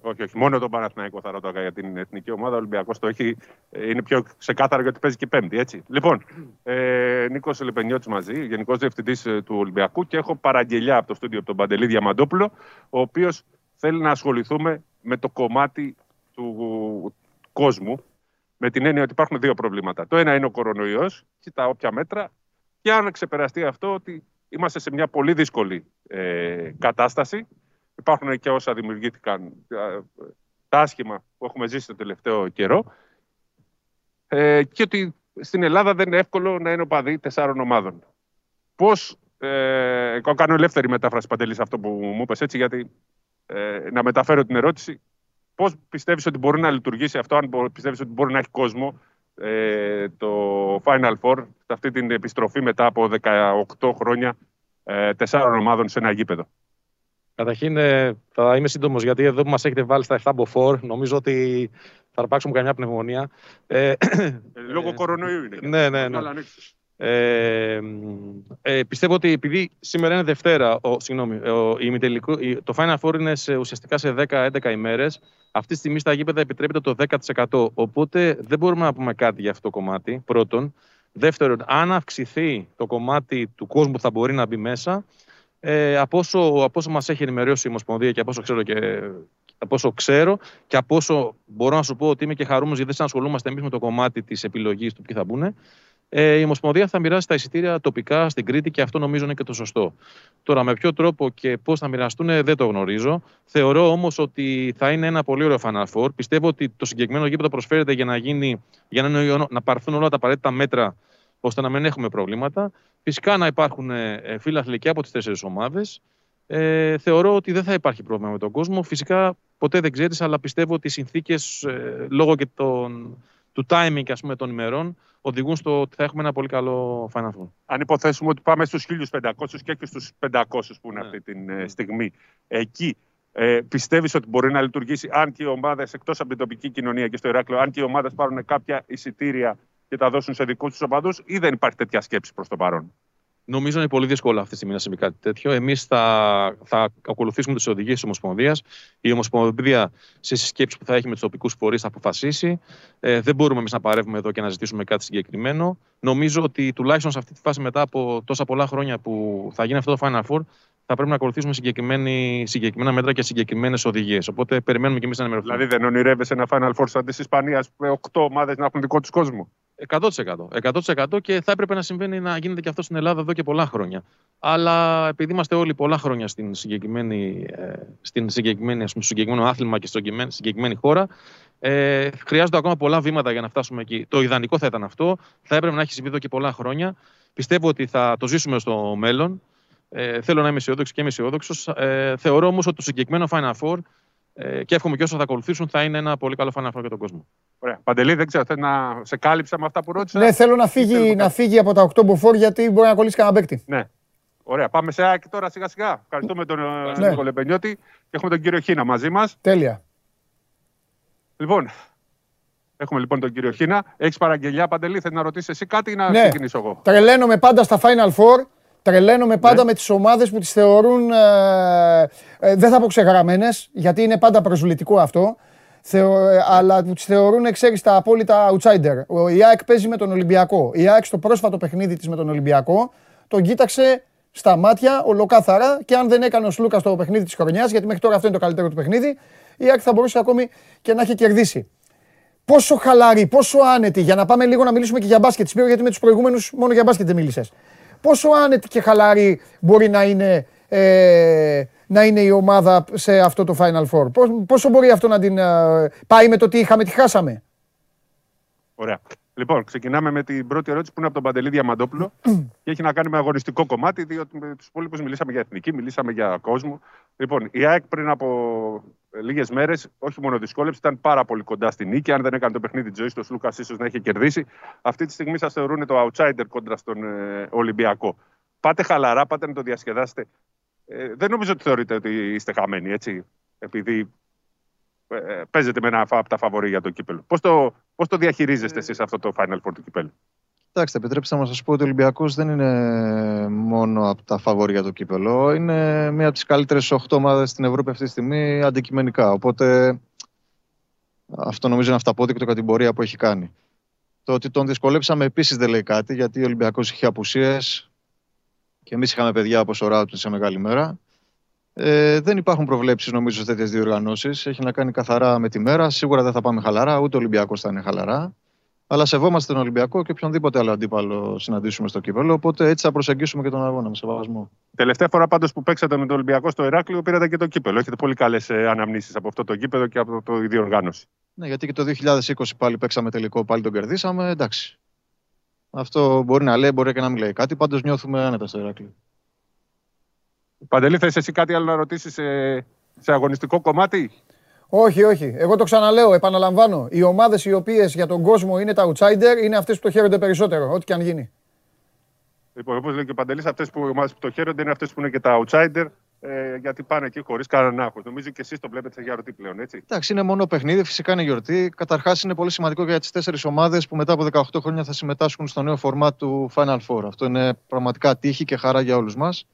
Όχι, όχι. Μόνο τον Παναθηναϊκό θα ρωτώ για την εθνική ομάδα. Ο Ολυμπιακός το έχει. Ε, είναι πιο ξεκάθαρο γιατί παίζει και πέμπτη. Έτσι. Λοιπόν, ε, Νίκος Λεπενιώτη μαζί, Γενικός Διευθυντής ε, του Ολυμπιακού και έχω παραγγελιά από το στούντιο από τον Παντελή Διαμαντόπουλο, ο οποίος θέλει να ασχοληθούμε με το κομμάτι του κόσμου. Με την έννοια ότι υπάρχουν δύο προβλήματα. Το ένα είναι ο κορονοϊός και τα όποια μέτρα. Και αν ξεπεραστεί αυτό, ότι είμαστε σε μια πολύ δύσκολη ε, κατάσταση Υπάρχουν και όσα δημιουργήθηκαν, τα άσχημα που έχουμε ζήσει το τελευταίο καιρό. Ε, και ότι στην Ελλάδα δεν είναι εύκολο να είναι οπαδοί τεσσάρων ομάδων. Πώς. Ε, κάνω ελεύθερη μετάφραση παντελής αυτό που μου είπες έτσι, γιατί ε, να μεταφέρω την ερώτηση. Πώς πιστεύεις ότι μπορεί να λειτουργήσει αυτό, αν πιστεύεις ότι μπορεί να έχει κόσμο ε, το Final Four σε αυτή την επιστροφή μετά από 18 χρόνια ε, τεσσάρων ομάδων σε ένα γήπεδο; Καταρχήν ε, θα είμαι σύντομος γιατί εδώ που μας έχετε βάλει στα 7 από 4, νομίζω ότι θα αρπάξουμε καμιά πνευμονία. Ε, ε Λόγω κορονοϊού είναι. Ναι, ναι, ναι. Ε, ε, πιστεύω ότι επειδή σήμερα είναι Δευτέρα, ο, συγγνώμη, ο, το Final Four είναι σε, ουσιαστικά σε 10-11 ημέρες. Αυτή τη στιγμή στα γήπεδα επιτρέπεται το 10%. Οπότε δεν μπορούμε να πούμε κάτι για αυτό το κομμάτι, πρώτον. Δεύτερον, αν αυξηθεί το κομμάτι του κόσμου που θα μπορεί να μπει μέσα, ε, από, όσο, από όσο μας έχει ενημερώσει η Ομοσπονδία και από όσο ξέρω και, από όσο ξέρω και από όσο μπορώ να σου πω ότι είμαι και χαρούμενος γιατί δεν ασχολούμαστε εμείς με το κομμάτι της επιλογής του ποιοι θα μπουν. Ε, η Ομοσπονδία θα μοιράσει τα εισιτήρια τοπικά στην Κρήτη και αυτό νομίζω είναι και το σωστό. Τώρα, με ποιο τρόπο και πώς θα μοιραστούν δεν το γνωρίζω. Θεωρώ όμως ότι θα είναι ένα πολύ ωραίο Final Four. Πιστεύω ότι το συγκεκριμένο γήπεδο προσφέρεται για να, γίνει, για να, να πάρθουν όλα τα απαραίτητα μέτρα ώστε να μην έχουμε προβλήματα. Φυσικά να υπάρχουν ε, φίλαθλοι και από τις τέσσερις ομάδες. Ε, θεωρώ ότι δεν θα υπάρχει πρόβλημα με τον κόσμο. Φυσικά ποτέ δεν ξέρεις, αλλά πιστεύω ότι οι συνθήκες ε, λόγω και τον, του timing ας πούμε, των ημερών οδηγούν στο ότι θα έχουμε ένα πολύ καλό Final Four. Αν υποθέσουμε ότι πάμε στους 1500 και και στους 500 που είναι ναι. αυτή τη ε, στιγμή, εκεί ε, πιστεύεις ότι μπορεί να λειτουργήσει αν και οι ομάδες εκτός από την τοπική κοινωνία και στο Ηράκλειο, αν και οι ομάδες πάρουν κάποια εισιτήρια και τα δώσουν σε δικούς τους οπαδούς ή δεν υπάρχει τέτοια σκέψη προς το παρόν; Νομίζω είναι πολύ δύσκολο αυτή τη στιγμή να συμβεί κάτι τέτοιο. Εμείς θα, θα ακολουθήσουμε τις οδηγίες της Ομοσπονδίας. Η Ομοσπονδία, σε συσκέψει που θα έχει με τους τοπικούς φορείς, θα αποφασίσει. Ε, δεν μπορούμε εμείς να παρεύουμε εδώ και να ζητήσουμε κάτι συγκεκριμένο. Νομίζω ότι τουλάχιστον σε αυτή τη φάση, μετά από τόσα πολλά χρόνια που θα γίνει αυτό το Final Four, θα πρέπει να ακολουθήσουμε συγκεκριμένα μέτρα και συγκεκριμένες οδηγίες. Οπότε περιμένουμε και εμείς να ενημερωθούμε. Δηλαδή, δεν ονειρεύεσαι ένα Final Four σαν της Ισπανίας με 8 ομάδες να έχουν δικό τους κόσμο; 100%. 100% και θα έπρεπε να συμβαίνει να γίνεται και αυτό στην Ελλάδα εδώ και πολλά χρόνια. Αλλά επειδή είμαστε όλοι πολλά χρόνια στην συγκεκριμένη, ε, στην συγκεκριμένη, στο συγκεκριμένο άθλημα και στην συγκεκριμένη χώρα, ε, χρειάζονται ακόμα πολλά βήματα για να φτάσουμε εκεί. Το ιδανικό θα ήταν αυτό. Θα έπρεπε να έχει συμβεί εδώ και πολλά χρόνια. Πιστεύω ότι θα το ζήσουμε στο μέλλον. Ε, θέλω να είμαι αισιόδοξο και είμαι αισιόδοξος. Ε, θεωρώ όμως ότι το συγκεκριμένο Final Four ε, και εύχομαι και όσο θα ακολουθήσουν θα είναι ένα πολύ καλό Final Four για τον κόσμο. Ωραία. Παντελή, δεν ξέρω, θέλω να σε κάλυψα με αυτά που ρώτησα. Ναι, θέλω να φύγει, να φύγει από τα 8 μποφόρ γιατί μπορεί να κολλήσει κανένα παίκτη. Ναι. Ωραία. Πάμε σε ΑΕΚ τώρα σιγά σιγά. Ευχαριστούμε τον ε, ναι. Νίκο και έχουμε τον κύριο Χίνα μαζί μας. Τέλεια. Λοιπόν, Έχουμε λοιπόν τον κύριο Χίνα. Έχεις παραγγελιά, Παντελή, θέλει να ρωτήσεις εσύ κάτι ή να ναι. ξεκινήσω εγώ; Τρελαίνομαι πάντα στα Final Four Τρελαίνομαι πάντα ναι. με τις ομάδες που τις θεωρούν, ε, ε, δεν θα πω ξεγραμμένες, γιατί είναι πάντα προσβλητικό αυτό, θεω, ε, αλλά που τις θεωρούν, ξέρεις, τα απόλυτα outsider. Ο Ιάκ παίζει με τον Ολυμπιακό. Η ΑΕΚ στο πρόσφατο παιχνίδι της με τον Ολυμπιακό, τον κοίταξε στα μάτια ολοκάθαρα και αν δεν έκανε ο Σλούκας το παιχνίδι της χρονιάς, γιατί μέχρι τώρα αυτό είναι το καλύτερο του παιχνίδι, η ΑΕΚ θα μπορούσε ακόμη και να έχει κερδίσει. Πόσο χαλαρή, πόσο άνετη, για να πάμε λίγο να μιλήσουμε και για μπάσκετ. Σπίρο, γιατί με τους προηγούμενους μόνο για μπάσκετ δεν μίλησες πόσο άνετη και χαλαρή μπορεί να είναι, ε, να είναι η ομάδα σε αυτό το Final Four; Πόσο μπορεί αυτό να την ε, πάει με το τι είχαμε, τι χάσαμε; Ωραία. Λοιπόν, ξεκινάμε με την πρώτη ερώτηση που είναι από τον Παντελή Διαμαντόπουλο και έχει να κάνει με αγωνιστικό κομμάτι, διότι με τους υπόλοιπους μιλήσαμε για εθνική, μιλήσαμε για κόσμο. Λοιπόν, η ΑΕΚ πριν από λίγες μέρες, όχι μόνο δυσκόλεψε, ήταν πάρα πολύ κοντά στην νίκη. Αν δεν έκανε το παιχνίδι τη ζωή του, ο Λούκα ίσως να είχε κερδίσει. Αυτή τη στιγμή σας θεωρούν το outsider κόντρα στον ε, Ολυμπιακό. Πάτε χαλαρά, πάτε να το διασκεδάσετε. Ε, δεν νομίζω ότι θεωρείτε ότι είστε χαμένοι, έτσι. Επειδή ε, ε παίζετε με ένα από τα φαβορή για το κύπελο. Πώς το, πώς το διαχειρίζεστε εσείς αυτό το Final Four του κύπελου. Κοιτάξτε, επιτρέψτε να σας πω ότι ο Ολυμπιακός δεν είναι μόνο από τα φαβόρια για το κύπελο. Είναι μία από τις καλύτερες 8 ομάδες στην Ευρώπη αυτή τη στιγμή αντικειμενικά. Οπότε αυτό νομίζω είναι αυταπόδεικτο κατά την πορεία που έχει κάνει. Το ότι τον δυσκολέψαμε επίσης δεν λέει κάτι, γιατί ο Ολυμπιακός είχε απουσίες και εμείς είχαμε παιδιά όπως ο Ράουτ σε μεγάλη μέρα. Ε, δεν υπάρχουν προβλέψεις νομίζω σε τέτοιες διοργανώσεις. Έχει να κάνει καθαρά με τη μέρα. Σίγουρα δεν θα πάμε χαλαρά, ούτε ο Ολυμπιακός θα είναι χαλαρά. Αλλά σεβόμαστε τον Ολυμπιακό και οποιονδήποτε άλλο αντίπαλο συναντήσουμε στο κύπελο. Οπότε έτσι θα προσεγγίσουμε και τον αγώνα με σεβασμό. Τελευταία φορά πάντως που παίξατε με τον Ολυμπιακό στο Ηράκλειο πήρατε και το κύπελο. Έχετε πολύ καλές ε, αναμνήσεις από αυτό το κύπελο και από το, η διοργάνωση. Ναι, γιατί και το 2020 πάλι παίξαμε τελικό, πάλι τον κερδίσαμε. Εντάξει. Αυτό μπορεί να λέει, μπορεί και να μην λέει κάτι. Πάντως νιώθουμε άνετα στο Ηράκλειο. Παντελή, θες εσύ κάτι άλλο να ρωτήσεις σε, σε αγωνιστικό κομμάτι; Όχι, όχι. Εγώ το ξαναλέω, επαναλαμβάνω. Οι ομάδες οι οποίες για τον κόσμο είναι τα outsider είναι αυτές που το χαίρονται περισσότερο, ό,τι και αν γίνει. Λοιπόν, όπως λέει και ο Παντελής, αυτές που οι ομάδες που το χαίρονται είναι αυτές που είναι και τα outsider, ε, γιατί πάνε εκεί χωρίς κανέναν άγχος. Νομίζω και εσείς το βλέπετε σε γιορτή πλέον, έτσι. Εντάξει, είναι μόνο παιχνίδι, φυσικά είναι γιορτή. Καταρχάς, είναι πολύ σημαντικό για τις τέσσερις ομάδες που μετά από 18 χρόνια θα συμμετάσχουν στο νέο φορμάτ του Final Four. Αυτό είναι πραγματικά τύχη και χαρά για όλους μας.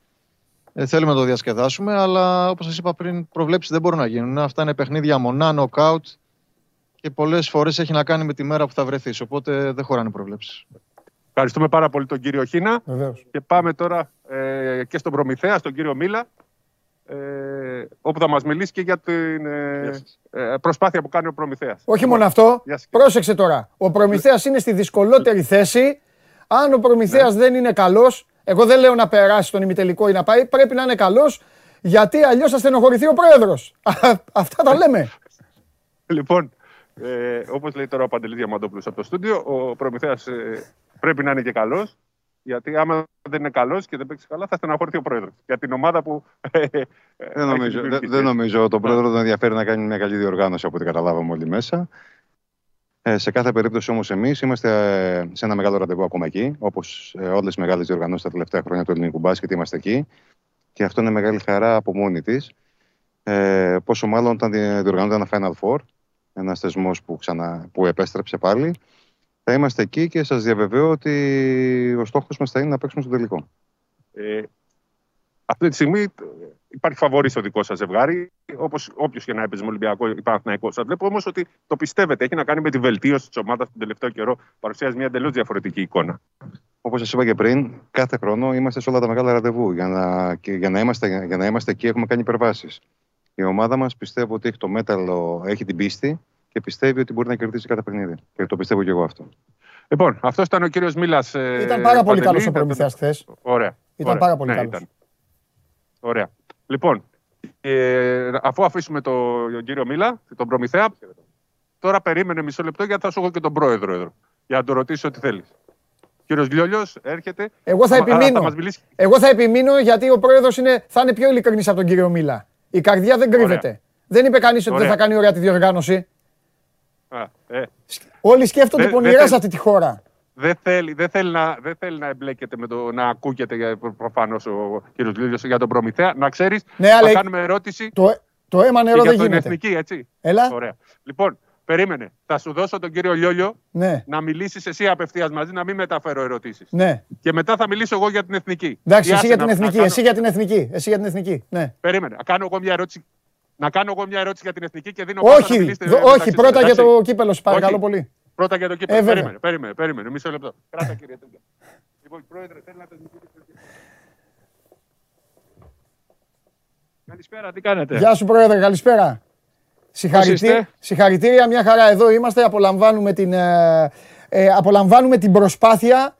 Ε, θέλουμε να το διασκεδάσουμε, αλλά όπως σας είπα πριν, προβλέψεις δεν μπορούν να γίνουν. Αυτά είναι παιχνίδια μονά, νοκάουτ και πολλές φορές έχει να κάνει με τη μέρα που θα βρεθείς. Οπότε δεν χωράνε προβλέψεις. Ευχαριστούμε πάρα πολύ τον κύριο Χίνα. Βεβαίως. Και πάμε τώρα ε, και στον Προμηθέα, στον κύριο Μίλα. ε, όπου θα μας μιλήσει και για την ε, ε, προσπάθεια που κάνει ο Προμηθέας. Όχι μόνο αυτό. Πρόσεξε τώρα. Ο Προμηθέας είναι στη δυσκολότερη θέση. Αν ο Προμηθέας ναι. δεν είναι καλός, εγώ δεν λέω να περάσει τον ημιτελικό ή να πάει, πρέπει να είναι καλός, γιατί αλλιώς θα στενοχωρηθεί ο πρόεδρος. Αυτά τα λέμε. Λοιπόν, ε, όπως λέει τώρα ο Παντελής Διαμαντόπουλος από το στούντιο, ο Προμηθέας ε, πρέπει να είναι και καλός. Γιατί άμα δεν είναι καλός και δεν παίξει καλά, θα στεναχωρηθεί ο πρόεδρος. Για την ομάδα που. Ε, ε, δεν νομίζω, δεν, δεν νομίζω. Τον πρόεδρος δεν ενδιαφέρει να κάνει μια καλή διοργάνωση από ό,τι καταλάβαμε όλοι μέσα. Ε, σε κάθε περίπτωση όμως, εμείς είμαστε σε ένα μεγάλο ραντεβού ακόμα εκεί. Όπως ε, όλες τις μεγάλες διοργανώσεις τα τελευταία χρόνια του ελληνικού μπάσκετ, είμαστε εκεί. Και αυτό είναι μεγάλη χαρά από μόνη της. Ε, πόσο μάλλον όταν διοργανώνεται ένα Final Four, ένας θεσμός που, που επέστρεψε πάλι, θα είμαστε εκεί και σας διαβεβαιώ ότι ο στόχος μας θα είναι να παίξουμε στο τελικό. Ε, αυτή τη στιγμή υπάρχει φαβορή στο δικό σας ζευγάρι. Όπως όποιος και να έπαιζε με Ολυμπιακό ή Παναθηναϊκό. Σα βλέπω όμως ότι το πιστεύετε. Έχει να κάνει με τη βελτίωση της ομάδας τον τελευταίο καιρό. Παρουσιάζει μια εντελώς διαφορετική εικόνα. Όπως σας είπα και πριν, κάθε χρόνο είμαστε σε όλα τα μεγάλα ραντεβού. Για να, για να, είμαστε, για να είμαστε εκεί, έχουμε κάνει υπερβάσεις. Η ομάδα μας πιστεύω ότι έχει το μέταλλο, έχει την πίστη και πιστεύει ότι μπορεί να κερδίσει κάθε παιχνίδι. Και το πιστεύω και εγώ αυτό. Λοιπόν, αυτός ήταν ο κύριος Μίλας. Ε, ήταν πάρα πολύ καλός ο Προμηθέα χθες. Ωραία. Ήταν πάρα πολύ ναι, καλός. Ωραία. Λοιπόν, ε, αφού αφήσουμε τον κύριο Μίλα, τον Προμηθέα, τώρα περίμενε μισό λεπτό γιατί θα σου έχω και τον πρόεδρο εδώ. Για να το ρωτήσω τι θέλεις. Κύριος Λιόλιο, έρχεται. Εγώ θα, επιμείνω. Θα Εγώ θα επιμείνω γιατί ο πρόεδρος θα είναι πιο ειλικρινής από τον κύριο Μίλα. Η καρδιά δεν κρύβεται. Δεν είπε κανείς ότι δεν θα κάνει ωραία τη διοργάνωση. ε. Όλοι σκέφτονται πονηρά σε αυτή τη χώρα. Δεν θέλει, δεν, θέλει να, δεν θέλει να εμπλέκεται με το να ακούγεται προφανώς ο κ. Λίλιος για τον Προμηθέα. Να ξέρεις, ναι, θα κάνουμε ερώτηση. Το, το αίμα νερό δεν για γίνεται. εθνική, έτσι. Έλα. Ωραία. Λοιπόν, περίμενε. Θα σου δώσω τον κύριο Λιόλιο ναι. να μιλήσεις εσύ απευθείας μαζί, να μην μεταφέρω ερωτήσεις. Ναι. Και μετά θα μιλήσω εγώ για την εθνική. Εντάξει, εσύ για την εθνική. Εσύ για την εθνική. Εσύ για την εθνική. Ναι. Περίμενε. Κάνω εγώ μια ερώτηση. Να κάνω εγώ μια ερώτηση για την εθνική και δίνω Όχι, όχι, πρώτα για το κύπελο, παρακαλώ πολύ. Πρώτα για το κύπελο. Ε, περίμενε, περίμενε, περίμενε. Μισό λεπτό. Κράτα, κύριε Τούγκα. λοιπόν, πρόεδρε, θέλει να το Καλησπέρα, τι κάνετε; Γεια σου, πρόεδρε, καλησπέρα. Συγχαρητήρια, συγχαρητήρια, μια χαρά εδώ είμαστε. Απολαμβάνουμε την, ε, ε, απολαμβάνουμε την προσπάθεια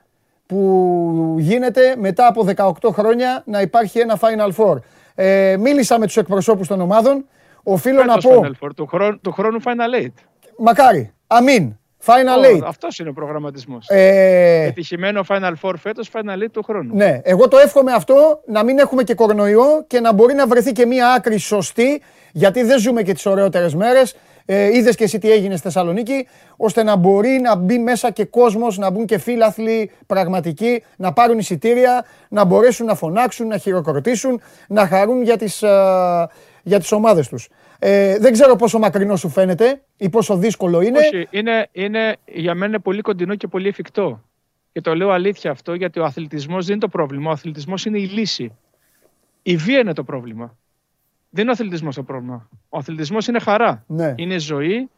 που γίνεται μετά από 18 χρόνια να υπάρχει ένα Final Four. Ε, μίλησα με τους εκπροσώπους των ομάδων. Οφείλω να πω... Final Four, του, χρόνου, του χρόνου Final Eight. Μακάρι. Αμήν. Final Eight. Αυτός είναι ο προγραμματισμός. Ε... Επιτυχημένο Final Four φέτος, Final Eight του χρόνου. Ναι, εγώ το εύχομαι αυτό να μην έχουμε και κορονοϊό και να μπορεί να βρεθεί και μία άκρη σωστή, γιατί δεν ζούμε και τις ωραιότερες μέρες. Ε, Είδες και εσύ τι έγινε στη Θεσσαλονίκη, ώστε να μπορεί να μπει μέσα και κόσμος, να μπουν και φίλαθλοι πραγματικοί, να πάρουν εισιτήρια, να μπορέσουν να φωνάξουν, να χειροκροτήσουν, να χαρούν για τις για τις ομάδες τους. Ε, δεν ξέρω πόσο μακρινό σου φαίνεται ή πόσο δύσκολο είναι. Όχι, είναι, είναι, για μένα πολύ κοντινό και πολύ εφικτό. Και το λέω αλήθεια αυτό γιατί ο αθλητισμός δεν είναι το πρόβλημα. Ο αθλητισμός είναι η λύση. Η βία είναι το πρόβλημα. Δεν είναι ο αθλητισμός το πρόβλημα. Ο αθλητισμός είναι χαρά. Ναι. Είναι ζωή,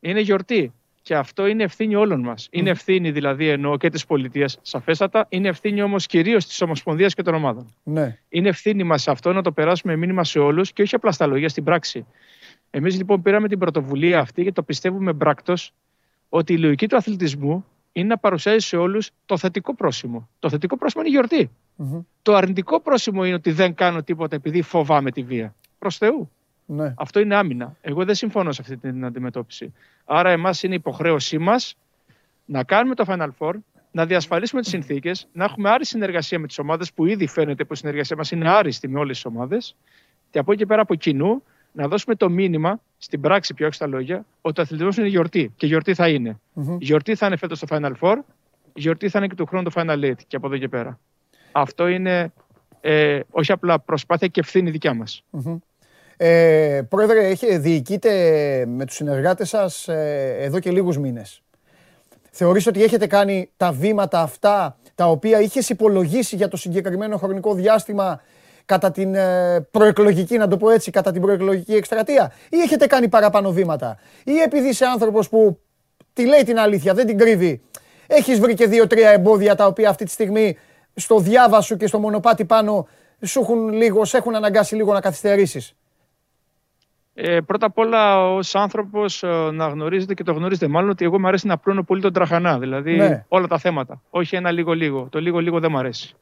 είναι γιορτή. Και αυτό είναι ευθύνη όλων μας. Είναι ευθύνη δηλαδή εννοώ και της πολιτείας, σαφέστατα. Είναι ευθύνη όμως κυρίως της Ομοσπονδίας και των ομάδων. Ναι. Είναι ευθύνη μας αυτό να το περάσουμε μήνυμα σε όλους και όχι απλά στα λόγια, στην πράξη. Εμείς λοιπόν πήραμε την πρωτοβουλία αυτή και το πιστεύουμε μπράκτος ότι η λογική του αθλητισμού είναι να παρουσιάζει σε όλους το θετικό πρόσημο. Το θετικό πρόσημο είναι η γιορτη Το αρνητικό πρόσημο είναι ότι δεν κάνω τίποτα επειδή φοβάμαι τη βία. Προς Θεού. Ναι. Αυτό είναι άμυνα. Εγώ δεν συμφωνώ σε αυτή την αντιμετώπιση. Άρα, εμάς είναι υποχρέωσή μας να κάνουμε το Final Four, να διασφαλίσουμε τις συνθήκες, να έχουμε άριστη συνεργασία με τις ομάδες που ήδη φαίνεται που η συνεργασία μας είναι άριστη με όλες τις ομάδες. Και από εκεί και πέρα από κοινού να δώσουμε το μήνυμα στην πράξη, πιο όχι στα λόγια, ότι ο αθλητισμός είναι γιορτή. Και γιορτή θα είναι. Mm-hmm. Γιορτή θα είναι φέτος το Final Four, γιορτή θα είναι και του χρόνου το Final Eight και από εδώ και πέρα. Αυτό είναι ε, όχι απλά προσπάθεια και ευθύνη δικιά μας. Mm-hmm. Ε, πρόεδρε, έχει, διοικείτε με τους συνεργάτες σας ε, εδώ και λίγους μήνες. Θεωρείς ότι έχετε κάνει τα βήματα αυτά τα οποία είχες υπολογίσει για το συγκεκριμένο χρονικό διάστημα κατά την ε, προεκλογική, να το πω έτσι, κατά την προεκλογική εκστρατεία; Ή έχετε κάνει παραπάνω βήματα; Ή επειδή είσαι άνθρωπος που τη λέει την αλήθεια, δεν την κρύβει, έχεις βρει και δύο-τρία εμπόδια τα οποία αυτή τη στιγμή στο διάβα σου και στο μονοπάτι πάνω σου έχουν, λίγο, σε έχουν αναγκάσει λίγο να καθυστερήσεις; Ε, πρώτα απ' όλα, ως άνθρωπος, ε, να γνωρίζετε και το γνωρίζετε μάλλον ότι εγώ μου αρέσει να πλώνω πολύ τον τραχανά. Δηλαδή ναι. όλα τα θέματα. Όχι ένα λίγο-λίγο. Το λίγο-λίγο δεν μου αρέσει.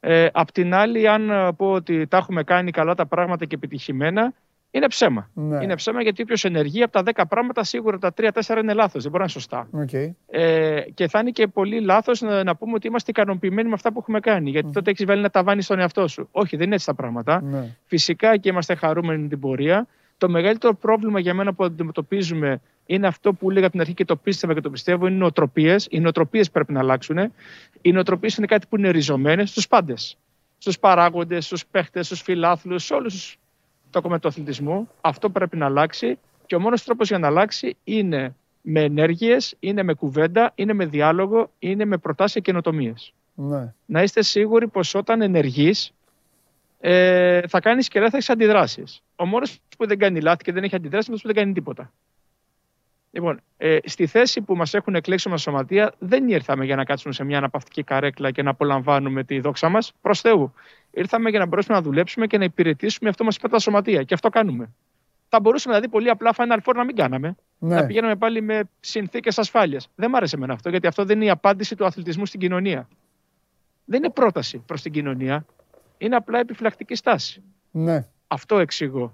Ε, απ' την άλλη, αν ε, πω ότι τα έχουμε κάνει καλά τα πράγματα και επιτυχημένα, είναι ψέμα. Ναι. Είναι ψέμα γιατί όποιος ενεργεί από τα 10 πράγματα, σίγουρα τα 3-4 είναι λάθος. Δεν μπορεί να είναι σωστά. Okay. Ε, και θα είναι και πολύ λάθος να, να, πούμε ότι είμαστε ικανοποιημένοι με αυτά που έχουμε κάνει. Γιατί τότε έχεις βάλει ένα ταβάνι στον εαυτό σου. Όχι, δεν είναι έτσι τα πράγματα. Ναι. Φυσικά και είμαστε χαρούμενοι με την πορεία. Το μεγαλύτερο πρόβλημα για μένα που αντιμετωπίζουμε είναι αυτό που έλεγα την αρχή και το πίστευα και το πιστεύω, είναι οι νοοτροπίες. Οι νοοτροπίες πρέπει να αλλάξουν. Οι νοοτροπίες είναι κάτι που είναι ριζωμένες στους πάντες. Στους παράγοντες, στους παίχτες, στους φιλάθλους, σε όλους το κομμάτι του αθλητισμού. Αυτό πρέπει να αλλάξει. Και ο μόνος τρόπος για να αλλάξει είναι με ενέργειες, είναι με κουβέντα, είναι με διάλογο, είναι με προτάσεις και καινοτομίες. Ναι. Να είστε σίγουροι πως όταν ενεργείς, ε, θα κάνεις και δεν θα έχει αντιδράσεις. Ο μόνος που δεν κάνει λάθη και δεν έχει αντιδράσει είναι αυτό που δεν κάνει τίποτα. Λοιπόν, ε, στη θέση που μας έχουν εκλέξει μας σωματεία, δεν ήρθαμε για να κάτσουμε σε μια αναπαυτική καρέκλα και να απολαμβάνουμε τη δόξα μας. Προς Θεού. Ήρθαμε για να μπορέσουμε να δουλέψουμε και να υπηρετήσουμε αυτό μας είπα τα σωματεία. Και αυτό κάνουμε. Θα μπορούσαμε δηλαδή πολύ απλά Final Four να μην κάναμε. Ναι. Να πηγαίνουμε πάλι με συνθήκες ασφάλειας. Δεν μ' άρεσε εμένα αυτό, γιατί αυτό δεν είναι η απάντηση του αθλητισμού στην κοινωνία. Δεν είναι πρόταση προς την κοινωνία είναι απλά επιφυλακτική στάση. Ναι. Αυτό εξηγώ.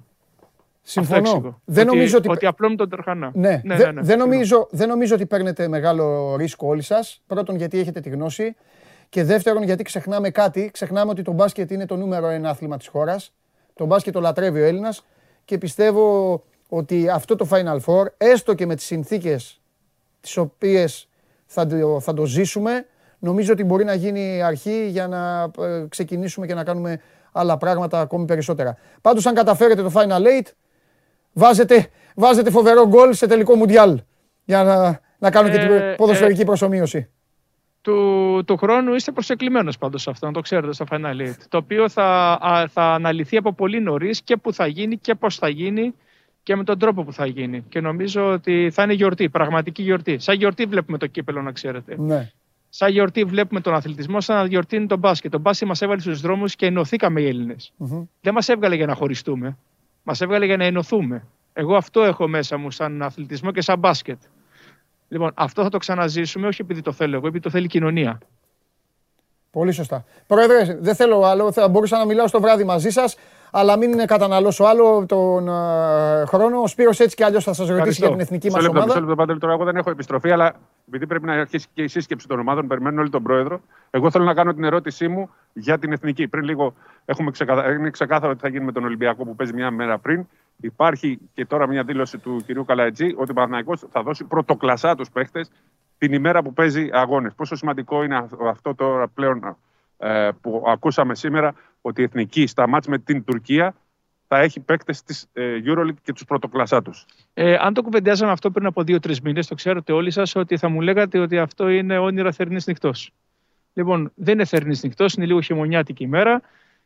Συμφωνώ. Δεν ότι, νομίζω ότι... ότι απλώνει τον τροχανά. Ναι. ναι, ναι, ναι. Δεν, νομίζω, δεν νομίζω ότι παίρνετε μεγάλο ρίσκο όλοι σας. Πρώτον, γιατί έχετε τη γνώση. Και δεύτερον, γιατί ξεχνάμε κάτι. Ξεχνάμε ότι το μπάσκετ είναι το νούμερο ένα άθλημα της χώρας. Το μπάσκετ το λατρεύει ο Έλληνας. Και πιστεύω ότι αυτό το Final Four, έστω και με τις συνθήκες τις οποίες θα, θα το ζήσουμε, νομίζω ότι μπορεί να γίνει αρχή για να ε, ξεκινήσουμε και να κάνουμε άλλα πράγματα ακόμη περισσότερα. Πάντως αν καταφέρετε το Final Eight, βάζετε, βάζετε φοβερό γκολ σε τελικό Μουντιάλ για να, να κάνω και την ε, ποδοσφαιρική ε, προσωμείωση. Του, του χρόνου είστε προσεκλημένος πάντως αυτό, να το ξέρετε στο Final Eight. Το οποίο θα, θα αναλυθεί από πολύ νωρίς και που θα γίνει και πώς θα γίνει και με τον τρόπο που θα γίνει. Και νομίζω ότι θα είναι γιορτή, πραγματική γιορτή. Σαν γιορτή βλέπουμε το κύπελο, να ξέρετε. Ναι. Σαν γιορτή βλέπουμε τον αθλητισμό, σαν να γιορτή είναι τον μπάσκετ. Το μπάσκετ μας έβαλε στους δρόμους και ενωθήκαμε οι Έλληνες. Mm-hmm. Δεν μας έβγαλε για να χωριστούμε. Μας έβγαλε για να ενωθούμε. Εγώ αυτό έχω μέσα μου σαν αθλητισμό και σαν μπάσκετ. Λοιπόν, αυτό θα το ξαναζήσουμε, όχι επειδή το θέλω εγώ, επειδή το θέλει η κοινωνία. Πολύ σωστά. Πρόεδρε, δεν θέλω άλλο. Θα μπορούσα να μιλάω στο βράδυ μαζί σας, αλλά μην καταναλώσω άλλο τον uh, χρόνο. Ο Σπύρος έτσι κι αλλιώς θα σας ρωτήσει για την εθνική μας ομάδα. Μισό λεπτό, λεπτό, τώρα εγώ δεν έχω επιστροφή, αλλά επειδή πρέπει να αρχίσει και η σύσκεψη των ομάδων, περιμένουν όλοι τον πρόεδρο. Εγώ θέλω να κάνω την ερώτησή μου για την εθνική. Πριν λίγο έχουμε ξεκαθα... είναι ξεκάθαρο τι θα γίνει με τον Ολυμπιακό που παίζει μια μέρα πριν. Υπάρχει και τώρα μια δήλωση του κυρίου Καλατζή ότι ο Παναθηναϊκός θα δώσει πρωτοκλασσά τους παίχτες την ημέρα που παίζει αγώνες. Πόσο σημαντικό είναι αυτό τώρα πλέον ε, που ακούσαμε σήμερα ότι η εθνική στα μάτς με την Τουρκία θα έχει παίκτες της ε, Euroleague και τους πρωτοκλασσά τους. Ε, αν το κουβεντιάζαμε αυτό πριν από δύο-τρεις μήνες, το ξέρετε όλοι σας ότι θα μου λέγατε ότι αυτό είναι όνειρα θερινής νυχτός. Λοιπόν, δεν είναι θερινής νυχτός, είναι λίγο χειμωνιάτικη ημέρα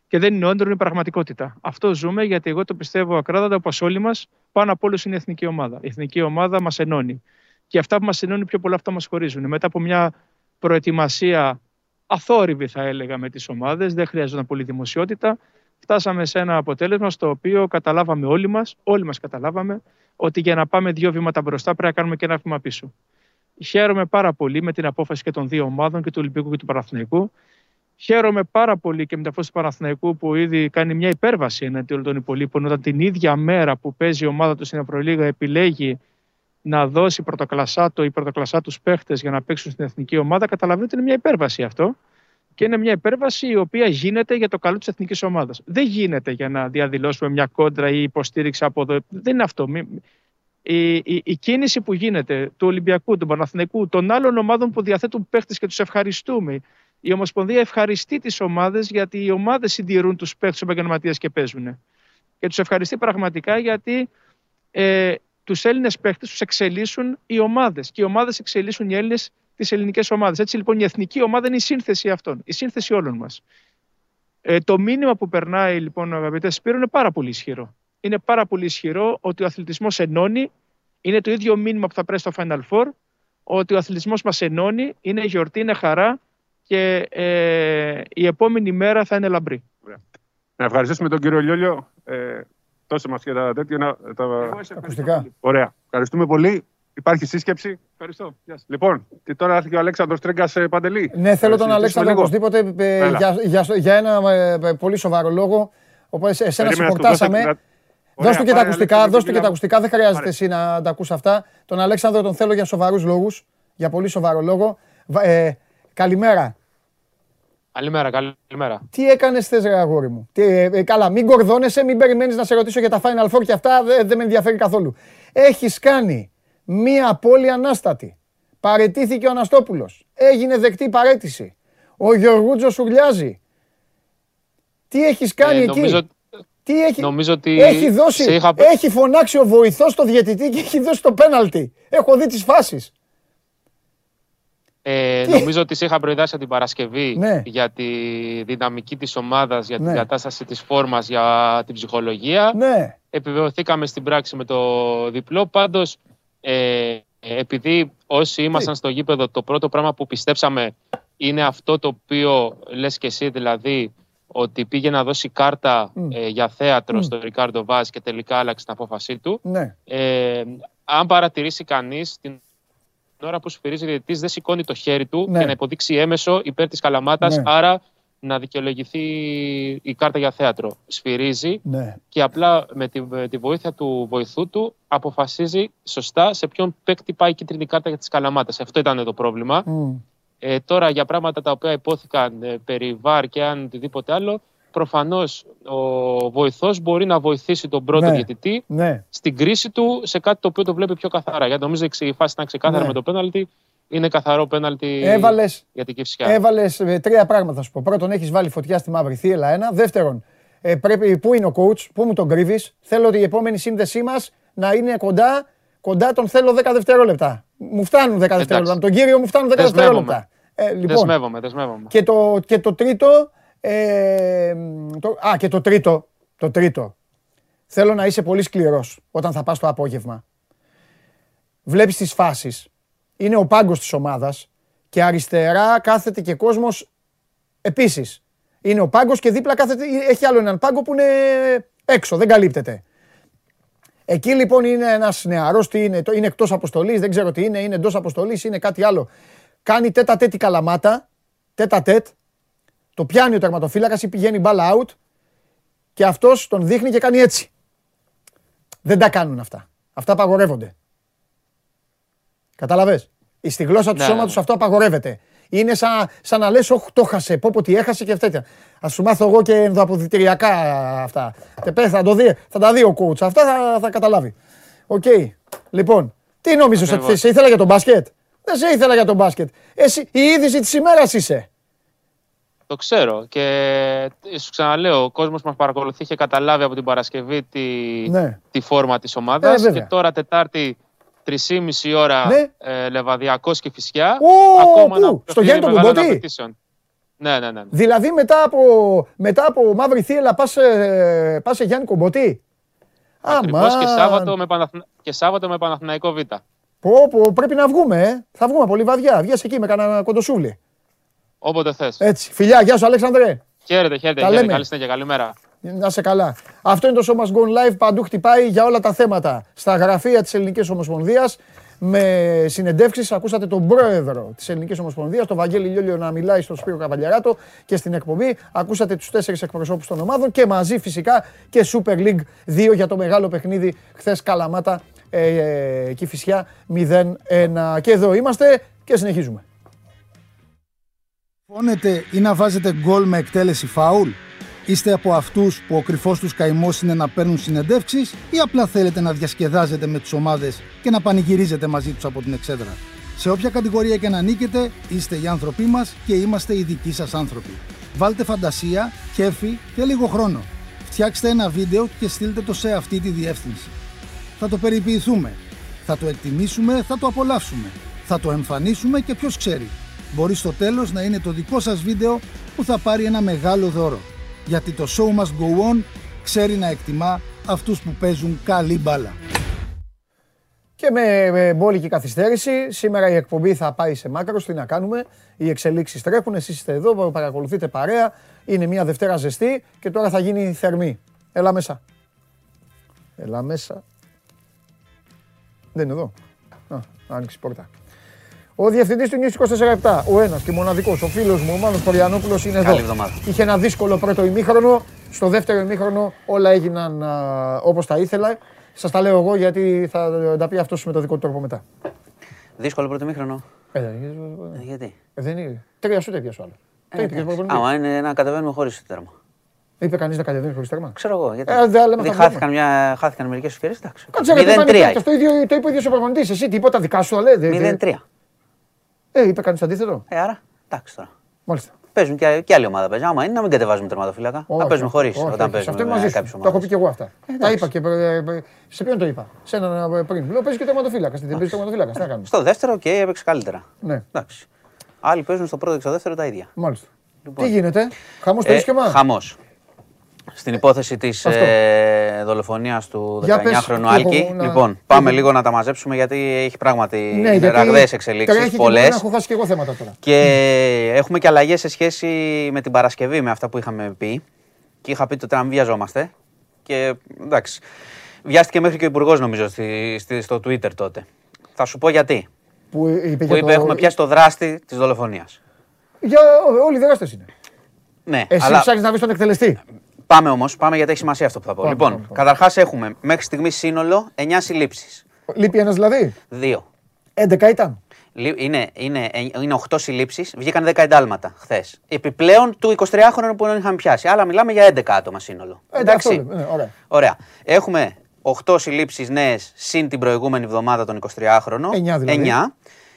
και δεν είναι όνειρο, είναι πραγματικότητα. Αυτό ζούμε γιατί εγώ το πιστεύω ακράδαντα όπως όλοι μας, πάνω από όλους είναι η εθνική ομάδα. Η εθνική ομάδα μας ενώνει. Και αυτά που μας ενώνει πιο πολλά αυτά μας χωρίζουν. Μετά από μια προετοιμασία αθόρυβη, θα έλεγα, με τις ομάδες, δεν χρειάζονταν πολύ δημοσιότητα φτάσαμε σε ένα αποτέλεσμα στο οποίο καταλάβαμε όλοι μας, όλοι μας καταλάβαμε, ότι για να πάμε δύο βήματα μπροστά πρέπει να κάνουμε και ένα βήμα πίσω. Χαίρομαι πάρα πολύ με την απόφαση και των δύο ομάδων, και του Ολυμπιακού και του Παναθηναϊκού. Χαίρομαι πάρα πολύ και με την απόφαση του Παναθηναϊκού που ήδη κάνει μια υπέρβαση εναντί όλων των υπολείπων, όταν την ίδια μέρα που παίζει η ομάδα του στην Ευρωλίγα επιλέγει να δώσει πρωτοκλασσάτο ή πρωτοκλασσά τους παίχτες για να παίξουν στην εθνική ομάδα, καταλαβαίνετε ότι είναι μια υπέρβαση αυτό και είναι μια υπέρβαση η οποία γίνεται για το καλό της εθνικής ομάδας. Δεν γίνεται για να διαδηλώσουμε μια κόντρα ή υποστήριξη από εδώ. Δεν είναι αυτό. Η, η, η κίνηση που γίνεται του Ολυμπιακού, του Παναθηναϊκού, των άλλων ομάδων που διαθέτουν παίχτες και τους ευχαριστούμε. Η Ομοσπονδία ευχαριστεί τις ομάδες γιατί οι ομάδες συντηρούν τους παίχτες επαγγελματίες και παίζουν. Και τους ευχαριστεί πραγματικά γιατί ε, τους Έλληνες παίχτες τους εξελίσσουν οι ομάδες. Και οι ομάδες εξελίσσουν οι Έλληνες τις ελληνικές ομάδες. Έτσι λοιπόν η εθνική ομάδα είναι η σύνθεση αυτών, η σύνθεση όλων μας. Ε, το μήνυμα που περνάει λοιπόν ο αγαπητές Σπύρο είναι πάρα πολύ ισχυρό. Είναι πάρα πολύ ισχυρό ότι ο αθλητισμός ενώνει. Είναι το ίδιο μήνυμα που θα πρέπει στο Final Four. Ότι ο αθλητισμός μας ενώνει, είναι γιορτή, είναι χαρά και ε, η επόμενη μέρα θα είναι λαμπρή. Να ευχαριστήσουμε τον κύριο Λιόλιο. Ε, Τόσε μας και τα τέτοια. Τα... Ακουστικά. Ωραία. Ευχαριστούμε πολύ. Υπάρχει σύσκεψη. Ευχαριστώ. Λοιπόν, και τώρα έρθει και ο Αλέξανδρος Τρέγκας ε, Παντελή. Ναι, θέλω τον Αλέξανδρο οπωσδήποτε ε, για, για, για, ένα ε, πολύ σοβαρό λόγο. Οπότε εσένα σε χορτάσαμε. Δώσ' του και τα ακουστικά, δώσ' του και τα ακουστικά, δεν χρειάζεται εσύ να τα ακούς αυτά. Τον Αλέξανδρο τον θέλω για σοβαρούς λόγους, για πολύ σοβαρό λόγο. Ε, καλημέρα. Καλημέρα, καλημέρα. Τι έκανες θες, ρε αγόρι μου; Τι, ε, καλά, μην κορδώνεσαι, μην περιμένεις να σε ρωτήσω για τα Final Four και αυτά, δεν με ενδιαφέρει καθόλου. Έχεις κάνει μία πόλη ανάστατη. Παρετήθηκε ο Αναστόπουλος. Έγινε δεκτή παρέτηση. Ο Γιωργούτζο σουρλιάζει. Τι έχεις κάνει ε, εκεί; Νομίζω, τι έχει, νομίζω ότι έχει, δώσει, είχα... έχει φωνάξει ο βοηθός στο διαιτητή και έχει δώσει το πέναλτι. Έχω δει τις φάσεις. Ε, νομίζω ότι σε είχα προειδάσει την Παρασκευή ναι. για τη δυναμική της ομάδας, για την ναι. κατάσταση της φόρμας, για την ψυχολογία. Ναι. Επιβεβαιωθήκαμε στην πράξη με το διπλό. Πάντως, ε, επειδή όσοι ήμασταν στο γήπεδο, το πρώτο πράγμα που πιστέψαμε είναι αυτό το οποίο λες και εσύ, δηλαδή ότι πήγε να δώσει κάρτα ε, για θέατρο στο Ρικάρντο Βάζ και τελικά άλλαξε την απόφασή του. Ναι. Ε, αν παρατηρήσει κανείς την ώρα που σφυρίζει ο διαιτητής δεν σηκώνει το χέρι του ναι. και να υποδείξει έμεσο υπέρ της Καλαμάτας, ναι. άρα να δικαιολογηθεί η κάρτα για θέατρο. Σφυρίζει ναι. και απλά με τη, τη, βοήθεια του βοηθού του αποφασίζει σωστά σε ποιον παίκτη πάει η κίτρινη κάρτα για τις Καλαμάτας. Αυτό ήταν το πρόβλημα. Ε, τώρα για πράγματα τα οποία υπόθηκαν ε, περί βάρ και αν οτιδήποτε άλλο, προφανώς ο βοηθός μπορεί να βοηθήσει τον πρώτο ναι, διαιτητή ναι. στην κρίση του σε κάτι το οποίο το βλέπει πιο καθαρά. Γιατί νομίζω η φάση ήταν ξεκάθαρα ναι. με το πέναλτι. Είναι καθαρό πέναλτι έβαλες, για την Κυφσιά. Έβαλες ε, τρία πράγματα, θα σου πω. Πρώτον, έχεις βάλει φωτιά στη μαύρη θύελα. Ένα. Δεύτερον, ε, πρέπει, πού είναι ο coach, πού μου τον κρύβεις. Θέλω ότι η επόμενη σύνδεσή μας να είναι κοντά. Κοντά τον θέλω 10 δευτερόλεπτα. Μου φτάνουν 10 δευτερόλεπτα. Με τον κύριο μου φτάνουν 10 δευτερόλεπτα. Ε, λοιπόν, δεσμεύομαι, δεσμεύομαι. Και το, και το τρίτο, ε, το, α, και το τρίτο, το τρίτο. Θέλω να είσαι πολύ σκληρός όταν θα πας το απόγευμα. Βλέπεις τις φάσεις. Είναι ο πάγκος της ομάδας και αριστερά κάθεται και κόσμος επίσης. Είναι ο πάγκος και δίπλα κάθεται, έχει άλλο έναν πάγκο που είναι έξω, δεν καλύπτεται. Εκεί λοιπόν είναι ένας νεαρός, τι είναι, είναι εκτός αποστολής, δεν ξέρω τι είναι, είναι εντός αποστολής, είναι κάτι άλλο κάνει τέτα τέτη καλαμάτα, τέτα τέτ, το πιάνει ο τερματοφύλακας ή πηγαίνει μπάλα out και αυτός τον δείχνει και κάνει έτσι. Δεν τα κάνουν αυτά. Αυτά απαγορεύονται. Κατάλαβες; Στη γλώσσα του ναι, σώματος ναι. αυτό απαγορεύεται. Είναι σαν, σαν να λες, όχι το 'χασε, πω πω τι έχασε και τέτοια. Ας σου μάθω εγώ και ενδοαποδητηριακά αυτά. Και θα, το δει, θα τα δει ο coach. Αυτά θα, θα καταλάβει. OK. Okay. Λοιπόν, τι νόμιζες ότι σε ήθελα για τον μπάσκετ; Δεν σε ήθελα για τον μπάσκετ. Εσύ, η είδηση της ημέρας είσαι. Το ξέρω και σου ξαναλέω, ο κόσμος μας παρακολουθεί, είχε καταλάβει από την Παρασκευή τη, ναι. τη φόρμα της ομάδας ε, και τώρα Τετάρτη 3,5 ώρα ναι. ε, Λεβαδιακός και Φυσιά. Ω, ακόμα πού, στο Γιάννη Κουμπότη. Ναι, ναι, ναι, ναι. Δηλαδή μετά από, μετά από Μαύρη Θύελα πας, ε, πας σε Γιάννη Κουμπότη. Ακριβώς και Σάββατο, με και Σάββατο με Παναθηναϊκό Β. Πω, πω, πρέπει να βγούμε, ε. Θα βγούμε πολύ βαδιά. Βγες εκεί με κανένα κοντοσούβλι. Όποτε θες. Έτσι. Φιλιά, γεια σου Αλέξανδρε. Χαίρετε, χαίρετε. Τα χαίρετε. Καλή συνέχεια, καλημέρα. Να σε καλά. Αυτό είναι το Show Must Go Live. Παντού χτυπάει για όλα τα θέματα. Στα γραφεία της Ελληνικής Ομοσπονδίας με συνεντεύξεις. Ακούσατε τον πρόεδρο της Ελληνικής Ομοσπονδίας, τον Βαγγέλη Λιόλιο να μιλάει στον Σπύρο Καβαλιαράτο και στην εκπομπή. Ακούσατε τους τέσσερις εκπροσώπους των ομάδων και μαζί φυσικά και Super League 2 για το μεγάλο παιχνίδι χθες Καλαμάτα ε, Κηφισιά 0-1. Και εδώ είμαστε και συνεχίζουμε. Φώνετε ή να βάζετε γκολ με εκτέλεση φάουλ; Είστε από αυτούς που ο κρυφός τους καημός είναι να παίρνουν συνεντεύξεις ή απλά θέλετε να διασκεδάζετε με τις ομάδες και να πανηγυρίζετε μαζί τους από την εξέδρα; Σε όποια κατηγορία και να νίκετε, είστε οι άνθρωποι μας και είμαστε οι δικοί σας άνθρωποι. Βάλτε φαντασία, κέφι και λίγο χρόνο. Φτιάξτε ένα βίντεο και στείλτε το σε αυτή τη διεύθυνση θα το περιποιηθούμε. Θα το εκτιμήσουμε, θα το απολαύσουμε. Θα το εμφανίσουμε και ποιος ξέρει. Μπορεί στο τέλος να είναι το δικό σας βίντεο που θα πάρει ένα μεγάλο δώρο. Γιατί το show must go on ξέρει να εκτιμά αυτούς που παίζουν καλή μπάλα. Και με, με μπόλικη καθυστέρηση, σήμερα η εκπομπή θα πάει σε μάκρο. Τι να κάνουμε, οι εξελίξεις τρέχουν. Εσείς είστε εδώ, παρακολουθείτε παρέα. Είναι μια Δευτέρα ζεστή και τώρα θα γίνει θερμή. Έλα μέσα. Έλα μέσα. Δεν είναι εδώ. Α, άνοιξε πόρτα. Ο διευθυντής του News 24 ο ένας και μοναδικός, ο φίλος μου, ο Μάνος Κοριανόπουλο είναι εδώ. Είχε ένα δύσκολο πρώτο ημίχρονο. Στο δεύτερο ημίχρονο όλα έγιναν όπως τα ήθελα. Σας τα λέω εγώ γιατί θα τα πει αυτός με το δικό του τρόπο μετά. Δύσκολο πρώτο ημίχρονο. Ε, ε, γιατί; Ε, δεν είναι. Τρία σου τέτοια σου άλλο. Ε, Άμα είναι να κατεβαίνουμε χωρίς τέρμα. Είπε κανείς να κατεβαίνεις χωρίς τέρμα; Ξέρω εγώ. Γιατί, ε, γιατί χάθηκαν, μια, χάθηκαν μερικές ευκαιρίες. Εντάξει. Κάτσε να πει αυτό. Το ίδιο το είπε ο ίδιος ο προπονητής. Εσύ τίποτα δικά σου λέει. 0-3. Ε, είπε κανεί αντίθετο; Ε, άρα εντάξει τώρα. Μάλιστα. Παίζουν και, και άλλη ομάδα. Παίζουν. Άμα είναι να μην κατεβάζουμε τερματοφύλακα. Να παίζουμε χωρίς όταν παίζουμε. Αυτό μαζί σου. Το έχω πει και εγώ αυτά. Ε, Τα είπα και. Σε ποιον το είπα; Σε έναν πριν. Λέω παίζει και τερματοφύλακας. Δεν παίζει τερματοφύλακας. Τι να κάνουμε; Στο δεύτερο και έπαιξε καλύτερα. Ναι. Εντάξει. Άλλοι παίζουν στο πρώτο και στο δεύτερο τα ίδια. Μάλιστα. Λοιπόν. Τι γίνεται, χαμός το ίσχυμα. Χαμός στην υπόθεση της ε, δολοφονίας του 19χρονου Άλκη. Να... Λοιπόν, πάμε λίγο να τα μαζέψουμε γιατί έχει πράγματι ναι, ραγδαίες εξελίξεις. Πολλές. Έχω χάσει και εγώ θέματα τώρα. Και έχουμε και αλλαγές σε σχέση με την Παρασκευή, με αυτά που είχαμε πει. Και είχα πει τότε να μην βιαζόμαστε. Και εντάξει. Βιάστηκε μέχρι και ο Υπουργός, νομίζω, στη, στη, στο Twitter τότε. Θα σου πω γιατί. Που είπε, που είπε το... έχουμε πιάσει το δράστη της δολοφονίας. Για όλοι οι δράστες είναι. Ναι, Εσύ αλλά... ψάχνεις να βρεις τον εκτελεστή. Πάμε όμως, πάμε γιατί έχει σημασία αυτό που θα πω. λοιπόν, καταρχάς έχουμε μέχρι στιγμή σύνολο 9 συλλήψεις. Λείπει ένας δηλαδή; Δύο. 11 ήταν. Είναι, είναι, είναι 8 συλλήψεις, βγήκαν 10 εντάλματα χθες. Επιπλέον του 23χρονου που δεν είχαμε πιάσει. Άλλα μιλάμε για 11 άτομα σύνολο. Ε, εντάξει. Ναι, ωραία. ωραία. Έχουμε 8 συλλήψεις νέες συν την προηγούμενη εβδομάδα τον 23χρονο. 9 δηλαδή. 9.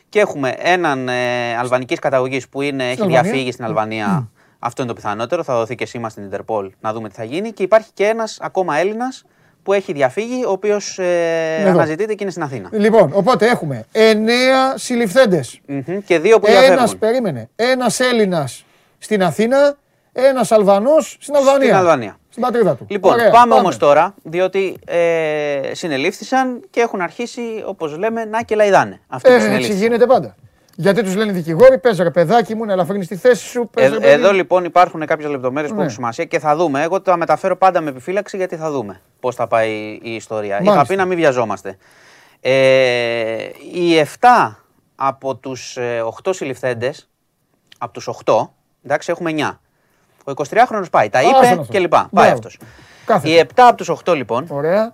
Και έχουμε έναν ε, αλβανικής καταγωγής που είναι, έχει διαφύγει στην Αλβανία. Αυτό είναι το πιθανότερο. Θα δοθεί και σήμα στην Ιντερπολ να δούμε τι θα γίνει. Και υπάρχει και ένας ακόμα Έλληνας που έχει διαφύγει, ο οποίος ε, αναζητείται και είναι στην Αθήνα. Λοιπόν, οπότε έχουμε εννέα συλληφθέντες. Mm-hmm, και δύο που Ένας περίμενε. Ένας Έλληνας στην Αθήνα, ένας Αλβανός στην Αλβανία. Στην Αλβανία. Στην πατρίδα του. Λοιπόν, πάμε, πάμε. όμως τώρα, διότι ε, συνελήφθησαν και έχουν αρχίσει, όπως λέμε, να κελαϊδάνε. Αυτό ε, έτσι γίνεται πάντα. Γιατί τους λένε δικηγόροι, πες ρε παιδάκι μου, να ελαφρύνεις τη θέση σου. Πες, ε, εδώ λοιπόν υπάρχουν κάποιες λεπτομέρειες που ναι. έχουν σημασία και θα δούμε. Εγώ τα μεταφέρω πάντα με επιφύλαξη γιατί θα δούμε πώς θα πάει η ιστορία. Μάλιστα. Είχα πει να μην βιαζόμαστε. Ε, οι 7 από τους 8 συλληφθέντες, από τους 8, εντάξει, έχουμε 9. Ο 23χρονο πάει, τα είπε και λοιπά. Πάει αυτός. Οι 7 από τους 8 λοιπόν. Ωραία.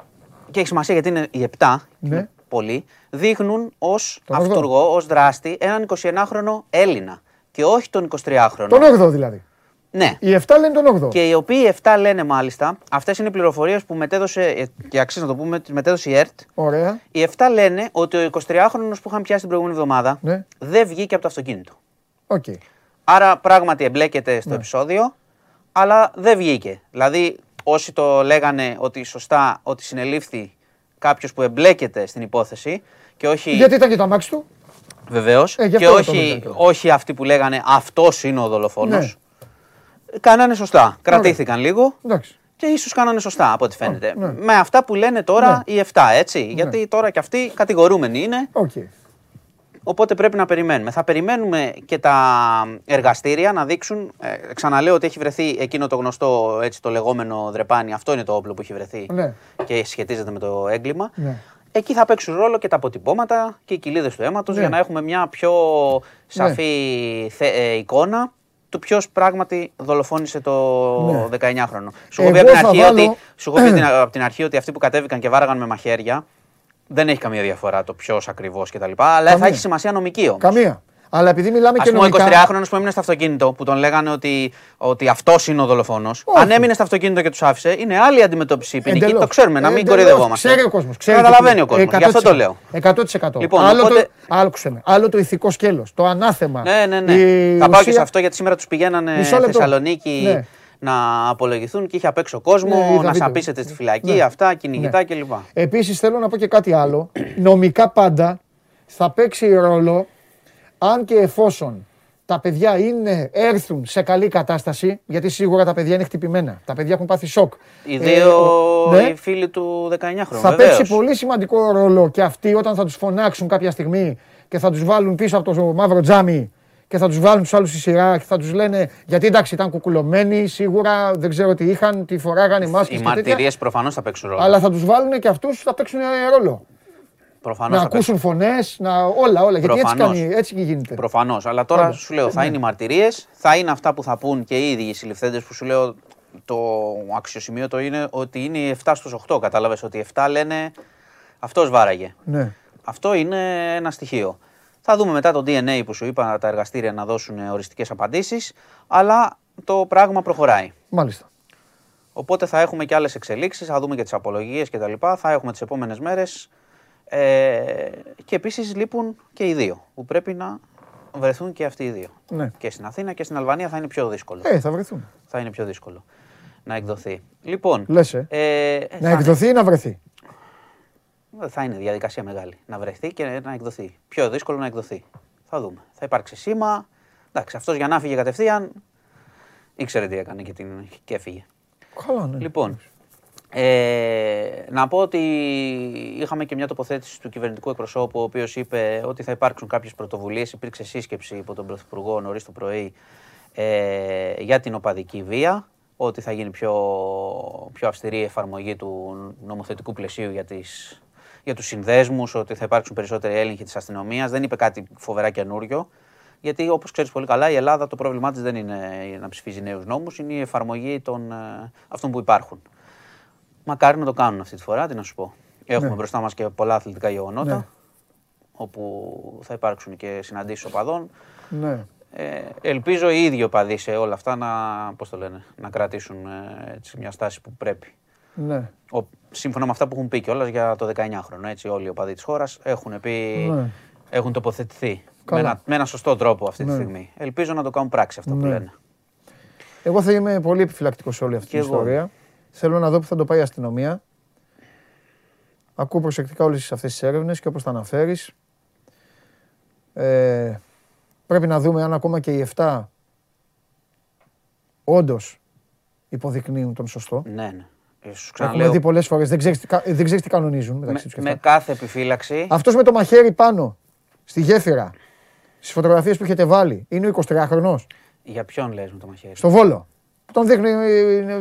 Και έχει σημασία γιατί είναι οι 7. Ναι πολύ, δείχνουν ως αυτούργο, ως δράστη, έναν 21χρονο Έλληνα και όχι τον 23χρονο. Τον 8ο δηλαδή. Ναι. Οι 7 λένε τον 8ο. Και οι οποίοι 7 λένε μάλιστα, αυτές είναι οι πληροφορίες που μετέδωσε, ε, και αξίζει να το πούμε, μετέδωσε η ΕΡΤ. Ωραία. Οι 7 λένε ότι ο 23χρονο που είχαν πιάσει την προηγούμενη εβδομάδα ναι. δεν βγήκε από το αυτοκίνητο. Okay. Άρα πράγματι εμπλέκεται στο ναι. επεισόδιο, αλλά δεν βγήκε. Δηλαδή, όσοι το λέγανε ότι σωστά ότι συνελήφθη κάποιος που εμπλέκεται στην υπόθεση και όχι. Γιατί ήταν και το αμάξι του. Βεβαίως. Ε, και όχι, όχι αυτοί που λέγανε αυτός είναι ο δολοφόνος. Ναι. Κάνανε σωστά. Κρατήθηκαν λίγο. Εντάξει. Και ίσως κάνανε σωστά από ό,τι φαίνεται. Ναι. Με αυτά που λένε τώρα ναι. οι 7, έτσι. Γιατί τώρα και αυτοί κατηγορούμενοι είναι. Okay. Οπότε πρέπει να περιμένουμε. Θα περιμένουμε και τα εργαστήρια να δείξουν. Ε, ξαναλέω ότι έχει βρεθεί εκείνο το γνωστό έτσι, το λεγόμενο δρεπάνι. Αυτό είναι το όπλο που έχει βρεθεί ναι. και σχετίζεται με το έγκλημα. Ναι. Εκεί θα παίξουν ρόλο και τα αποτυπώματα και οι κοιλίδες του αίματος ναι. για να έχουμε μια πιο σαφή ναι. ε, εικόνα του ποιος πράγματι δολοφόνησε το ναι. 19χρονο. Σου έχω πει από την, ότι, από την αρχή ότι αυτοί που κατέβηκαν και βάραγαν με μαχαίρια δεν έχει καμία διαφορά το ποιος ακριβώς κτλ. Αλλά Καμία. θα έχει σημασία νομική όμως. Καμία. Αλλά επειδή μιλάμε Ας και νομικά. Ο 23χρονο που έμεινε στο αυτοκίνητο που τον λέγανε ότι, ότι αυτός είναι ο δολοφόνος. Αν έμεινε στο αυτοκίνητο και τους άφησε, είναι άλλη αντιμετώπιση ποινική. Το ξέρουμε, να μην κορυδευόμαστε. Ξέρει ο κόσμος. Καταλαβαίνει ο κόσμος. Γι' αυτό το λέω. 100%. Λοιπόν, άλλο, οπότε... το, με, άλλο το ηθικό σκέλος. Το ανάθεμα. Ναι, ναι, ναι. Θα πάω και σε αυτό γιατί σήμερα τους πηγαίνανε Θεσσαλονίκη. Ναι να απολογηθούν και είχε απ' έξω κόσμο, ναι, να σαπίσετε στη φυλακή, ναι. αυτά, κυνηγητά ναι. κλπ. Επίσης θέλω να πω και κάτι άλλο. Νομικά πάντα θα παίξει ρόλο αν και εφόσον τα παιδιά είναι, έρθουν σε καλή κατάσταση, γιατί σίγουρα τα παιδιά είναι χτυπημένα. Τα παιδιά έχουν πάθει σοκ. Οι δύο ε, ναι, οι φίλοι του 19 χρόνου. Θα παίξει πολύ σημαντικό ρόλο και αυτοί όταν θα τους φωνάξουν κάποια στιγμή και θα τους βάλουν πίσω από το μαύρο τζάμι και θα τους βάλουν τους άλλους στη σειρά και θα τους λένε. Γιατί εντάξει, ήταν κουκουλωμένοι, σίγουρα δεν ξέρω τι είχαν, τι φοράγανε μάσκες. Οι μαρτυρίες προφανώς θα παίξουν ρόλο. Αλλά θα τους βάλουν και αυτούς θα παίξουν ρόλο. Προφανώς να ακούσουν φωνές, να... όλα, όλα. Γιατί έτσι, κάνει, έτσι γίνεται. Προφανώς. Αλλά τώρα σου λέω, θα ναι. είναι οι μαρτυρίες, θα είναι αυτά που θα πούν και οι ίδιοι οι συλληφθέντες που σου λέω το αξιοσημείωτο είναι ότι είναι οι 7 στους 8. Κατάλαβες ότι 7 λένε αυτός βάραγε. Ναι. Αυτό είναι ένα στοιχείο. Θα δούμε μετά το DNA που σου είπα τα εργαστήρια να δώσουν οριστικές απαντήσεις, αλλά το πράγμα προχωράει. Μάλιστα. Οπότε θα έχουμε και άλλες εξελίξεις, θα δούμε και τις απολογίες και τα λοιπά, θα έχουμε τις επόμενες μέρες ε, και επίσης λείπουν και οι δύο, που πρέπει να βρεθούν και αυτοί οι δύο. Ναι. Και στην Αθήνα και στην Αλβανία θα είναι πιο δύσκολο. Ε, θα βρεθούν. Θα είναι πιο δύσκολο να εκδοθεί. Λοιπόν, Λες, ε. ε να εκδοθεί ή να βρεθεί; Θα είναι διαδικασία μεγάλη. Να βρεθεί και να εκδοθεί. Πιο δύσκολο να εκδοθεί. Θα δούμε. Θα υπάρξει σήμα. Εντάξει, αυτός για να φύγει κατευθείαν ήξερε τι έκανε και, την... και έφυγε. Καλά, ναι. Λοιπόν, ε, να πω ότι είχαμε και μια τοποθέτηση του κυβερνητικού εκπροσώπου, ο οποίος είπε ότι θα υπάρξουν κάποιες πρωτοβουλίες. Υπήρξε σύσκεψη υπό τον Πρωθυπουργό νωρίς το πρωί ε, για την οπαδική βία. Ότι θα γίνει πιο, πιο αυστηρή εφαρμογή του νομοθετικού πλαισίου για τις για τους συνδέσμους, ότι θα υπάρξουν περισσότεροι έλεγχοι της αστυνομίας. Δεν είπε κάτι φοβερά καινούριο. Γιατί όπως ξέρεις πολύ καλά, η Ελλάδα το πρόβλημά της δεν είναι να ψηφίζει νέους νόμους, είναι η εφαρμογή των, ε, αυτών που υπάρχουν. Μακάρι να το κάνουν αυτή τη φορά, τι να σου πω. Έχουμε ναι. μπροστά μας και πολλά αθλητικά γεγονότα, ναι. όπου θα υπάρξουν και συναντήσεις οπαδών. Ναι. Ε, ελπίζω οι ίδιοι οπαδοί σε όλα αυτά να, πώς το λένε, να κρατήσουν ε, έτσι, μια στάση που πρέπει. Ναι. Ο, σύμφωνα με αυτά που έχουν πει κιόλας για το 19χρονο. Έτσι, όλοι οι οπαδοί της χώρας έχουν πει. Ναι. Έχουν τοποθετηθεί με ένα, με ένα, σωστό τρόπο αυτή τη ναι. στιγμή. Ελπίζω να το κάνουν πράξη αυτό που ναι. λένε. Εγώ θα είμαι πολύ επιφυλακτικός σε όλη αυτή την ιστορία. Θέλω να δω που θα το πάει η αστυνομία. Ακούω προσεκτικά όλες αυτές τις έρευνες και όπως τα αναφέρεις. Ε, πρέπει να δούμε αν ακόμα και οι 7 όντως υποδεικνύουν τον σωστό. Ναι, ναι. Έχουμε δει πολλές φορές. Δεν ξέρεις ξέρεις τι κανονίζουν μεταξύ τους. Με κάθε επιφύλαξη. Αυτός με το μαχαίρι πάνω στη γέφυρα, στις φωτογραφίες που έχετε βάλει, είναι ο 23χρονο. Για ποιον λες με το μαχαίρι; Στο βόλο. Τον δείχνει.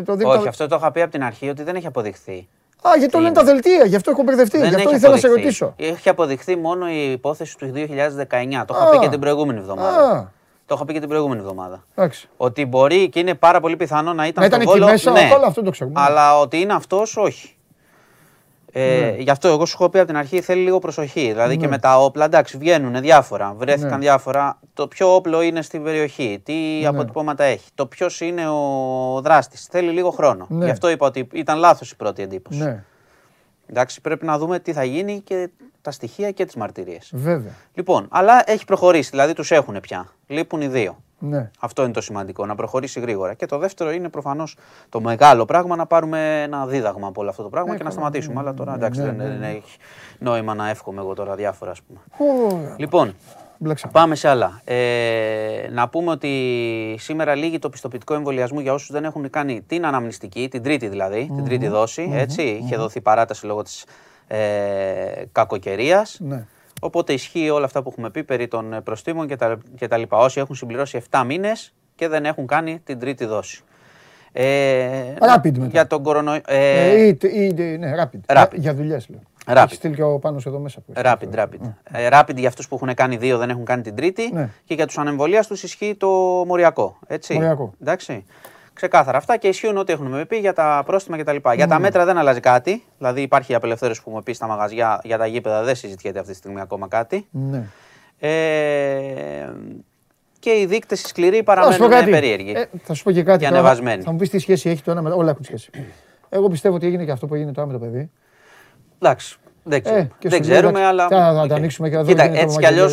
Τον δείχνει Όχι, αυτό το είχα πει από την αρχή ότι δεν έχει αποδειχθεί. Α, γιατί το λένε τα δελτία, γι' αυτό έχω μπερδευτεί. Γι' αυτό ήθελα να σε ρωτήσω. Έχει αποδειχθεί μόνο η υπόθεση του 2019. Το είχα πει και την προηγούμενη εβδομάδα. Το είχα πει και την προηγούμενη εβδομάδα. Εντάξει. Ότι μπορεί και είναι πάρα πολύ πιθανό να ήταν. Να ήταν εκεί μέσα, ναι, όλο αυτό το ξέρουμε. Αλλά ότι είναι αυτός, όχι. Ε, ναι. Γι' αυτό εγώ σου έχω πει από την αρχή θέλει λίγο προσοχή. Δηλαδή και ναι. με τα όπλα, εντάξει, βγαίνουν διάφορα. Βρέθηκαν ναι. διάφορα. Το ποιο όπλο είναι στην περιοχή, τι ναι. αποτυπώματα έχει, το ποιος είναι ο δράστης. Θέλει λίγο χρόνο. Γι' αυτό είπα ότι ήταν λάθος η πρώτη εντύπωση. Ναι. Εντάξει, πρέπει να δούμε τι θα γίνει και τα στοιχεία και τις μαρτυρίες. Βέβαια. Λοιπόν, αλλά έχει προχωρήσει, δηλαδή τους έχουν πια. Λείπουν οι δύο. Ναι. Αυτό είναι το σημαντικό, να προχωρήσει γρήγορα. Και το δεύτερο είναι προφανώς το μεγάλο πράγμα να πάρουμε ένα δίδαγμα από όλο αυτό το πράγμα ε, και να σταματήσουμε. αλλά τώρα εντάξει, ναι, δεν, ναι, ναι. έχει νόημα να εύχομαι εγώ τώρα διάφορα, ας πούμε. Λοιπόν, Πάμε σε άλλα. Ε, να πούμε ότι σήμερα λύγει το πιστοποιητικό εμβολιασμού για όσους δεν έχουν κάνει την αναμνηστική, την τρίτη δηλαδή, την τρίτη δόση. Έτσι, είχε δοθεί παράταση λόγω της ε, κακοκαιρίας. Ναι. Οπότε ισχύει όλα αυτά που έχουμε πει περί των προστήμων και τα, και τα λοιπά. Όσοι έχουν συμπληρώσει 7 μήνες και δεν έχουν κάνει την τρίτη δόση. Ε, rapid μετά. Για τον κορονοϊό. Ε, ε, ή, ή, ναι, rapid. rapid. Για δουλειές λέω. Rapid. Έχει στείλει και ο πάνω εδώ μέσα. Rapid, rapid. Mm. Ε, rapid για αυτούς που έχουν κάνει δύο, δεν έχουν κάνει την τρίτη. Ναι. Και για τους ανεμβολίας τους ισχύει το μοριακό. Έτσι. Μοριακό. Εντάξει. Ξεκάθαρα αυτά και ισχύουν ό,τι έχουμε πει για τα πρόστιμα κτλ. Mm. Για τα μέτρα δεν αλλάζει κάτι. Δηλαδή υπάρχει η απελευθέρωση που έχουμε πει στα μαγαζιά για τα γήπεδα, δεν συζητιέται αυτή τη στιγμή ακόμα κάτι. Ναι. Ε, και οι δείκτες σκληροί παραμένουν περίεργοι. Ε, θα σου πω και κάτι. Και ανεβασμένοι. Θα μου πεις τι σχέση έχει το ένα με όλα έχουν σχέση. Εγώ πιστεύω ότι έγινε και αυτό που έγινε τώρα με το παιδί. Εντάξει. Δεν, ε, δεν ξέρουμε, αλλά. Θα τα ανοίξουμε και να δούμε. Κοίτα, έτσι κι αλλιώ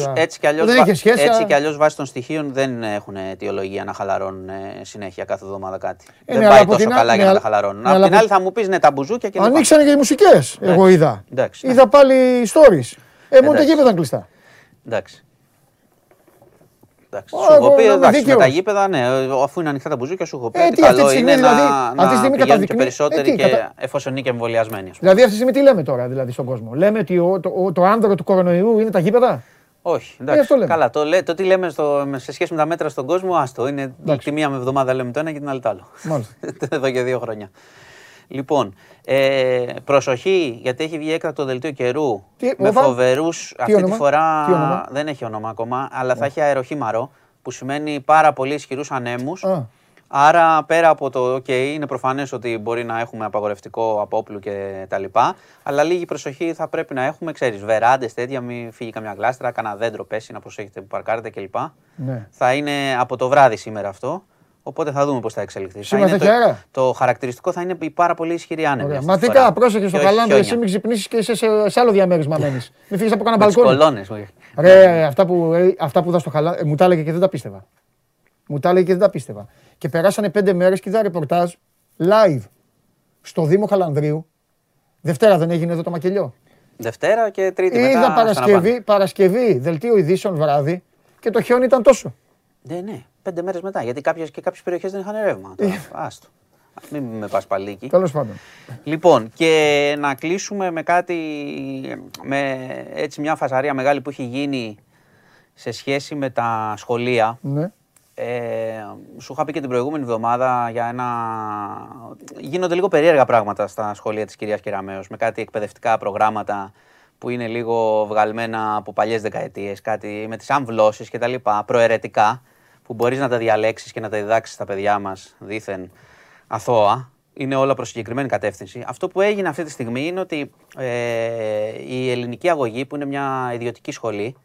έτσι κι αλλιώς, βάσει των στοιχείων δεν έχουν αιτιολογία να χαλαρώνουν ε, συνέχεια κάθε εβδομάδα κάτι. Ε, δεν ναι, πάει τόσο καλά για να τα χαλαρώνουν. Ναι, Απ' την άλλη θα μου πεις ναι, τα μπουζούκια και Ανοίξανε και οι μουσικές. Εγώ είδα. Είδα πάλι stories. Ε, μόνο τα γήπεδα κλειστά. Εντάξει. Σου έχω πει εντάξει, με τα γήπεδα, ναι, αφού είναι ανοιχτά τα μπουζούκια, σου έχω πει. Ε, καλό είναι δηλαδή, να, αυτή να πηγαίνουν και περισσότεροι ε, και κατα... εφόσον είναι και εμβολιασμένοι. Δηλαδή αυτή τη στιγμή τι λέμε τώρα δηλαδή, στον κόσμο; Λέμε ότι ο, το, το άνδρο του κορονοϊού είναι τα γήπεδα; Όχι, ε, εντάξει. Ε, Καλά, το, λέ, το τι λέμε στο, σε σχέση με τα μέτρα στον κόσμο, άστο. Είναι τη μία με εβδομάδα λέμε το ένα και την άλλη το άλλο. Μάλιστα. Εδώ και δύο χρόνια. Λοιπόν, ε, προσοχή, γιατί έχει βγει έκτακτο δελτίο καιρού τι, με φοβερούς. Αυτή όνομα; τη φορά δεν έχει όνομα ακόμα, αλλά θα έχει αεροχήμαρο που σημαίνει πάρα πολύ ισχυρούς ανέμους. Άρα πέρα από το OK, είναι προφανές ότι μπορεί να έχουμε απαγορευτικό απόπλου και τα λοιπά, αλλά λίγη προσοχή θα πρέπει να έχουμε, ξέρεις, βεράντες τέτοια, μην φύγει καμιά γλάστρα, κανένα δέντρο πέσει, να προσέχετε που παρκάρετε κλπ. Ναι. Θα είναι από το βράδυ σήμερα αυτό. Οπότε θα δούμε πώς θα εξελιχθεί. Σήμερα το, το χαρακτηριστικό θα είναι η πάρα πολύ ισχυρή άνεμη. Μα τι πρόσεχε στο καλάμι, εσύ μην ξυπνήσεις και είσαι σε, σε άλλο διαμέρισμα μένεις. μην φύγεις από κανένα μπαλκόνι. Κολόνες. Ρε, αυτά που, ε, αυτά που δα στο χαλάμι, ε, μου τα έλεγε και δεν τα πίστευα. Μου τα έλεγε και δεν τα πίστευα. Και περάσανε πέντε μέρες και είδα ρεπορτάζ live στο Δήμο Χαλανδρίου. Δευτέρα δεν έγινε εδώ το μακελιό. Δευτέρα και Τρίτη Είδα μετά. Παρασκευή, Παρασκευή, δελτίο ειδήσεων βράδυ και το χιόνι ήταν τόσο. Ναι, ναι πέντε μέρες μετά. Γιατί κάποιες, και κάποιες περιοχές δεν είχαν ρεύμα. Ε. Άστο. Μην με πας παλίκι. Τέλο πάντων. Λοιπόν, και να κλείσουμε με κάτι, με έτσι μια φασαρία μεγάλη που έχει γίνει σε σχέση με τα σχολεία. Ναι. Ε, σου είχα πει και την προηγούμενη εβδομάδα για ένα. Γίνονται λίγο περίεργα πράγματα στα σχολεία της κυρίας Κεραμέως με κάτι εκπαιδευτικά προγράμματα που είναι λίγο βγαλμένα από παλιές δεκαετίες, κάτι με τις αμβλώσεις κτλ. Προαιρετικά που μπορείς να τα διαλέξεις και να τα διδάξεις στα παιδιά μας δήθεν αθώα. Είναι όλα προς συγκεκριμένη κατεύθυνση. Αυτό που έγινε αυτή τη στιγμή είναι ότι ε, η ελληνική αγωγή, που είναι μια ιδιωτική σχολή,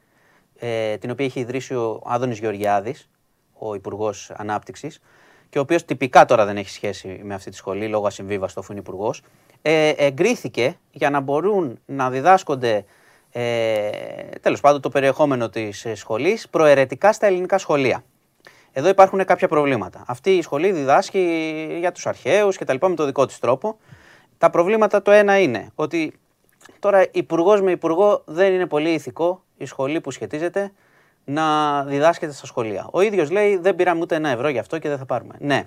ε, την οποία έχει ιδρύσει ο Άδωνης Γεωργιάδης, ο Υπουργός Ανάπτυξης, και ο οποίος τυπικά τώρα δεν έχει σχέση με αυτή τη σχολή λόγω ασυμβίβαστο αφού είναι υπουργός, ε, εγκρίθηκε για να μπορούν να διδάσκονται ε, τέλος πάντων το περιεχόμενο της σχολής προαιρετικά στα ελληνικά σχολεία. Εδώ υπάρχουν κάποια προβλήματα. Αυτή η σχολή διδάσκει για τους αρχαίους και τα λοιπά με το δικό της τρόπο. Τα προβλήματα το ένα είναι ότι τώρα υπουργός με υπουργό δεν είναι πολύ ηθικό η σχολή που σχετίζεται να διδάσκεται στα σχολεία. Ο ίδιος λέει δεν πήραμε ούτε ένα ευρώ γι' αυτό και δεν θα πάρουμε. Ναι.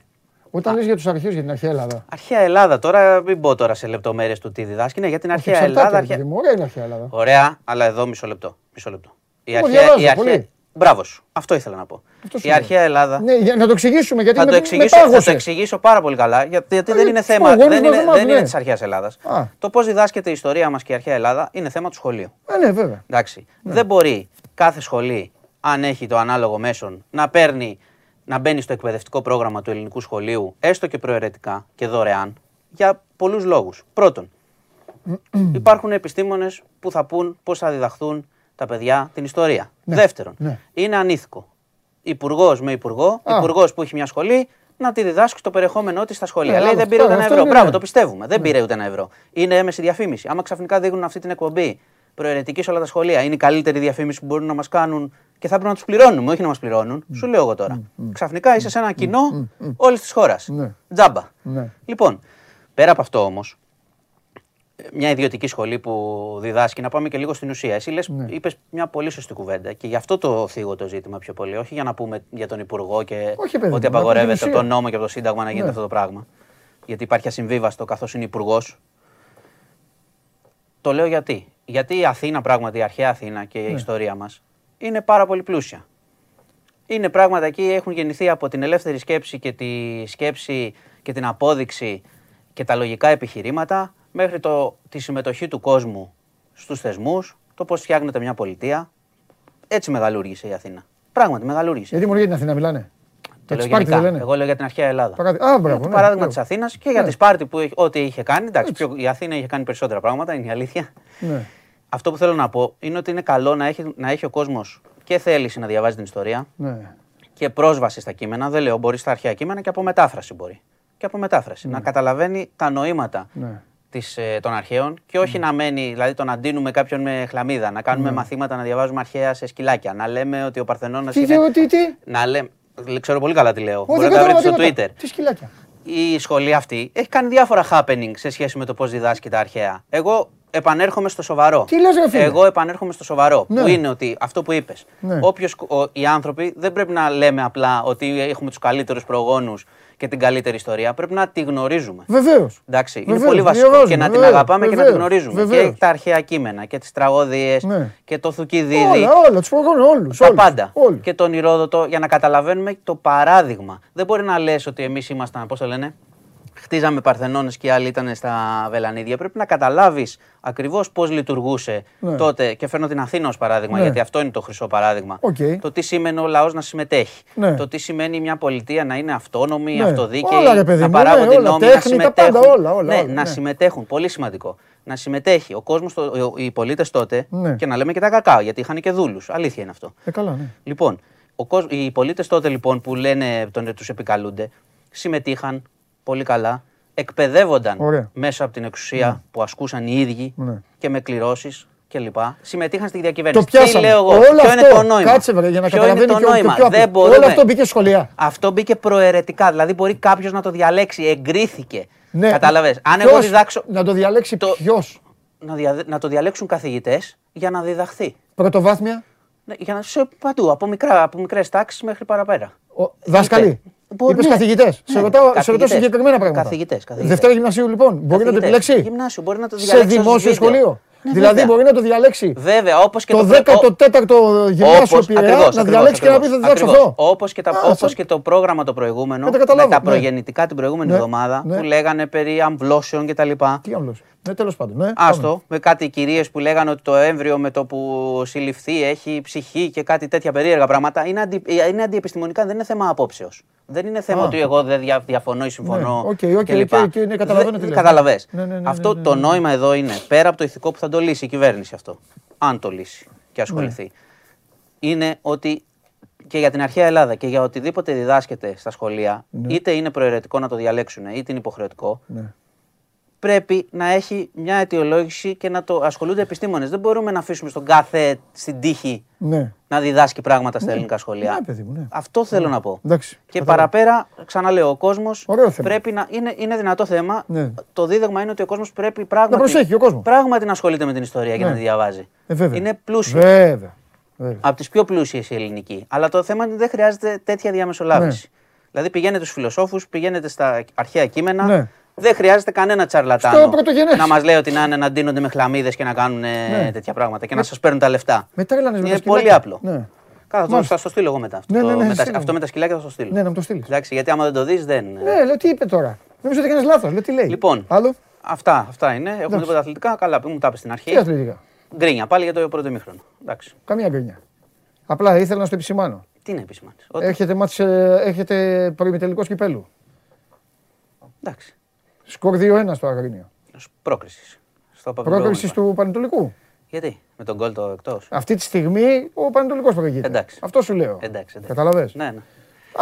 Όταν λες για τους αρχαίους, για την αρχαία Ελλάδα. Αρχαία Ελλάδα, τώρα μην μπω τώρα σε λεπτομέρειες του τι διδάσκει. Ναι, για την αρχαία Ελλάδα. Αρχαία... Ωραία είναι αρχαία Ελλάδα. Ωραία, αλλά εδώ μισό λεπτό. Μισό λεπτό. Η αρχαία, η αρχαία, Μπράβο σου. Αυτό ήθελα να πω. η αρχαία Ελλάδα. Ναι, για να το εξηγήσουμε γιατί θα με, το εξηγήσω, θα το εξηγήσω πάρα πολύ καλά. Γιατί, γιατί δεν είναι θέμα. Δεν είναι, δεν είναι ναι. της αρχαίας Ελλάδας. Το πώς διδάσκεται η ιστορία μας και η αρχαία Ελλάδα είναι θέμα του σχολείου. Α, ναι, βέβαια. Εντάξει. Ναι. Δεν μπορεί κάθε σχολή, αν έχει το ανάλογο μέσον, να παίρνει να μπαίνει στο εκπαιδευτικό πρόγραμμα του ελληνικού σχολείου, έστω και προαιρετικά και δωρεάν, για πολλούς λόγους. Πρώτον, υπάρχουν επιστήμονες που θα πούν πώς θα διδαχθούν τα παιδιά την ιστορία. Ναι, Δεύτερον, ναι. είναι ανήθικο. Υπουργός με υπουργό, υπουργός που έχει μια σχολή, να τη διδάσκει το περιεχόμενό της στα σχολεία. Ναι, Λέει δεν πήρε ούτε ένα ευρώ. Μπράβο, ναι. το πιστεύουμε. Δεν πήρε ούτε ένα ευρώ. Είναι έμεση διαφήμιση. Άμα ξαφνικά δείχνουν αυτή την εκπομπή προαιρετική σε όλα τα σχολεία, είναι η καλύτερη διαφήμιση που μπορούν να μας κάνουν και θα πρέπει να τους πληρώνουμε, όχι να μας πληρώνουν. Σου λέω εγώ τώρα. Ξαφνικά είσαι σε ένα κοινό όλης της χώρας. Τζάμπα. Λοιπόν, πέρα από αυτό όμως, μια ιδιωτική σχολή που διδάσκει, να πάμε και λίγο στην ουσία. Εσύ λες, ναι. είπες μια πολύ σωστή κουβέντα και γι' αυτό το θίγω το ζήτημα πιο πολύ. Όχι για να πούμε για τον Υπουργό και όχι, παιδί, ότι απαγορεύεται από τον νόμο και από το Σύνταγμα να γίνεται ναι. αυτό το πράγμα. Γιατί υπάρχει ασυμβίβαστο καθώς είναι Υπουργός. Το λέω γιατί. Γιατί η Αθήνα, πράγματι, η αρχαία Αθήνα και η ναι. ιστορία μας είναι πάρα πολύ πλούσια. Είναι πράγματα εκεί, έχουν γεννηθεί από την ελεύθερη σκέψη και τη σκέψη και την απόδειξη και τα λογικά επιχειρήματα μέχρι το, τη συμμετοχή του κόσμου στους θεσμούς, το πώς φτιάχνεται μια πολιτεία. Έτσι μεγαλούργησε η Αθήνα. Πράγματι, μεγαλούργησε. Γιατί μόνο για την Αθήνα μιλάνε; Το λέω γενικά. Εγώ λέω για την αρχαία Ελλάδα. Α, μπράβο, το ναι, παράδειγμα της Αθήνας και για ναι. τη Σπάρτη που ό,τι είχε κάνει. Εντάξει, πιο, η Αθήνα είχε κάνει περισσότερα πράγματα, είναι η αλήθεια. Ναι. Αυτό που θέλω να πω είναι ότι είναι καλό να έχει, να έχει ο κόσμος και θέληση να διαβάζει την ιστορία ναι. και πρόσβαση στα κείμενα. Δεν λέω, μπορεί στα αρχαία κείμενα και από μετάφραση μπορεί. Και από μετάφραση. Να καταλαβαίνει τα νοήματα της, ε, των αρχαίων και όχι να μένει, δηλαδή το να ντύνουμε κάποιον με χλαμίδα, να κάνουμε μαθήματα να διαβάζουμε αρχαία σε σκυλάκια, να λέμε ότι ο Παρθενώνας τι, είναι... Τι, τι, Να λέμε, ξέρω πολύ καλά τι λέω, μπορεί να τα βρείτε στο Twitter. Τι σκυλάκια. Η σχολή αυτή έχει κάνει διάφορα happening σε σχέση με το πώς διδάσκει τα αρχαία. Εγώ επανέρχομαι στο σοβαρό. Τι λες, ρε φίλε; Εγώ επανέρχομαι στο σοβαρό. Ναι. Που είναι ότι αυτό που είπες. Ναι. Όποιος, ο- οι άνθρωποι δεν πρέπει να λέμε απλά ότι έχουμε τους καλύτερους προγόνους και την καλύτερη ιστορία. Πρέπει να τη γνωρίζουμε. Βεβαίως. Εντάξει, είναι Βεβαίως, πολύ βασικό διαβάζουμε, και να την βεβαίως, αγαπάμε και να βεβαίως, την γνωρίζουμε. βεβαίως. Και τα αρχαία κείμενα και τις τραγωδίες Ναι. και το Θουκυδίδη. Όλα, όλα, τους προγόνου, όλους. Τα πάντα. Και τον Ηρόδοτο για να καταλαβαίνουμε το παράδειγμα. Δεν μπορεί να λες ότι εμείς ήμασταν, πώς το λένε, χτίζαμε Παρθενώνες και οι άλλοι ήταν στα Βελανίδια. Πρέπει να καταλάβεις ακριβώς πώς λειτουργούσε Ναι. τότε. Και φέρνω την Αθήνα ως παράδειγμα, Ναι. γιατί αυτό είναι το χρυσό παράδειγμα. Οκ. Το τι σημαίνει ο λαός να συμμετέχει. Ναι. Το τι σημαίνει μια πολιτεία να είναι αυτόνομη, Ναι. αυτοδίκαιη, Όλα, ρε παιδί να μου, παράγονται ναι, όλα, νόμοι, τέχνη, να τα πάντα, συμμετέχουν. όλα, όλα, ναι, όλα, να ναι. συμμετέχουν. Πολύ σημαντικό. Να συμμετέχει ο κόσμος, οι πολίτες τότε, Ναι. και να λέμε και τα κακά, γιατί είχαν και δούλους. Αλήθεια είναι αυτό. Ε, καλά, ναι. Λοιπόν, ο κόσμ- οι πολίτες τότε λοιπόν που λένε τον τους επικαλούνται, συμμετείχαν πολύ καλά, εκπαιδεύονταν Ωραία. μέσα από την εξουσία που ασκούσαν οι ίδιοι Ναι. και με κληρώσεις κλπ. Συμμετείχαν στη διακυβέρνηση. Το πιάσαμε. Τι λέω εγώ, Όλο ποιο αυτό, είναι το νόημα; κάτσε βρε, για να Ποιο είναι καταλαβαίνει το και ο- και νόημα. πιο απλό. Δεν μπορούμε. Όλο αυτό μπήκε σχολεία. Αυτό μπήκε προαιρετικά. Δηλαδή μπορεί κάποιος να το διαλέξει, εγκρίθηκε. Ναι. Κατάλαβες; Αν Ποιος εγώ διδάξω. Να το διαλέξει Το- ποιος; Να, δια- να το διαλέξουν καθηγητές για να διδαχθεί. Πρωτοβάθμια; Ναι, για να, σε παντού, από, μικρά, από μικρές τάξεις μέχρι παραπέρα. Ο- Δάσκαλοι; Μπορεί, Είπες ναι. καθηγητές. Σε Ναι, ρωτάω, σε ρωτάω καθηγητές. συγκεκριμένα πράγματα. Καθηγητές, καθηγητές. Δευτέρα γυμνασίου λοιπόν. Μπορεί να το Καθηγητές. επιλέξει; Γυμνάσιο, μπορεί να το Σε διαλέξει ως δημόσιο βίντεο. σχολείο; Ναι, δηλαδή βέβαια. μπορεί να το διαλέξει; Βέβαια, όπως και το το 14ο γυμνάσιο Όπως- Πειραιά ακριβώς, να ακριβώς, διαλέξει και να πει ακριβώς, θα διδάξω ακριβώς. αυτό. Όπως και, τα, Α, όπως σαν- και το πρόγραμμα το προηγούμενο, Δεν τα με καταλάβω, τα ναι. προγεννητικά την προηγούμενη Ναι, εβδομάδα, ναι. που λέγανε περί αμβλώσεων κτλ. Τι άμβλος. Ναι, τέλος πάντων. Ναι, Άστο, με κάτι κυρίες που λέγανε ότι το έμβρυο με το που συλληφθεί έχει ψυχή και κάτι τέτοια περίεργα πράγματα. Είναι, αντι, είναι αντιεπιστημονικά, δεν είναι θέμα απόψεως. Δεν είναι θέμα Α. ότι εγώ δεν δια, διαφωνώ ή συμφωνώ. Ναι, OK, OK, κλπ. OK, OK, ναι, καταλαβαίνω τι Δεν- λες. Κατάλαβες. Ναι, ναι, ναι, αυτό ναι, ναι, το ναι. νόημα εδώ είναι πέρα από το ηθικό που θα το λύσει η κυβέρνηση αυτό. Αν το λύσει και ασχοληθεί. Ναι. Είναι ότι και για την αρχαία Ελλάδα και για οτιδήποτε διδάσκεται στα σχολεία, Ναι. είτε είναι προαιρετικό να το διαλέξουν, είτε είναι υποχρεωτικό, Ναι. Πρέπει να έχει μια αιτιολόγηση και να το ασχολούνται επιστήμονες. Δεν μπορούμε να αφήσουμε στον κάθε στην τύχη Ναι. να διδάσκει πράγματα στα ελληνικά σχολεία. Ναι, παιδί μου, ναι. Αυτό θέλω να πω. Εντάξει. Και κατάλαβα. παραπέρα, ξαναλέω, ο κόσμος Ωραίο θέμα. πρέπει να. Είναι, είναι δυνατό θέμα. Ναι. Το δίδαγμα είναι ότι ο κόσμος πρέπει πράγματι. Να προσέχει ο κόσμος. Πράγματι να ασχολείται με την ιστορία και Ναι. να τη διαβάζει. Ε, βέβαια. Είναι πλούσιο. Βέβαια. βέβαια. Από τις πιο πλούσιες η ελληνική. Αλλά το θέμα είναι ότι δεν χρειάζεται τέτοια διαμεσολάβηση. Ναι. Δηλαδή πηγαίνετε στους φιλοσόφους, πηγαίνετε στα αρχαία κείμενα. Ναι. Δεν χρειάζεται κανένα Στο τσαρλατάνο πρωτογενές. να μας λέει ότι να είναι να ντύνονται με χλαμίδες και να κάνουν ε, Ναι. τέτοια πράγματα και να σας παίρνουν τα λεφτά. Με τρέλανες με τα Είναι σκυλάκια. πολύ απλό. Ναι. Καλά, θα το- Μάλιστα. θα στο στείλω εγώ μετά. Αυτό, Ναι, ναι, το- ναι, με τα- στείλε. αυτό με τα σκυλάκια θα στο στείλω. Ναι, να μου το στείλεις. Εντάξει, γιατί άμα δεν το δεις, δεν. Ναι, λέω τι είπε τώρα; Νομίζω ότι έκανες λάθος. Λέω τι λέει; Λοιπόν, Άλλο; αυτά, αυτά είναι. Έχουμε Εντάξει. τίποτα αθλητικά; Καλά, που μου τα είπες στην αρχή. Τι αθλητικά; Γκρίνια πάλι για το πρώτο ημίχρονο. Εντάξει. Καμία γκρινιά. Απλά ήθελα να στο επισημάνω. Τι είναι επισημάνεις. Έχετε, μάτς, ε, έχετε προημιτελικό κυπέλου. Εντάξει. Σκορ 2-1 στο Αγρίνιο. Πρόκρισης. Στο Πρόκρισης του Πανετολικού. Γιατί, με τον γκολ το εκτός; Αυτή τη στιγμή ο Πανετολικός προηγείται. Εντάξει. Αυτό σου λέω. Εντάξει, εντάξει. Καταλαβες; Ναι, ναι.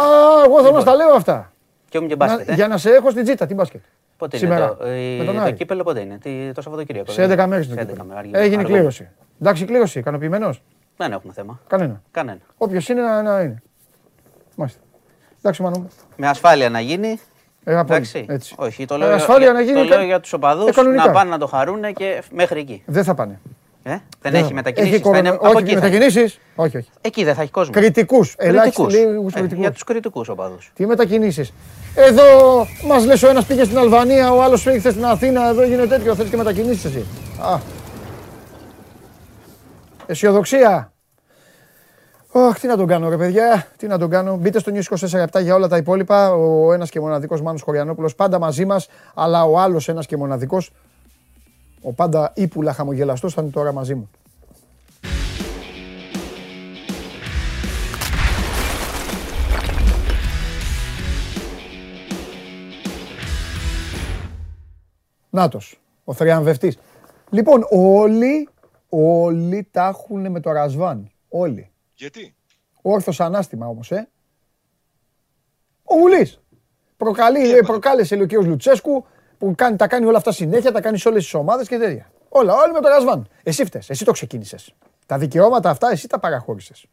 Α, εγώ θα μας τα λέω αυτά. Και όμως και Να- μπάσκετ. ε. για να σε έχω στην τζίτα, την μπάσκετ. Πότε Σήμερα. είναι το, ε, Με τον το Άρη. κύπελο, πότε είναι. Τι, το Σαββατοκύριακο. Σε δεν 11 είναι; μέρες Σε το 11 κύπελο. μέρες, αργή- Έγινε αργό. κλήρωση. Εντάξει, κλήρωση, ικανοποιημένος; Δεν έχουμε θέμα. Κανένα. Κανένα. Όποιος είναι να, να είναι. Μάλιστα. Εντάξει, μάνο μου. Με ασφάλεια να γίνει. Ε, από Εντάξει. έτσι. Όχι, το Ε, λέω, ασφάλεια για, να γίνει το κα- λέω για τους οπαδούς Ε, κανονικά. να πάνε να το χαρούν και μέχρι εκεί. Δεν θα πάνε. Ε; Δεν, Δεν έχει θα- μετακινήσεις. Έχει κορονοϊό. από Όχι, εκεί θα- μετακινήσεις. Όχι, όχι. Εκεί δεν θα έχει κόσμο. Κριτικούς. Ελάχιστοι Κριτικούς. λίγους Ε, κριτικούς. για τους κριτικούς οπαδούς. Τι μετακινήσεις. Εδώ μας λες ο ένας πήγε στην Αλβανία, ο άλλος ήρθε στην Αθήνα, εδώ έγινε τέτοιο. Θες και μετακινήσεις εσύ. Α. Αισιοδοξία. Ωχ, τι να τον κάνω, ρε παιδιά, τι να τον κάνω. Μπείτε στο News 24 για όλα τα υπόλοιπα. Ο ένας και μοναδικός Μάνος Χωριανόπουλος πάντα μαζί μας, αλλά ο άλλος ένας και μοναδικός, ο πάντα ύπουλα χαμογελαστός, θα είναι τώρα μαζί μου. Νάτος, ο θριαμβευτής. Λοιπόν, όλοι, όλοι τα έχουν με το Ρασβάν. Όλοι. Γιατί; Όρθος ανάστημα όμως, ε. Ο Γουλής. Προκαλεί, ε, προκάλεσε λέει, ο κ. Λουτσέσκου που κάνει, τα κάνει όλα αυτά συνέχεια, τα κάνεις σε όλες τις ομάδες και τέτοια. Όλα, όλοι με το Ρασβάν. Εσύ φταίς, εσύ το ξεκίνησες. Τα δικαιώματα αυτά εσύ τα παραχώρησες.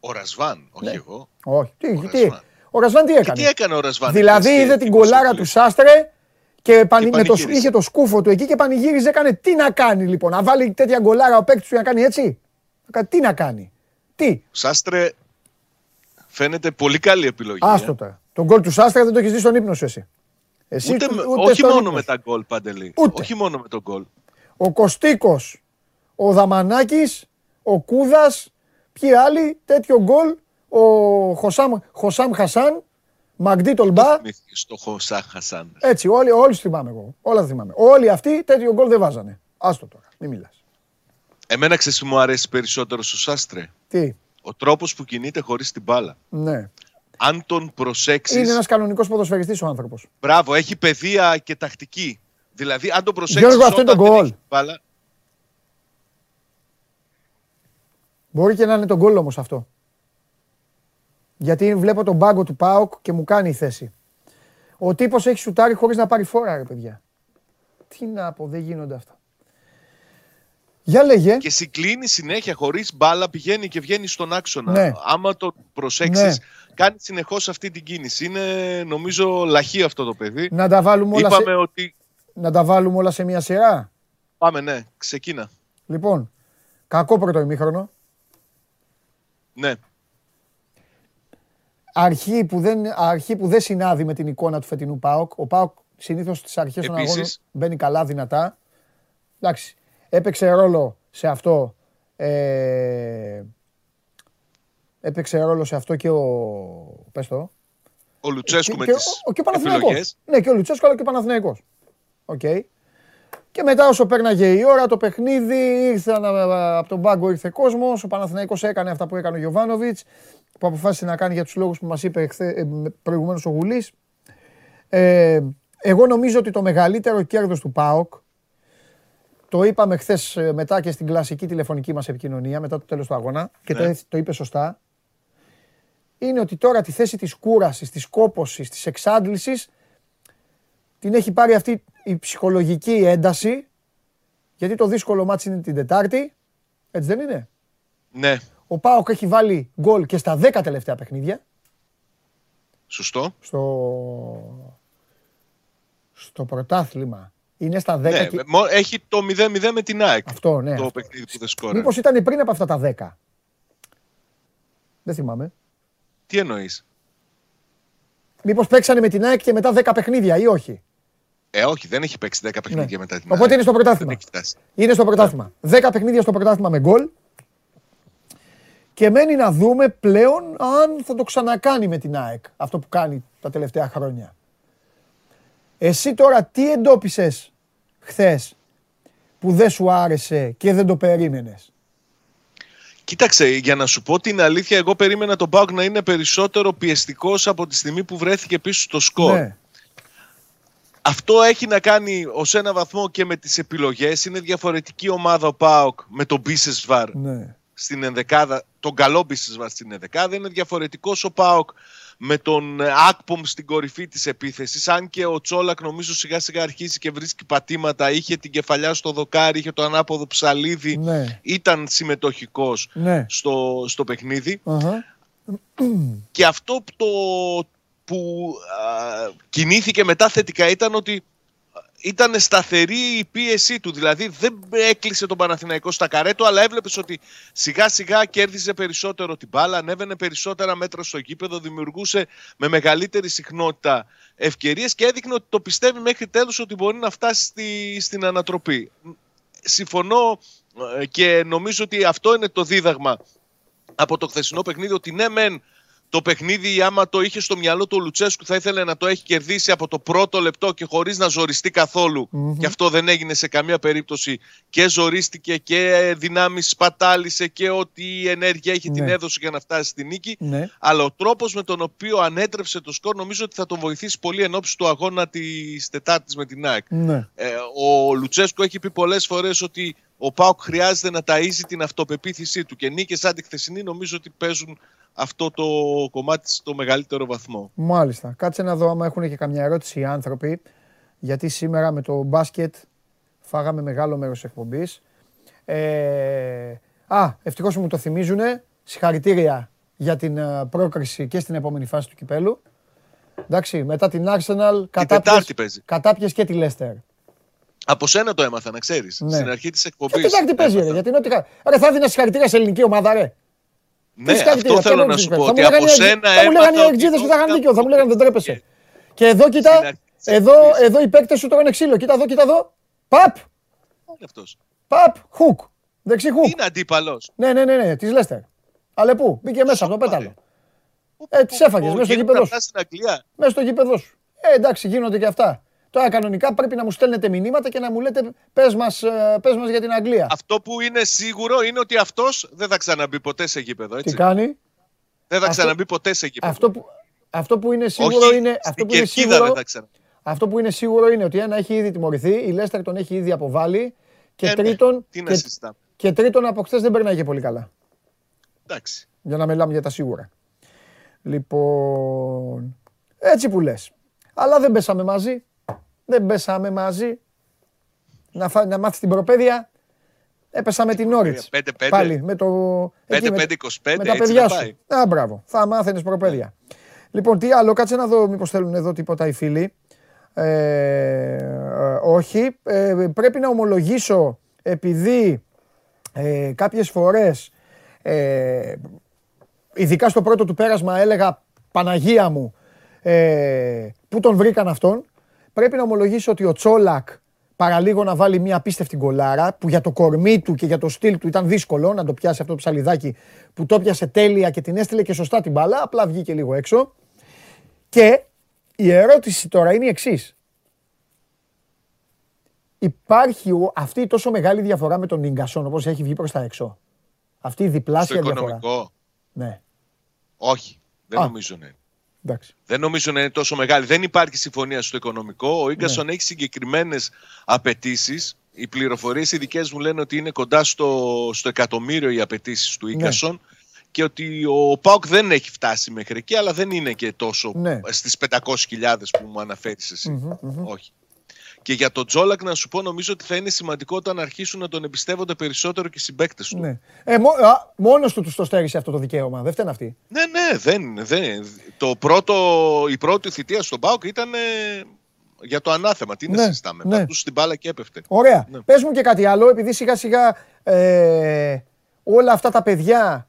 Ο Ρασβάν, όχι Ναι. εγώ. Όχι, τι, Ο τι, Ρασβάν. ο Ρασβάν τι Και έκανε; τι έκανε ο Ρασβάν. Δηλαδή χθες, είδε τι την κολάρα του δημοσιογραφία. Σάστρε Και, πανη... με το... είχε το σκούφο του εκεί και πανηγύριζε. Έκανε τι να κάνει λοιπόν. Να βάλει τέτοια γκολάρα ο παίκτης του να κάνει έτσι. Τι να κάνει; Τι; Σάστρε, φαίνεται πολύ καλή επιλογή. Άστο τώρα. Τον γκολ του Σάστρε δεν το έχεις δει στον ύπνο σου εσύ. εσύ ούτε, ούτε όχι μόνο με τα γκολ, Παντελή. Ούτε. Όχι μόνο με τον γκολ. Ο Κωστίκος, ο Δαμανάκης, ο Κούδας, ποιοι άλλοι, τέτοιο γκολ. Ο Χωσάμ, Χωσάμ Χασάν, Μαγντή Τολμπά. Στο Χωσάμ Χασάν. Έτσι, όλοι, όλοι θυμάμαι εγώ. Όλα θυμάμαι. Όλοι αυτοί τέτοιο γκολ δεν βάζανε. Άστο τώρα, μην μιλάς. Εμένα ξέρεις μου αρέσει περισσότερο στο Σάστρε; Τι; Ο τρόπος που κινείται χωρίς την μπάλα. Ναι. Αν τον προσέξει. Είναι ένας κανονικός ποδοσφαιριστής ο άνθρωπος. Μπράβο, έχει παιδεία και τακτική. Δηλαδή, αν τον προσέξεις. Γιώργο, αυτό είναι το γκολ. Μπορεί και να είναι το γκολ όμως αυτό. Γιατί βλέπω τον πάγκο του Πάοκ και μου κάνει η θέση. Ο τύπος έχει σουτάρει χωρίς να πάρει φόρα, ρε παιδιά. Τι να πω, δεν γίνονται αυτά. Για λέγε. Και συγκλίνει συνέχεια χωρίς μπάλα, πηγαίνει και βγαίνει στον άξονα. Ναι. Άμα το προσέξεις, ναι. κάνει συνεχώς αυτή την κίνηση. Είναι νομίζω λαχείο αυτό το παιδί. Να τα βάλουμε όλα, Είπαμε σε... Ότι... να τα βάλουμε όλα σε μια σειρά. Πάμε, ναι, ξεκίνα. Λοιπόν, κακό πρώτο ημίχρονο. Ναι. Αρχή που, δεν, αρχή που δεν συνάδει με την εικόνα του φετινού ΠΑΟΚ. Ο ΠΑΟΚ συνήθως στις αρχές των αγώνων μπαίνει καλά, δυνατά. Εντάξει, Έπαιξε ρόλο σε αυτό. Ε, έπαιξε ρόλο σε αυτό και ο. Πες το. Ο Λουτσέσκου με τις ο, και ο Ναι, και ο Λουτσέσκου αλλά και ο Παναθηναϊκός. OK. Okay. Και μετά όσο πέρναγε η ώρα το παιχνίδι, ήρθαν από τον πάγκο ήρθε κόσμος. Ο Παναθηναϊκός έκανε αυτά που έκανε ο Γιωβάνοβιτς, που αποφάσισε να κάνει για τους λόγους που μας είπε ε, προηγουμένως ο Γουλής. Ε, εγώ νομίζω ότι το μεγαλύτερο κέρδος του ΠΑΟΚ το είπαμε χθες ε, μετά και στην κλασική τηλεφωνική μας επικοινωνία, μετά το τέλος του αγώνα, και το, ναι. το είπε σωστά. Είναι ότι τώρα τη θέση της κούρασης, της κόποση, της εξάντλησης την έχει πάρει αυτή η ψυχολογική ένταση. Γιατί το δύσκολο μάτι είναι την Τετάρτη. Έτσι δεν είναι; Ναι. Ο Πάοκ έχει βάλει γκολ και στα 10 τελευταία παιχνίδια. Σωστό. Στο, στο πρωτάθλημα είναι στα 10. Ναι, και... Έχει το 0-0 με την ΑΕΚ. Αυτό, ναι. Το παιχνίδι που δεν σκόρε. Μήπως ήταν πριν από αυτά τα 10. Δεν θυμάμαι. Τι εννοείς; Μήπως παίξανε με την ΑΕΚ και μετά 10 παιχνίδια ή όχι; Ε, όχι, δεν έχει παίξει 10 ναι. παιχνίδια μετά την ΑΕΚ. Οπότε είναι στο πρωτάθλημα. Είναι στο πρωτάθλημα. 10 παιχνίδια στο πρωτάθλημα με γκολ. Και μένει να δούμε πλέον αν θα το ξανακάνει με την ΑΕΚ αυτό που κάνει τα τελευταία χρόνια. Εσύ τώρα τι εντόπισες χθες που δεν σου άρεσε και δεν το περίμενες; Κοίταξε, για να σου πω την αλήθεια, εγώ περίμενα τον Πάουκ να είναι περισσότερο πιεστικός από τη στιγμή που βρέθηκε πίσω στο σκορ. Ναι. Αυτό έχει να κάνει ως ένα βαθμό και με τις επιλογές. Είναι διαφορετική ομάδα ο Πάοκ με τον Μπίσεσβαρ ναι. στην ενδεκάδα, τον καλό Μπίσεσβαρ στην ενδεκάδα. Είναι διαφορετικός ο Πάοκ με τον ε, Ακπομ στην κορυφή της επίθεσης αν και ο Τσόλακ νομίζω σιγά σιγά αρχίζει και βρίσκει πατήματα είχε την κεφαλιά στο δοκάρι, είχε το ανάποδο ψαλίδι ναι. ήταν συμμετοχικός ναι. στο, στο παιχνιδι και αυτό το, που κινήθηκε μετά θετικά ήταν ότι ήταν σταθερή η πίεσή του. Δηλαδή δεν έκλεισε τον Παναθηναϊκό στα καρέτο, αλλά έβλεπες ότι σιγά σιγά κέρδιζε περισσότερο την μπάλα, ανέβαινε περισσότερα μέτρα στο γήπεδο, δημιουργούσε με μεγαλύτερη συχνότητα ευκαιρίες και έδειχνε ότι το πιστεύει μέχρι τέλους ότι μπορεί να φτάσει στη, στην ανατροπή. Συμφωνώ ε, και νομίζω ότι αυτό είναι το δίδαγμα από το χθεσινό παιχνίδι, ότι ναι μεν το παιχνίδι, άμα το είχε στο μυαλό του ο Λουτσέσκου, θα ήθελε να το έχει κερδίσει από το πρώτο λεπτό και χωρίς να ζοριστεί Και αυτό δεν έγινε σε καμία περίπτωση. Και ζορίστηκε και δυνάμεις σπατάλησε και ό,τι η ενέργεια έχει την ναι. έδωσε για να φτάσει στη νίκη. Ναι. Αλλά ο τρόπος με τον οποίο ανέτρεψε το σκορ νομίζω ότι θα τον βοηθήσει πολύ εν ώψη του αγώνα της Τετάρτης με την ΑΕΚ. Ναι. Ε, ο Λουτσέσκου έχει πει πολλές φορές ότι ο Πάουκ χρειάζεται να ταΐζει την αυτοπεποίθησή του και νίκες σαν τη χθεσινή νομίζω ότι παίζουν αυτό το κομμάτι στο μεγαλύτερο βαθμό. Μάλιστα. Κάτσε να δω άμα έχουν και καμιά ερώτηση οι άνθρωποι, γιατί σήμερα με το μπάσκετ φάγαμε μεγάλο μέρος εκπομπής. Ε, α, ευτυχώς μου το θυμίζουνε. Συγχαρητήρια για την ε, πρόκριση και στην επόμενη φάση του κυπέλου. Εντάξει, μετά την Arsenal κατάπιες και τη Leicester. Από σένα το έμαθα, να ξέρεις. Ναι. Στην αρχή της εκπομπής. Τι Τετάρτη παίζει, ρε. Γιατί είναι ότι. Ρε, θα δίνει συγχαρητήρια σε ελληνική ομάδα, ρε. Ναι, αυτό θέλω να σου πω. Ότι από σένα Θα μου λέγανε οι εκτζίδε που θα είχαν δίκιο. Θα μου λέγανε δεν τρέπεσαι. Και εδώ κοίτα. Εδώ, εδώ οι παίκτες σου τρώνε ξύλο. Κοίτα εδώ, κοίτα εδώ. Παπ! Παπ! Χουκ. Δεξί χουκ. Είναι αντίπαλος. Ναι, ναι, ναι, ναι, τη Λέστερ. Αλλά πού, μπήκε μέσα από το πέταλο. Ε, τις έφαγες μέσα στο γήπεδο σου. Μέσα στο γήπεδο σου. Ε, εντάξει, γίνονται και αυτά. Τώρα κανονικά πρέπει να μου στέλνετε μηνύματα και να μου λέτε πες μας, ε, πες μας για την Αγγλία. Αυτό που είναι σίγουρο είναι ότι αυτός δεν θα ξαναμπεί ποτέ σε γήπεδο, έτσι. Τι κάνει; Δεν θα ξαναμπεί ποτέ σε γήπεδο. Αυτό που, αυτό που είναι σίγουρο Όχι, είναι... Αυτό που είναι σίγουρο, δεν θα ξαναμπεί. Αυτό που είναι σίγουρο είναι ότι ένα έχει ήδη τιμωρηθεί, η Λέστερ τον έχει ήδη αποβάλει και ε, ναι. τρίτον, Τι και, και τρίτον από χθες δεν περνάει και πολύ καλά. Εντάξει. Για να μιλάμε για τα σίγουρα. Λοιπόν, έτσι που λες. Αλλά δεν πέσαμε μαζί. Δεν πέσαμε μαζί. Να, φα... να μάθεις την προπαίδεια. Έπεσα με την Όριτς. 5-5. Πάλι με το... 5-5-25. Με, με τα παιδιά σου. Α, μπράβο. Θα μάθαινες προπαίδεια. Λοιπόν, τι άλλο, κάτσε να δω μήπως θέλουν εδώ τίποτα οι φίλοι. Ε, ε, όχι. Ε, πρέπει να ομολογήσω επειδή ε, κάποιες φορές ε, ειδικά στο πρώτο του πέρασμα έλεγα Παναγία μου ε, πού τον βρήκαν αυτόν πρέπει να ομολογήσω ότι ο Τσόλακ παραλίγο να βάλει μια απίστευτη γκολάρα που για το κορμί του και για το στυλ του ήταν δύσκολο να το πιάσει αυτό το ψαλιδάκι που το πιάσε τέλεια και την έστειλε και σωστά την μπάλα, απλά βγήκε λίγο έξω. Και η ερώτηση τώρα είναι η εξής. Υπάρχει αυτή η τόσο μεγάλη διαφορά με τον Ίγκασον όπως έχει βγει προς τα έξω; Αυτή η διπλάσια Στο διαφορά. οικονομικό; Ναι. Όχι. Δεν νομίζω να είναι. Εντάξει. Δεν νομίζω να είναι τόσο μεγάλη. Δεν υπάρχει συμφωνία στο οικονομικό. Ο γκασον Ναι. έχει συγκεκριμένες απαιτήσεις. Οι πληροφορίες οι δικές μου λένε ότι είναι κοντά στο, στο εκατομμύριο οι απαιτήσεις του Ίγκασον και ότι ο Πάουκ δεν έχει φτάσει μέχρι εκεί, αλλά δεν είναι και τόσο Ναι. στις 500.000 που μου αναφέρεις εσύ. Όχι. Και για τον Τζόλακ να σου πω νομίζω ότι θα είναι σημαντικό όταν αρχίσουν να τον εμπιστεύονται περισσότερο και οι συμπαίκτες του. Ναι. Ε, μό, α, μόνος του τους το στέρισε αυτό το δικαίωμα. Δεν φταίνε αυτοί. Ναι, ναι, δεν, δεν. Το πρώτο, η πρώτη θητεία στον Πάουκ ήταν ε, για το ανάθεμα. Τι να Ναι, συζητάμε. ναι. Πατούσε την μπάλα και έπεφτε. Ωραία. Ναι. Πες μου και κάτι άλλο, επειδή σιγά σιγά ε, όλα αυτά τα παιδιά,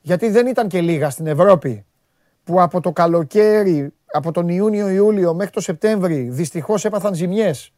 γιατί δεν ήταν και λίγα στην Ευρώπη, που από το καλοκαίρι, από τον Ιούνιο-Ιούλιο μέχρι το Σεπτέμβρη, δυστυχώς έπαθαν ζημιές.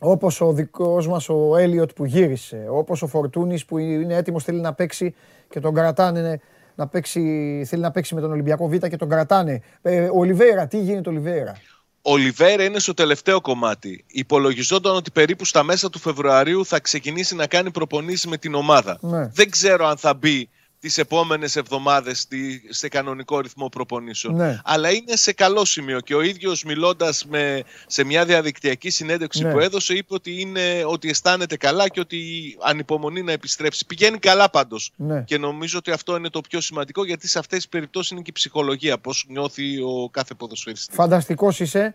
Όπως ο δικός μας ο Έλιοτ που γύρισε, όπως ο Φορτούνης που είναι έτοιμος θέλει να παίξει και τον κρατάνε να παίξει, θέλει να παίξει με τον Ολυμπιακό Β και τον κρατάνε. Ε, ο Ολιβέρα, τι γίνεται ο Ολιβέρα. Ο Λιβέρα είναι στο τελευταίο κομμάτι. Υπολογιζόταν ότι περίπου στα μέσα του Φεβρουαρίου θα ξεκινήσει να κάνει προπονήσεις με την ομάδα. Ναι. Δεν ξέρω αν θα μπει τις επόμενες εβδομάδες στη, σε κανονικό ρυθμό προπονήσεων. Ναι. Αλλά είναι σε καλό σημείο και ο ίδιος μιλώντας με, σε μια διαδικτυακή συνέντευξη Ναι. που έδωσε είπε ότι, είναι, ότι αισθάνεται καλά και ότι ανυπομονεί να επιστρέψει. Πηγαίνει καλά πάντως. Ναι. Και νομίζω ότι αυτό είναι το πιο σημαντικό γιατί σε αυτές τις περιπτώσεις είναι και η ψυχολογία, πώς νιώθει ο κάθε ποδοσφαιριστής. Φανταστικός είσαι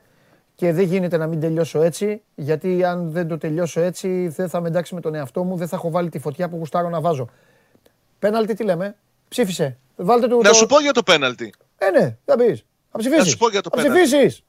και δεν γίνεται να μην τελειώσω έτσι, γιατί αν δεν το τελειώσω έτσι δεν θα με εντάξει με τον εαυτό μου, δεν θα έχω βάλει τη φωτιά που γουστάρω να βάζω. Πέναλτι τι λέμε, ψήφισε. Βάλτε του Να το- σου πω για το πέναλτι. Ε, ναι, θα πεις. Θα ψηφίσεις. Να σου πω για το Θα πέναλτι. ψηφίσεις.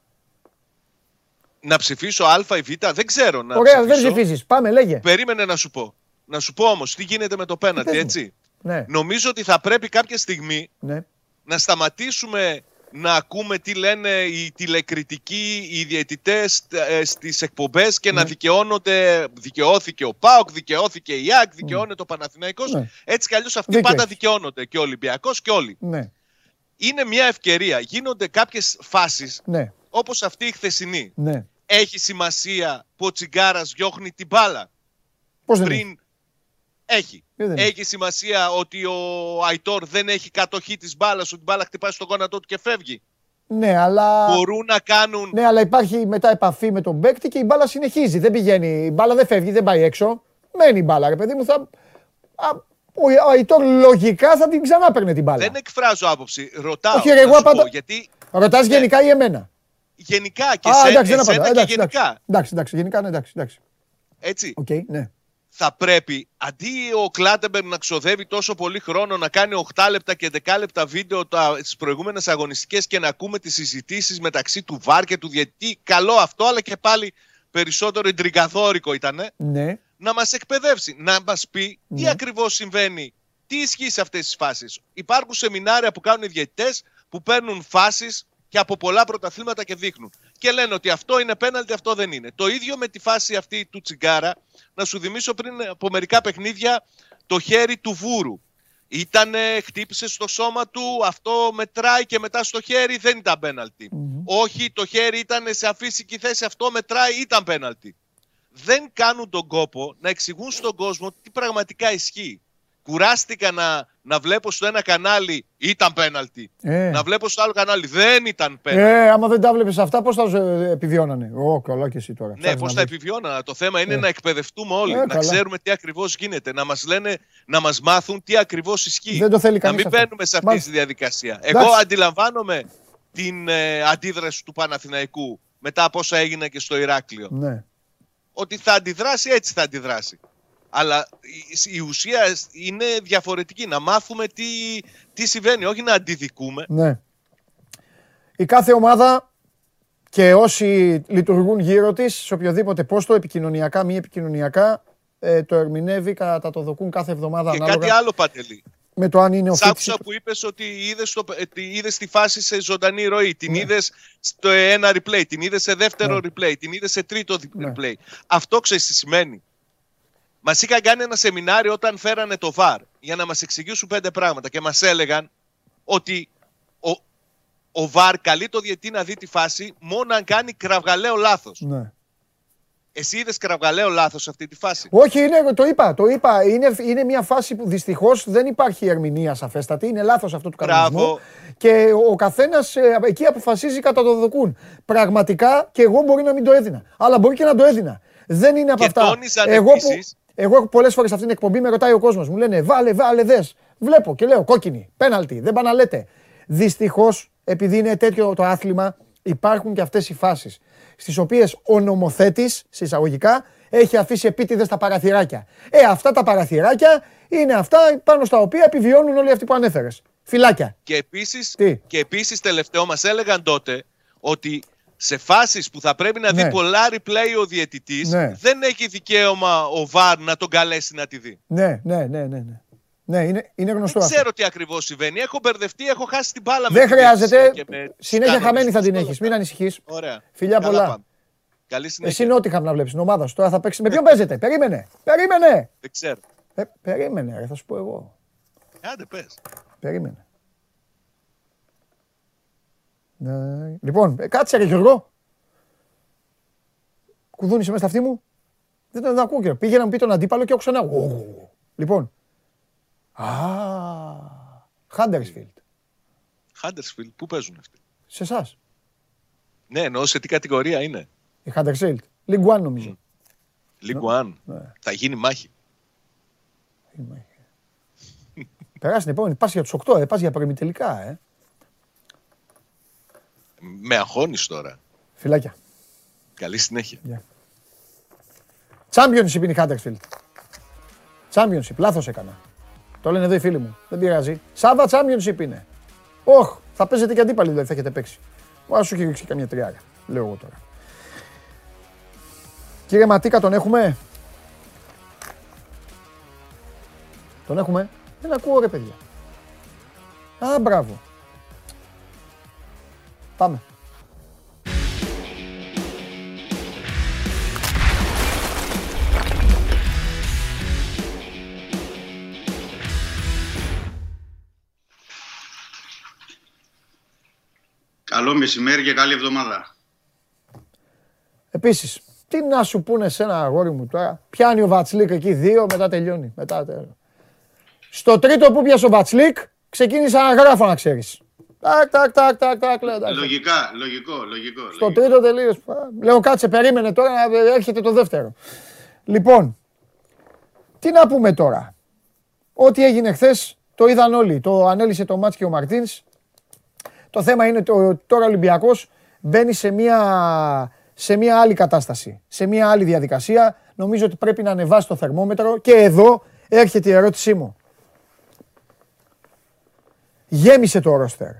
Να ψηφίσω Α ή Β, δεν ξέρω. Να Ωραία, δεν ψηφίσω. ψηφίσεις. Πάμε, λέγε. Περίμενε να σου πω. Να σου πω όμως τι γίνεται με το πέναλτι, πες μου. έτσι; Ναι, Νομίζω ότι θα πρέπει κάποια στιγμή ναι. να σταματήσουμε να ακούμε τι λένε οι τηλεκριτικοί, οι διαιτητές ε, στις εκπομπές και να δικαιώνονται, δικαιώθηκε ο ΠΑΟΚ, δικαιώθηκε η ΑΕΚ, δικαιώνεται ο Παναθηναϊκός. Ναι. Έτσι κι αλλιώς αυτοί Δίκιο πάντα έχεις. δικαιώνονται και ο Ολυμπιακός και όλοι. Ναι, Είναι μια ευκαιρία. Γίνονται κάποιες φάσεις ναι, όπως αυτή η χθεσινή. ναι. Έχει σημασία που ο Τσιγκάρας διώχνει την μπάλα Πώς δεν πριν έχει. έχει. Ε, δεν Έχει σημασία ότι ο Αϊτόρ δεν έχει κατοχή της μπάλας, ότι η μπάλα χτυπάει στον γόνατό του και φεύγει. Ναι, αλλά... Μπορούν να κάνουν. Ναι, αλλά υπάρχει μετά επαφή με τον παίκτη και η μπάλα συνεχίζει. Δεν πηγαίνει. Η μπάλα δεν φεύγει, δεν πάει έξω. Μένει η μπάλα, ρε παιδί μου. Θα... Α, ο ο Αϊτόρ λογικά θα την ξανά παίρνει την μπάλα. Δεν εκφράζω άποψη. Ρωτάω. Όχι, ρε, να εγώ σου πω, απαντώ. γιατί Ρωτάς Ναι. γενικά ή εμένα; γενικά και Α, σε, εντάξει, δεν εσένα απαντάω. και Εντάξει, γενικά. εντάξει, εντάξει, γενικά, ναι, εντάξει, εντάξει. Έτσι. Οκ, ναι. Θα πρέπει αντί ο Κλάτεμπερ να ξοδεύει τόσο πολύ χρόνο να κάνει 8 λεπτά και 10 λεπτά βίντεο στις προηγούμενες αγωνιστικές και να ακούμε τις συζητήσεις μεταξύ του VAR και του διαιτητή. Καλό αυτό, αλλά και πάλι περισσότερο εντριγκαδόρικο ήταν. Ναι. Να μας εκπαιδεύσει, να μας πει τι ναι. ακριβώς συμβαίνει, τι ισχύει σε αυτές τις φάσεις. Υπάρχουν σεμινάρια που κάνουν οι διαιτητές που παίρνουν φάσεις και από πολλά πρωταθλήματα και δείχνουν. Και λένε ότι αυτό είναι πέναλτι, αυτό δεν είναι. Το ίδιο με τη φάση αυτή του Τσιγκάρα. Να σου θυμίσω πριν από μερικά παιχνίδια το χέρι του Βούρου. Ήτανε, χτύπησε στο σώμα του, αυτό μετράει και μετά στο χέρι δεν ήταν πέναλτι. Όχι, το χέρι ήταν σε αφύσικη θέση, αυτό μετράει, ήταν πέναλτι. Δεν κάνουν τον κόπο να εξηγούν στον κόσμο τι πραγματικά ισχύει. Κουράστηκα να, να βλέπω στο ένα κανάλι ήταν πέναλτι. Ε. Να βλέπω στο άλλο κανάλι δεν ήταν πέναλτι. Ε, άμα δεν τα βλέπεις αυτά, πώς θα επιβιώνανε; Ω, καλά και εσύ τώρα. Ναι, πώς θα επιβιώνανε; Το θέμα είναι ε. να εκπαιδευτούμε όλοι. Ε, να ξέρουμε τι ακριβώς γίνεται. Να μας λένε, να μας μάθουν τι ακριβώς ισχύει. Δεν το θέλει Να μην μπαίνουμε σε αυτή τη διαδικασία. Εγώ αντιλαμβάνομαι την ε, αντίδραση του Παναθηναϊκού μετά από όσα έγινε και στο Ηράκλειο. Ναι. Ότι θα αντιδράσει, έτσι θα αντιδράσει. Αλλά η ουσία είναι διαφορετική. Να μάθουμε τι, τι συμβαίνει, όχι να αντιδικούμε. Ναι. Η κάθε ομάδα και όσοι λειτουργούν γύρω της, σε οποιοδήποτε πόστο, επικοινωνιακά, μη επικοινωνιακά, ε, το ερμηνεύει κατά το δοκούν κάθε εβδομάδα. Και κάτι άλλο, Παντελή. Με το αν είναι ο Σ' που είπες ότι είδες, το, είδες τη φάση σε ζωντανή ροή, την ναι. είδες στο ένα replay, την είδες σε δεύτερο ναι. replay, την είδες σε τρίτο ναι. replay. Αυτό ξέρεις τι σημαίνει. Μας είχαν κάνει ένα σεμινάριο όταν φέρανε το ΒΑΡ για να μας εξηγήσουν πέντε πράγματα και μας έλεγαν ότι ο, ο ΒΑΡ καλεί το διετή να δει τη φάση μόνο αν κάνει κραυγαλαίο λάθος. Ναι. Εσύ είδες κραυγαλαίο λάθος σε αυτή τη φάση; Όχι, είναι, το είπα. Το είπα. Είναι, είναι μια φάση που δυστυχώς δεν υπάρχει ερμηνεία σαφέστατη. Είναι λάθος αυτό του κανονισμού. Και ο καθένας ε, εκεί αποφασίζει κατά το δοκούν. Πραγματικά και εγώ μπορεί να μην το έδινα. Αλλά μπορεί και να το έδινα. Δεν είναι από και αυτά. Εγώ επίσης, εγώ έχω πολλές φορές αυτή την εκπομπή με ρωτάει ο κόσμος. Μου λένε βάλε, βάλε, δες. Βλέπω και λέω κόκκινη, πέναλτι, δεν πάνε να λέτε. Δυστυχώς, επειδή είναι τέτοιο το άθλημα, υπάρχουν και αυτές οι φάσεις. Στις οποίες ο νομοθέτης, συσσαγωγικά, έχει αφήσει επίτηδες τα παραθυράκια. Ε, αυτά τα παραθυράκια είναι αυτά πάνω στα οποία επιβιώνουν όλοι αυτοί που ανέφερες. Φυλάκια. Και επίσης, επίσης, τελευταίο, μας έλεγαν τότε ότι σε φάσεις που θα πρέπει να δει ναι. πολλά replay ο διαιτητής, ναι. δεν έχει δικαίωμα ο ΒΑΡ να τον καλέσει να τη δει. Ναι, ναι, ναι, ναι. ναι. Ναι, είναι, είναι γνωστό Δεν ξέρω τι ακριβώς συμβαίνει. Έχω μπερδευτεί, έχω χάσει την μπάλα Δεν χρειάζεται. Συνέχεια χαμένη θα την έχεις. Μην ανησυχείς. Ωραία. Φιλιά Καλά πολλά. Πάμε. Καλή συνέχεια. Εσύ Νότιχαμ να βλέπεις την ομάδα σου. Τώρα θα παίξεις. Με ποιον παίζετε; Περίμενε. Περίμενε. Δεν ξέρω. Ε, περίμενε, ρε, θα σου πω εγώ. Άντε, πες. Περίμενε. Ναι. Λοιπόν, ε, κάτσε ρε Γιώργο. Κουδούνισε μέσα στα αυτή μου. Δεν τον ακούω και πήγε να μου πει τον αντίπαλο και άκουσα ένα. Λοιπόν. Α, Χάντερσφιλτ. Χάντερσφιλτ, πού παίζουν αυτοί; Σε εσάς. Ναι, εννοώ σε τι κατηγορία είναι. Η Χάντερσφιλτ. League One νομίζω. League One. Ναι. Θα γίνει μάχη. Περάσει την επόμενη. Πας για τους 8, ε, πας για τελικά, ε. Με αγχώνεις τώρα. Φιλάκια. Καλή συνέχεια. Yeah. Championship είναι η Huddersfield. Championship. Λάθος έκανα. Το λένε εδώ οι φίλοι μου. Δεν πειράζει. Σάβα Championship είναι. Όχ, θα παίζετε και αντίπαλοι δηλαδή θα έχετε παίξει. Ας σου έχει ρίξει καμιά τριάρα. Λέω εγώ τώρα. Κύριε Ματίκα, τον έχουμε; Τον έχουμε; Δεν ακούω ρε παιδιά. Α, μπράβο. Πάμε. Καλό μεσημέρι και καλή εβδομάδα. Επίσης, τι να σου πούνε σε ένα αγόρι μου τώρα. Πιάνει ο Βατσλίκ εκεί δύο, μετά τελειώνει. Μετά, Στο τρίτο που πιάσε ο Βατσλίκ, ξεκίνησα να γράφω να ξέρεις. Τάκ, τάκ, τάκ, τάκ, τάκ. Λογικά, λογικό, λογικό. Στο τρίτο τελείως. Λέω κάτσε, περίμενε τώρα να έρχεται το δεύτερο. Λοιπόν, τι να πούμε τώρα; Ό,τι έγινε χθες το είδαν όλοι. Το ανέλησε το μάτς και ο Μαρτίνς. Το θέμα είναι ότι τώρα ο Ολυμπιακός μπαίνει σε μια, σε μια άλλη κατάσταση, σε μια άλλη διαδικασία. νομίζω ότι πρέπει να ανεβάσει το θερμόμετρο και εδώ έρχεται η ερώτησή μου. Γέμισε το ρόστερ.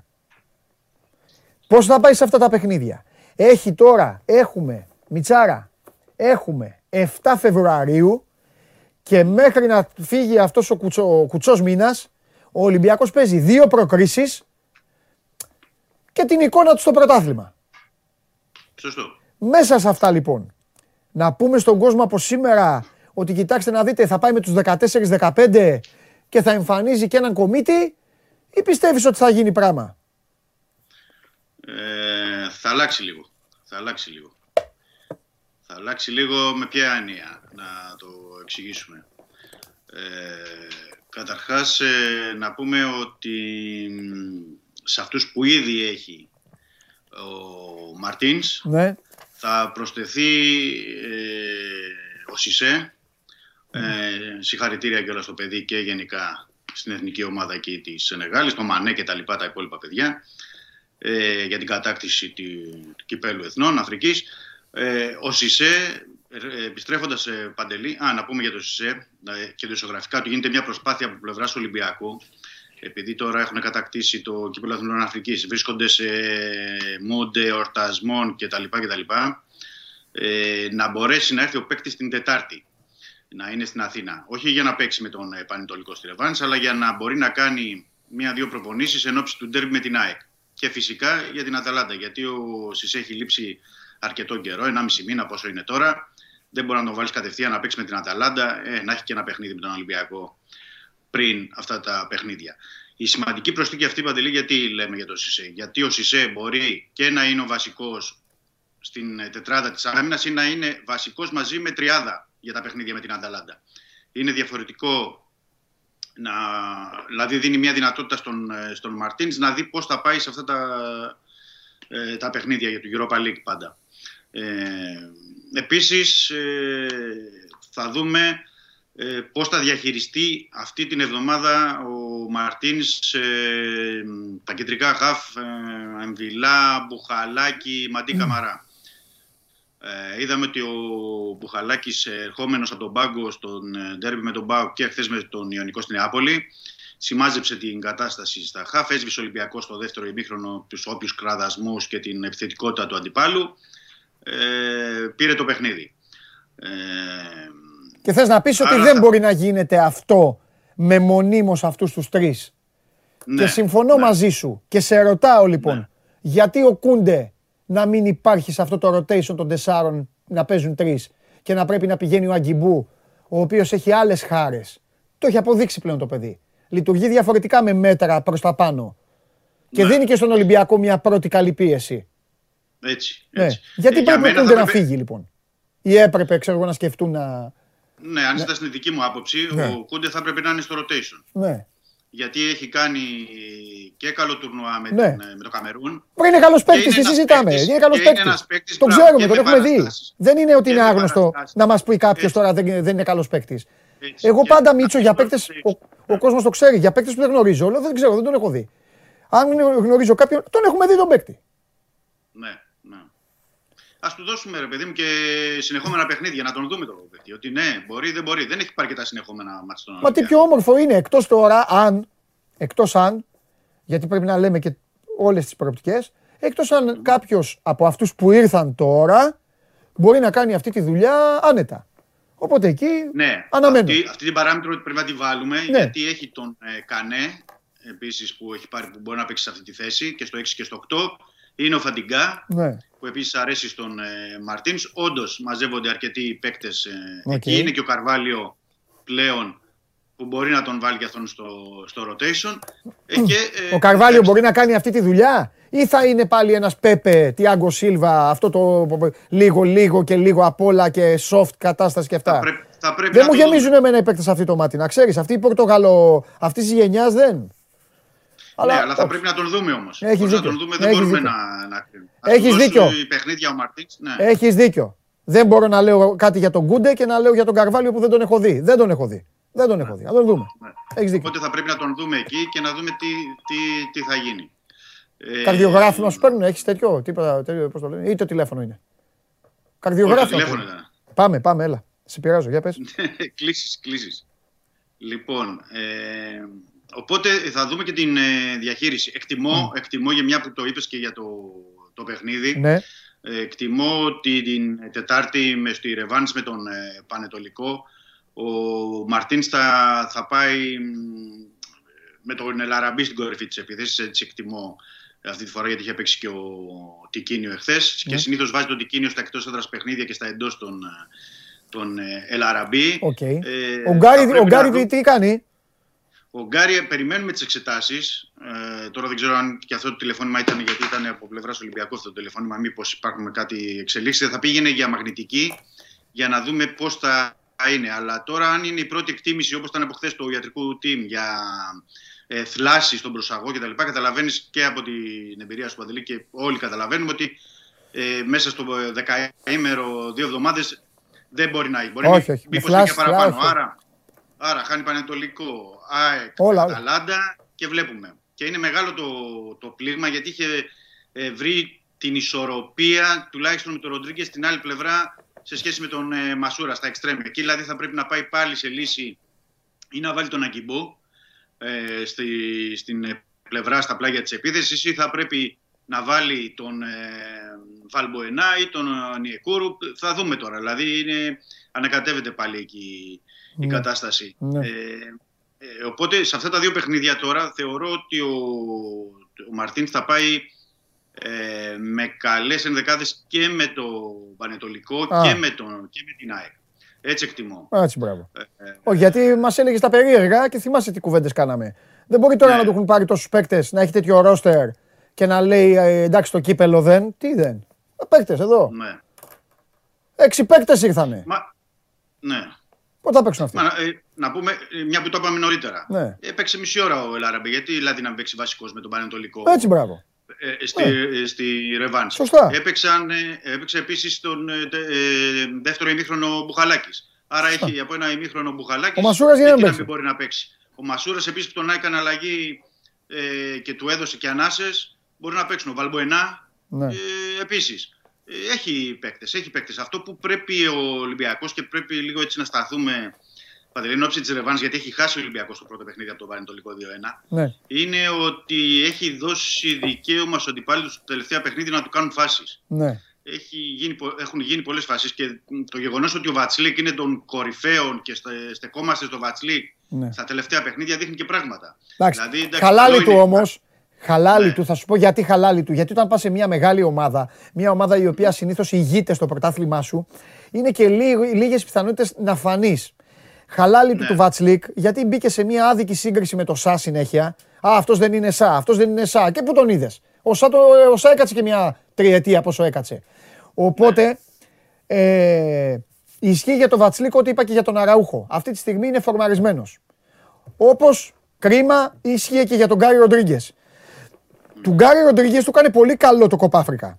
Πώς θα πάει σε αυτά τα παιχνίδια; Έχει τώρα, έχουμε, Μιτσάρα, έχουμε 7 Φεβρουαρίου και μέχρι να φύγει αυτός ο, κουτσό, ο κουτσός μήνας, ο Ολυμπιακός παίζει δύο προκρίσεις και την εικόνα του στο πρωτάθλημα. Σωστό. Μέσα σε αυτά λοιπόν, να πούμε στον κόσμο από σήμερα ότι κοιτάξτε να δείτε θα πάει με τους 14-15 και θα εμφανίζει και έναν κομίτη ή πιστεύεις ότι θα γίνει πράγμα. Ε, θα αλλάξει λίγο. Θα αλλάξει λίγο. Θα αλλάξει λίγο με ποια έννοια να το εξηγήσουμε. Ε, καταρχάς ε, να πούμε ότι σε αυτούς που ήδη έχει ο Μαρτίνς ναι. θα προσθεθεί ε, ο Σισε. Ε, συγχαρητήρια κιόλας στο παιδί και γενικά στην εθνική ομάδα εκεί της Σενεγάλης, το Μανέ και τα λοιπά τα υπόλοιπα παιδιά ε, για την κατάκτηση του, του κυπέλου εθνών Αφρικής. Ε, ο Σισε, ε, επιστρέφοντας σε Παντελή, α, να πούμε για το Σισε ε, και το ισογραφικά του, γίνεται μια προσπάθεια από πλευράς Ολυμπιακού. Επειδή τώρα έχουν κατακτήσει το κύπελο εθνών Αφρικής, βρίσκονται σε μόντε ορτασμών κτλ. κτλ ε, να μπορέσει να έρθει ο παίκτης την Τετάρτη να είναι στην Αθήνα. Όχι για να παίξει με τον ε, Πανετολικό στη αλλά για να μπορεί να κάνει μία-δύο προπονήσεις εν ώψη του ντέρμπι με την ΑΕΚ. Και φυσικά για την Αταλάντα, γιατί ο Σισε έχει λείψει αρκετό καιρό, 1,5 μήνα πόσο είναι τώρα. Δεν μπορεί να τον βάλεις κατευθείαν να παίξει με την Αταλάντα, ε, να έχει και ένα παιχνίδι με τον Ολυμπιακό πριν αυτά τα παιχνίδια. Η σημαντική προσθήκη αυτή, Παντελή, γιατί λέμε για τον Σισε; Γιατί ο Σισε μπορεί και να είναι ο βασικός στην τετράδα της άμυνας ή να είναι βασικός μαζί με τριάδα για τα παιχνίδια με την Αταλάντα. Είναι διαφορετικό να, δηλαδή δίνει μια δυνατότητα στον, ε, στον Μαρτίνς να δει πώς θα πάει σε αυτά τα, ε, τα παιχνίδια για το Europa League πάντα. Ε, επίσης ε, θα δούμε ε, πώς θα διαχειριστεί αυτή την εβδομάδα ο Μαρτίνς ε, τα κεντρικά γαφ ε, Εμβιλά, Μπουχαλάκη, Μαντί Καμαρά. Ε, είδαμε ότι ο Μπουχαλάκης ερχόμενος από τον πάγκο στον ε, ντέρμπι με τον Μπάου και χθες με τον Ιωνικό στην Νεάπολη σημάζεψε την κατάσταση στα χαφ, έσβησε ο Ολυμπιακός στο δεύτερο ημίχρονο τους όποιους κραδασμούς και την επιθετικότητα του αντιπάλου. Ε, πήρε το παιχνίδι. Ε, και θες να πεις ότι δεν μπορεί να γίνεται αυτό με μονίμως αυτούς τους τρεις; Ναι, και συμφωνώ ναι. μαζί σου και σε ρωτάω λοιπόν, ναι. γιατί ο Κούντε να μην υπάρχει σε αυτό το rotation των τεσσάρων να παίζουν τρεις και να πρέπει να πηγαίνει ο Αγκιμπού, ο οποίος έχει άλλες χάρες. Το έχει αποδείξει πλέον το παιδί. Λειτουργεί διαφορετικά με μέτρα προς τα πάνω. Και ναι. δίνει και στον Ολυμπιακό μια πρώτη καλή πίεση. Έτσι. Ναι. έτσι. Γιατί ε, πρέπει να, να φύγει λοιπόν; Ή έπρεπε ξέρω εγώ, να σκεφτούν να. Ναι, αν ναι. στην δική μου άποψη, ναι. ο Κούντε θα πρέπει να είναι στο rotation. Ναι γιατί έχει κάνει και καλό τουρνουά με, ναι. τον, με το Καμερούν. Μα είναι καλός παίκτης, τι συζητάμε. Είναι καλός παίκτης. Το ξέρουμε, το έχουμε δει. Δεν είναι ότι είναι άγνωστο να μας πει κάποιος τώρα δεν, δεν είναι καλός παίκτης. Εγώ πάντα μίτσω για παίκτες. Ο, ο κόσμος το ξέρει. Για παίκτες που δεν γνωρίζω. Λέω, δεν ξέρω, δεν τον έχω δει. Αν γνωρίζω κάποιον, τον έχουμε δει τον παίκτη. Ναι, ναι. Α του δώσουμε ρε παιδί μου και συνεχόμενα παιχνίδια να τον δούμε το παίκτη. Ότι ναι, μπορεί, δεν μπορεί. Δεν έχει πάρει και τα συνεχόμενα μάτια στον Μα τι πιο όμορφο είναι εκτός τώρα αν, εκτός αν, γιατί πρέπει να λέμε και όλες τις προοπτικές, εκτός αν κάποιος από αυτούς που ήρθαν τώρα μπορεί να κάνει αυτή τη δουλειά άνετα. Οπότε εκεί ναι, αναμένω. Αυτή, αυτή την παράμετρο πρέπει να τη βάλουμε ναι. γιατί έχει τον ε, Κανέ επίσης που, έχει πάρει, που μπορεί να παίξει σε αυτή τη θέση και στο 6 και στο 8. Είναι ο Φαντιγκά ναι. Που επίσης αρέσει στον ε, Μαρτίνς. Όντως μαζεύονται αρκετοί παίκτες ε, εκεί. Είναι και ο Καρβάλιο πλέον που μπορεί να τον βάλει και αυτόν στο, στο rotation. Ε, και, ε, ο Καρβάλιο μπορεί να κάνει αυτή τη δουλειά ή θα είναι πάλι ένας Πέπε, Τιάγκο Σίλβα, αυτό το λίγο λίγο και λίγο απ' όλα και soft κατάσταση και αυτά. Θα πρέπει, δεν μου γεμίζουν εμένα οι παίκτες αυτή το μάτι, να ξέρεις. Αυτή η Πορτογαλο, αυτής της γενιάς δεν. Αλλά, ναι, αλλά θα πρέπει να τον δούμε όμως. Έχεις δίκιο. Να τον δούμε, δεν Έχεις μπορούμε δίκιο. να. να... Έχεις δίκιο. Η παιχνίδια ο Μαρτίξ, ναι. Έχεις δίκιο. Δεν μπορώ να λέω κάτι για τον Κούντε και να λέω για τον Καρβάλιο που δεν τον έχω δει. Δεν τον έχω δει. Δεν τον έχω δει. Να τον δούμε. Ναι. Έχεις δίκιο. Οπότε θα πρέπει να τον δούμε εκεί και να δούμε τι, τι, τι θα γίνει. Ε, Καρδιογράφημα σου παίρνουν, έχεις τέτοιο, τίποτα, τέτοιο πώς το λένε, ή το τηλέφωνο είναι. Καρδιογράφημα. τηλέφωνο ήταν. Πάμε, πάμε, έλα. Σε πειράζω, για πες. κλήσεις, κλήσεις. Λοιπόν, ε, οπότε θα δούμε και την ε, διαχείριση. Εκτιμώ, εκτιμώ για μια που το είπες και για το, το παιχνίδι. Ναι. Ε, εκτιμώ ότι την Τετάρτη με στη Ρεβάνς με τον ε, Πανετολικό ο Μαρτίν θα, θα πάει με τον Ελαραμπή στην κορυφή της επίθεσης. Έτσι εκτιμώ αυτή τη φορά γιατί είχε παίξει και ο Τικίνιο εχθές. Και ναι. συνήθως βάζει τον Τικίνιο στα εκτός έδρας παιχνίδια και στα εντός των, τον Ελαραμπή. Okay. Ε, ο Γκάρι, ο Γκάρι τι κάνει; Ο Γκάρι, περιμένουμε τις εξετάσεις. Ε, τώρα δεν ξέρω αν και αυτό το τηλεφώνημα ήταν γιατί ήταν από πλευράς Ολυμπιακού αυτό το τηλεφώνημα. Μήπως υπάρχουν κάτι εξελίξεις. Θα πήγαινε για μαγνητική για να δούμε πώς θα είναι. Αλλά τώρα, αν είναι η πρώτη εκτίμηση όπως ήταν από χθες του ιατρικού team για ε, θλάση στον προσαγό κτλ., καταλαβαίνεις και από την εμπειρία σου, Παντελή, και όλοι καταλαβαίνουμε ότι ε, μέσα στο δεκαήμερο, δύο εβδομάδες δεν μπορεί να έχει. Μπορεί όχι, όχι. Μήπως είναι και παραπάνω. Άρα, άρα χάνει Πανετολικό, ΑΕΚ, Αταλάντα και βλέπουμε. Και είναι μεγάλο το, το πλήγμα γιατί είχε ε, βρει την ισορροπία τουλάχιστον με τον Ροντρίγκες στην άλλη πλευρά σε σχέση με τον ε, Μασούρα στα εξτρέμ. Εκεί δηλαδή θα πρέπει να πάει πάλι σε λύση ή να βάλει τον Αγκιμπό ε, στη, στην πλευρά στα πλάγια της επίθεσης ή θα πρέπει να βάλει τον ε, Βαλμποενά ή τον ε, Νιεκούρου. Θα δούμε τώρα. Δηλαδή είναι, ανακατεύεται πάλι εκεί η ναι. κατάσταση. Ναι. Ε, ε, οπότε σε αυτά τα δύο παιχνίδια τώρα θεωρώ ότι ο, ο Μαρτίν θα πάει ε, με καλές ενδεκάδες και με το Πανετολικό και με, τον, και με την ΑΕΚ. Έτσι εκτιμώ. Έτσι, μπράβο. Ε, ε, Όχι, γιατί μας έλεγες τα περίεργα και θυμάσαι τι κουβέντες κάναμε. Δεν μπορεί τώρα ναι. να το έχουν πάρει τόσους παίκτες, να έχει τέτοιο ρόστερ και να λέει ε, εντάξει το κύπελο δεν. Τι δεν. Παίκτες εδώ. Ναι. Έξι παίκτες ήρθανε. Μα... Ναι. Πότε θα παίξουν αυτοί; Μα, ε, να πούμε, μια που το είπαμε νωρίτερα. Ναι. Έπαιξε μισή ώρα ο Ελάραμπε. Γιατί δηλαδή να παίξει βασικός με τον Πανετολικό. Έτσι, μπράβο. Ε, στη, ναι. στη Ρεβάν. Σωστά. Έπαιξαν, έπαιξε επίσης τον ε, δεύτερο ημίχρονο Μπουχαλάκης. Άρα Σωστά. έχει από ένα ημίχρονο Μπουχαλάκης. Ο Μασούρας για να μην μπορεί να παίξει. Ο Μασούρας επίσης που τον έκανε αλλαγή ε, και του έδωσε και ανάσες μπορεί να παίξουν. Ο Βαλμποενά ναι. ε, επίσης. Ε, έχει παίκτες. Έχει παίκτες. Αυτό που πρέπει ο Ολυμπιακός και πρέπει λίγο έτσι να σταθούμε. Παντελή, όψη της Ρεβάν, γιατί έχει χάσει ο Ολυμπιακός το πρώτο παιχνίδι από το Πανετολικό 2-1. Ναι. Είναι ότι έχει δώσει δικαίωμα στους αντιπάλους του τελευταία παιχνίδια να του κάνουν φάσεις. Ναι. Έχει γίνει, έχουν γίνει πολλές φάσεις και το γεγονός ότι ο Βατσλίκ είναι των κορυφαίων και στεκόμαστε στο Βατσλίκ ναι. στα τελευταία παιχνίδια δείχνει και πράγματα. Εντάξει. Δηλαδή, χαλάλι του όμως. Χαλάλι ναι. του, θα σου πω γιατί χαλάλι του. Γιατί όταν πας σε μια μεγάλη ομάδα, μια ομάδα η οποία συνήθως ηγείται στο πρωτάθλημά σου, είναι και λίγες πιθανότητες να φανείς. Χαλάλι του ναι. του Βατσλίκ, γιατί μπήκε σε μια άδικη σύγκριση με το ΣΑ συνέχεια. Α, αυτός δεν είναι ΣΑ, αυτός δεν είναι ΣΑ. Και πού τον είδες; Ο ΣΑ, το, ο ΣΑ έκατσε και μια τριετία πόσο έκατσε. Οπότε, ε, ισχύει για τον Βατσλίκ ό,τι είπα και για τον Αραούχο. Αυτή τη στιγμή είναι φορμαρισμένος. Όπως κρίμα ίσχυε και για τον Γκάρι Ροντρίγκες. Του Γκάρι Ροντρίγκες του έκανε πολύ καλό το Κόπα Αφρικα.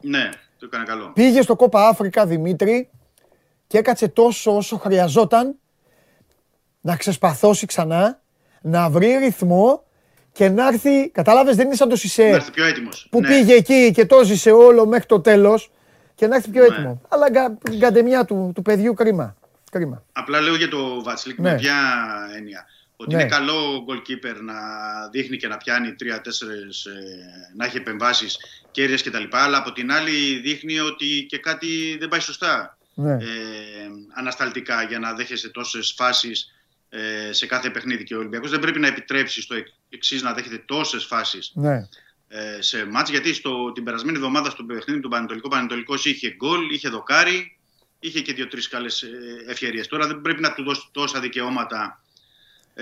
Ναι, το έκανε καλό. Πήγε στο Κόπα Αφρικα Δημήτρη και έκατσε τόσο όσο χρειαζόταν να ξεσπαθώσει ξανά, να βρει ρυθμό και να έρθει. Κατάλαβες, δεν είναι σαν το Σισε. Να έρθει πιο έτοιμος. Που ναι. πήγε εκεί και το ζησε όλο μέχρι το τέλος και να έρθει πιο ναι. έτοιμο. Αλλά την καντεμιά του, του παιδιού κρίμα. κρίμα. Απλά λέω για το Βατσλίκ ναι. με ποια έννοια. Ότι ναι. είναι καλό goalkeeper να δείχνει και να πιάνει τρία-τέσσερις, ε, να έχει επεμβάσεις κέρδε κτλ. Αλλά από την άλλη δείχνει ότι και κάτι δεν πάει σωστά. Ναι. Ε, ανασταλτικά για να δέχεσαι τόσες φάσεις ε, σε κάθε παιχνίδι. Και ο Ολυμπιακός δεν πρέπει να επιτρέψει στο εξής να δέχεται τόσες φάσεις ναι. ε, σε μάτς. Γιατί στο, την περασμένη εβδομάδα στο παιχνίδι του Πανετολικού Πανετολικός είχε γκολ, είχε δοκάρι, είχε και δύο-τρεις καλές ε, ευκαιρίες. Τώρα δεν πρέπει να του δώσει τόσα δικαιώματα ε,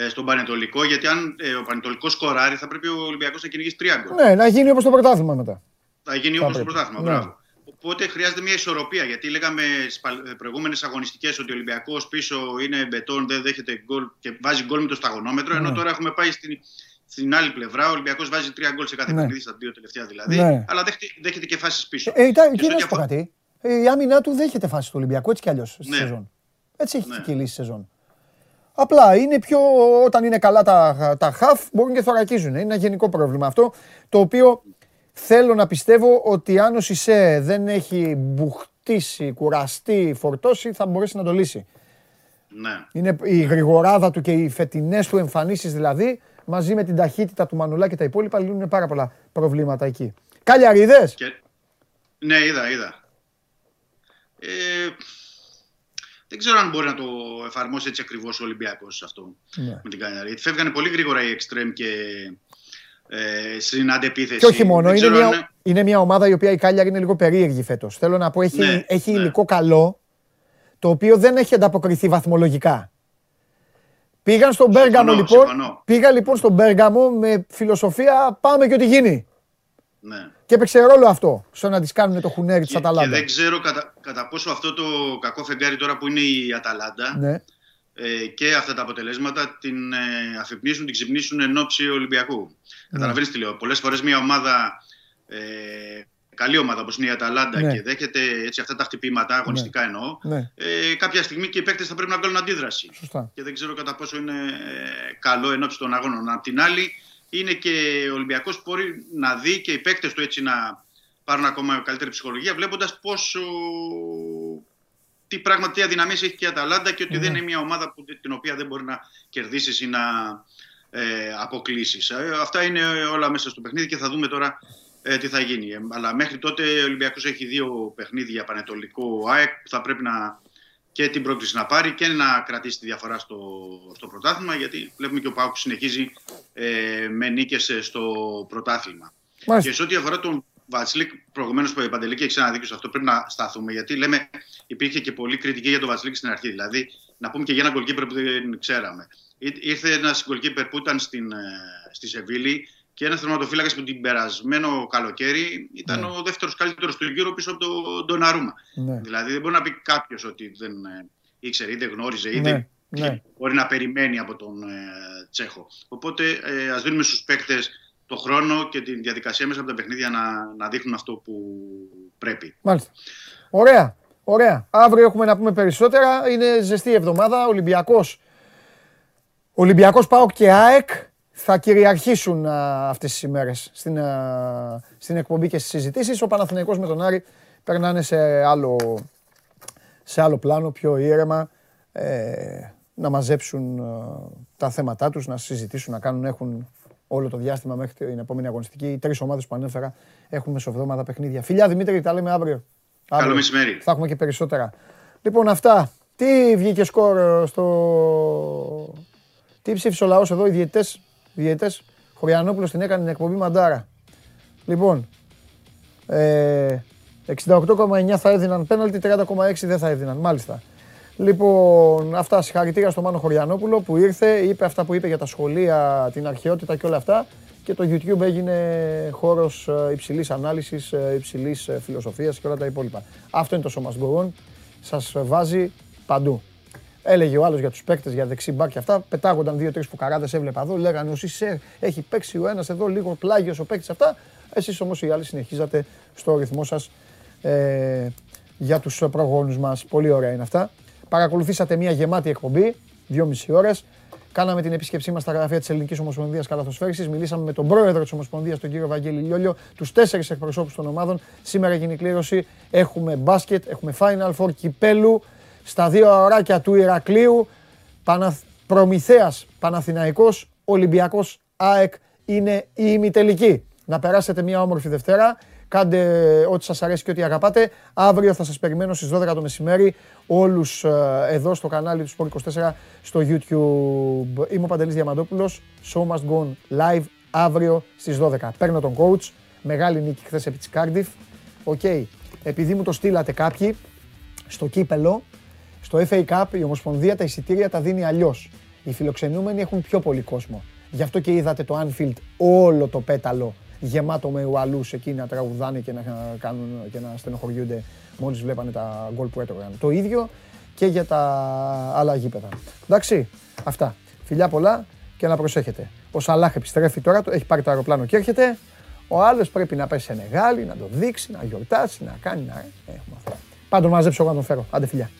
στον Πανετολικό, γιατί αν ε, ο Πανετολικός σκοράρει, θα πρέπει ο Ολυμπιακός να κυνηγήσει τρία γκολ. Ναι, να γίνει όπως το πρωτάθλημα μετά. Θα γίνει όπως το πρωτάθλημα. Ναι. Μπράβο. Οπότε χρειάζεται μια ισορροπία. Γιατί λέγαμε στι προηγούμενες αγωνιστικές ότι ο Ολυμπιακός πίσω είναι μπετόν, δεν δέχεται γκολ και βάζει γκολ με το σταγονόμετρο. Ναι. Ενώ τώρα έχουμε πάει στην, στην άλλη πλευρά. Ο Ολυμπιακός βάζει τρία γκολ σε κάθε ναι. παιχνίδι, στα δύο τελευταία δηλαδή. Ναι. Αλλά δέχεται, δέχεται και φάσεις πίσω. Ε, και να σου πω κάτι. Ε, η άμυνά του δέχεται φάσεις του Ολυμπιακού έτσι κι αλλιώς στη ναι. σεζόν. Έτσι έχει ναι. κυλήσει σεζόν. Απλά είναι πιο, όταν είναι καλά τα, τα χαφ, μπορούν και θωρακίζουν. Είναι ένα γενικό πρόβλημα αυτό, το οποίο θέλω να πιστεύω ότι αν ο Σισε δεν έχει φορτίσει, κουραστεί, φορτώσει, θα μπορέσει να το λύσει. Ναι. Είναι η γρηγοράδα του και οι φετινές του εμφανίσεις δηλαδή, μαζί με την ταχύτητα του Μανουλά και τα υπόλοιπα, λύνουν πάρα πολλά προβλήματα εκεί. Καλιαρίδε. Και... Ναι, είδα, είδα. Ε, δεν ξέρω αν μπορεί να το εφαρμόσει έτσι ακριβώς ο Ολυμπιακός αυτό ναι. με την Καλιαρίδη. Γιατί φεύγανε πολύ γρήγορα οι εξτρέμ και ε, στην αντεπίθεση. Και όχι μόνο. Είναι μια, είναι μια ομάδα η οποία η Κάλιαρη είναι λίγο περίεργη φέτος. Θέλω να πω, έχει, ναι, έχει ναι. υλικό καλό, το οποίο δεν έχει ανταποκριθεί βαθμολογικά. Πήγαν στον Μπέργαμο λοιπόν. Πήγα λοιπόν στον Μπέργαμο με φιλοσοφία πάμε και ό,τι γίνει. Ναι. Και έπαιξε ρόλο αυτό στο να τη κάνουν το χουνέρι της Αταλάντα. Και δεν ξέρω κατά, κατά πόσο αυτό το κακό φεγγάρι τώρα που είναι η Αταλάντα ναι. ε, και αυτά τα αποτελέσματα την ε, αφυπνίσουν, την ξυπνήσουν εν ώψη Ολυμπιακού. Ναι. Καταλαβαίνεις τι λέω. Πολλές φορές μια ομάδα ε, καλή ομάδα όπως είναι η Αταλάντα ναι. και δέχεται έτσι, αυτά τα χτυπήματα, αγωνιστικά ναι. εννοώ, ναι. Ε, κάποια στιγμή και οι παίκτες θα πρέπει να βγάλουν αντίδραση. Σωστά. Και δεν ξέρω κατά πόσο είναι ε, καλό εν ώψη των αγώνων. Απ' την άλλη, είναι και ο Ολυμπιακός που μπορεί να δει και οι παίκτες του έτσι να πάρουν ακόμα καλύτερη ψυχολογία, βλέποντας πόσο. Τι πράγματι τι αδυναμίες έχει και η Αταλάντα και ότι δεν είναι μια ομάδα που, την οποία δεν μπορεί να κερδίσεις ή να ε, αποκλείσεις. Ε, αυτά είναι όλα μέσα στο παιχνίδι και θα δούμε τώρα ε, τι θα γίνει. Ε, αλλά μέχρι τότε ο Ολυμπιακός έχει δύο παιχνίδια πανετολικό ΑΕΚ που θα πρέπει να και την πρόκληση να πάρει και να κρατήσει τη διαφορά στο, στο πρωτάθλημα γιατί βλέπουμε και ο Πάουκ συνεχίζει ε, με νίκες στο πρωτάθλημα. Μάλιστα. Και σε ό,τι αφορά τον Βατσλίκ, προηγουμένως που η Παντελή και έχει ξαναδίκιο σε αυτό, πρέπει να σταθούμε. Γιατί λέμε, υπήρχε και πολύ κριτική για τον Βατσλίκ στην αρχή. Δηλαδή, να πούμε και για έναν goalkeeper που δεν ξέραμε. Ήρθε ένας goalkeeper που ήταν στην, ε, στη Σεβίλη, και ένας θερματοφύλακας που την περασμένο καλοκαίρι ήταν ναι. ο δεύτερος καλύτερος του γύρω πίσω από τον Ντοναρούμα. Ναι. Δηλαδή δεν μπορεί να πει κάποιος ότι δεν ε, ήξερε ή δεν γνώριζε ή ναι. δεν ναι. μπορεί να περιμένει από τον ε, Τσέχο. Οπότε ε, ας δίνουμε στους παίκτες το χρόνο και τη διαδικασία μέσα από τα παιχνίδια να, να δείχνουν αυτό που πρέπει. Μάλιστα. Ωραία. Ωραία. Αύριο έχουμε να πούμε περισσότερα. Είναι ζεστή εβδομάδα. Ολυμπιακός. Ολυμπιακός ΠΑΟΚ και ΑΕΚ θα κυριαρχήσουν α, αυτές τις ημέρες στην, στην εκπομπή και στις συζητήσεις. Ο Παναθηναϊκός με τον Άρη περνάνε σε άλλο, σε άλλο πλάνο, πιο ήρεμα, ε, να μαζέψουν τα θέματά τους, να συζητήσουν, να κάνουν, έχουν όλο το διάστημα μέχρι την επόμενη αγωνιστική. Οι τρεις ομάδες που ανέφερα έχουν μεσοβδόμαδα παιχνίδια. Φιλιά Δημήτρη, τα λέμε αύριο. Καλό μεσημέρι. Θα έχουμε και περισσότερα. Λοιπόν, αυτά. Τι βγήκε σκορ στο... Τι ψήφισε ο λαός εδώ, οι διαιτητές; Διαιτέ. Χωριανόπουλος την έκανε την εκπομπή Μαντάρα. Λοιπόν, ε, 68,9 θα έδιναν πέναλτι, 30,6 δεν θα έδιναν. Μάλιστα. Λοιπόν, αυτά συγχαρητήρια στο Μάνο Χωριανόπουλο που ήρθε, είπε αυτά που είπε για τα σχολεία, την αρχαιότητα και όλα αυτά. Και το YouTube έγινε χώρος ε, υψηλής ανάλυσης, ε, υψηλής ε, φιλοσοφίας και όλα τα υπόλοιπα. Αυτό είναι το σώμα Γκογόν. Σας βάζει παντού. Έλεγε ο άλλος για τους παίκτες, για δεξί μπακ και αυτά. Πετάγονταν δύο-τρεις φουκαράδες, έβλεπα εδώ. Λέγανε ο Σισέρ έχει παίξει ο ένας εδώ, λίγο πλάγιος ο παίκτης αυτά. Εσείς όμως οι άλλοι συνεχίζατε στο ρυθμό σας ε, για τους προγόνους μας. Πολύ ωραία είναι αυτά. Παρακολουθήσατε μια γεμάτη εκπομπή, δυόμιση ώρες. Κάναμε την επίσκεψή μας στα γραφεία της Ελληνικής Ομοσπονδίας Καλαθοσφαίριση. Μιλήσαμε με τον πρόεδρο της Ομοσπονδίας, τον κύριο Βαγγέλη Λιόλιο, τους τέσσερις εκπροσώπους των ομάδων. Σήμερα γίνει η κλήρωση. Έχουμε μπάσκετ, έχουμε Final Four κυπέλου στα δύο ωράκια του Ηρακλείου. Παναθ... Προμηθέας Παναθηναϊκός, Ολυμπιακός ΑΕΚ είναι η ημιτελική. Να περάσετε μια όμορφη Δευτέρα. Κάντε ό,τι σας αρέσει και ό,τι αγαπάτε. Αύριο θα σας περιμένω στις 12 το μεσημέρι όλους ε, εδώ στο κανάλι του Sport24 στο YouTube. Είμαι ο Παντελής Διαμαντόπουλος. Show must go live αύριο στις 12. Παίρνω τον coach. Μεγάλη νίκη χθες επί της Cardiff. OK. Okay. Επειδή μου το στείλατε κάποιοι στο κύπελλο, στο FA Cup η Ομοσπονδία τα εισιτήρια τα δίνει αλλιώς. Οι φιλοξενούμενοι έχουν πιο πολύ κόσμο. Γι' αυτό και είδατε το Anfield όλο το πέταλο γεμάτο με ουαλούς εκεί να τραγουδάνε και να, κάνουν, και να στενοχωριούνται μόλις βλέπανε τα γκολ που έτρωγαν. Το ίδιο και για τα άλλα γήπεδα. Εντάξει, αυτά. Φιλιά πολλά και να προσέχετε. Ο Σαλάχ επιστρέφει τώρα, έχει πάρει το αεροπλάνο και έρχεται. Ο άλλος πρέπει να πέσει σε μεγάλη, να το δείξει, να γιορτάσει, να κάνει. Να... Έχουμε αυτά. Πάντων μαζέψω εγώ να τον φέρω. Άντε φιλιά.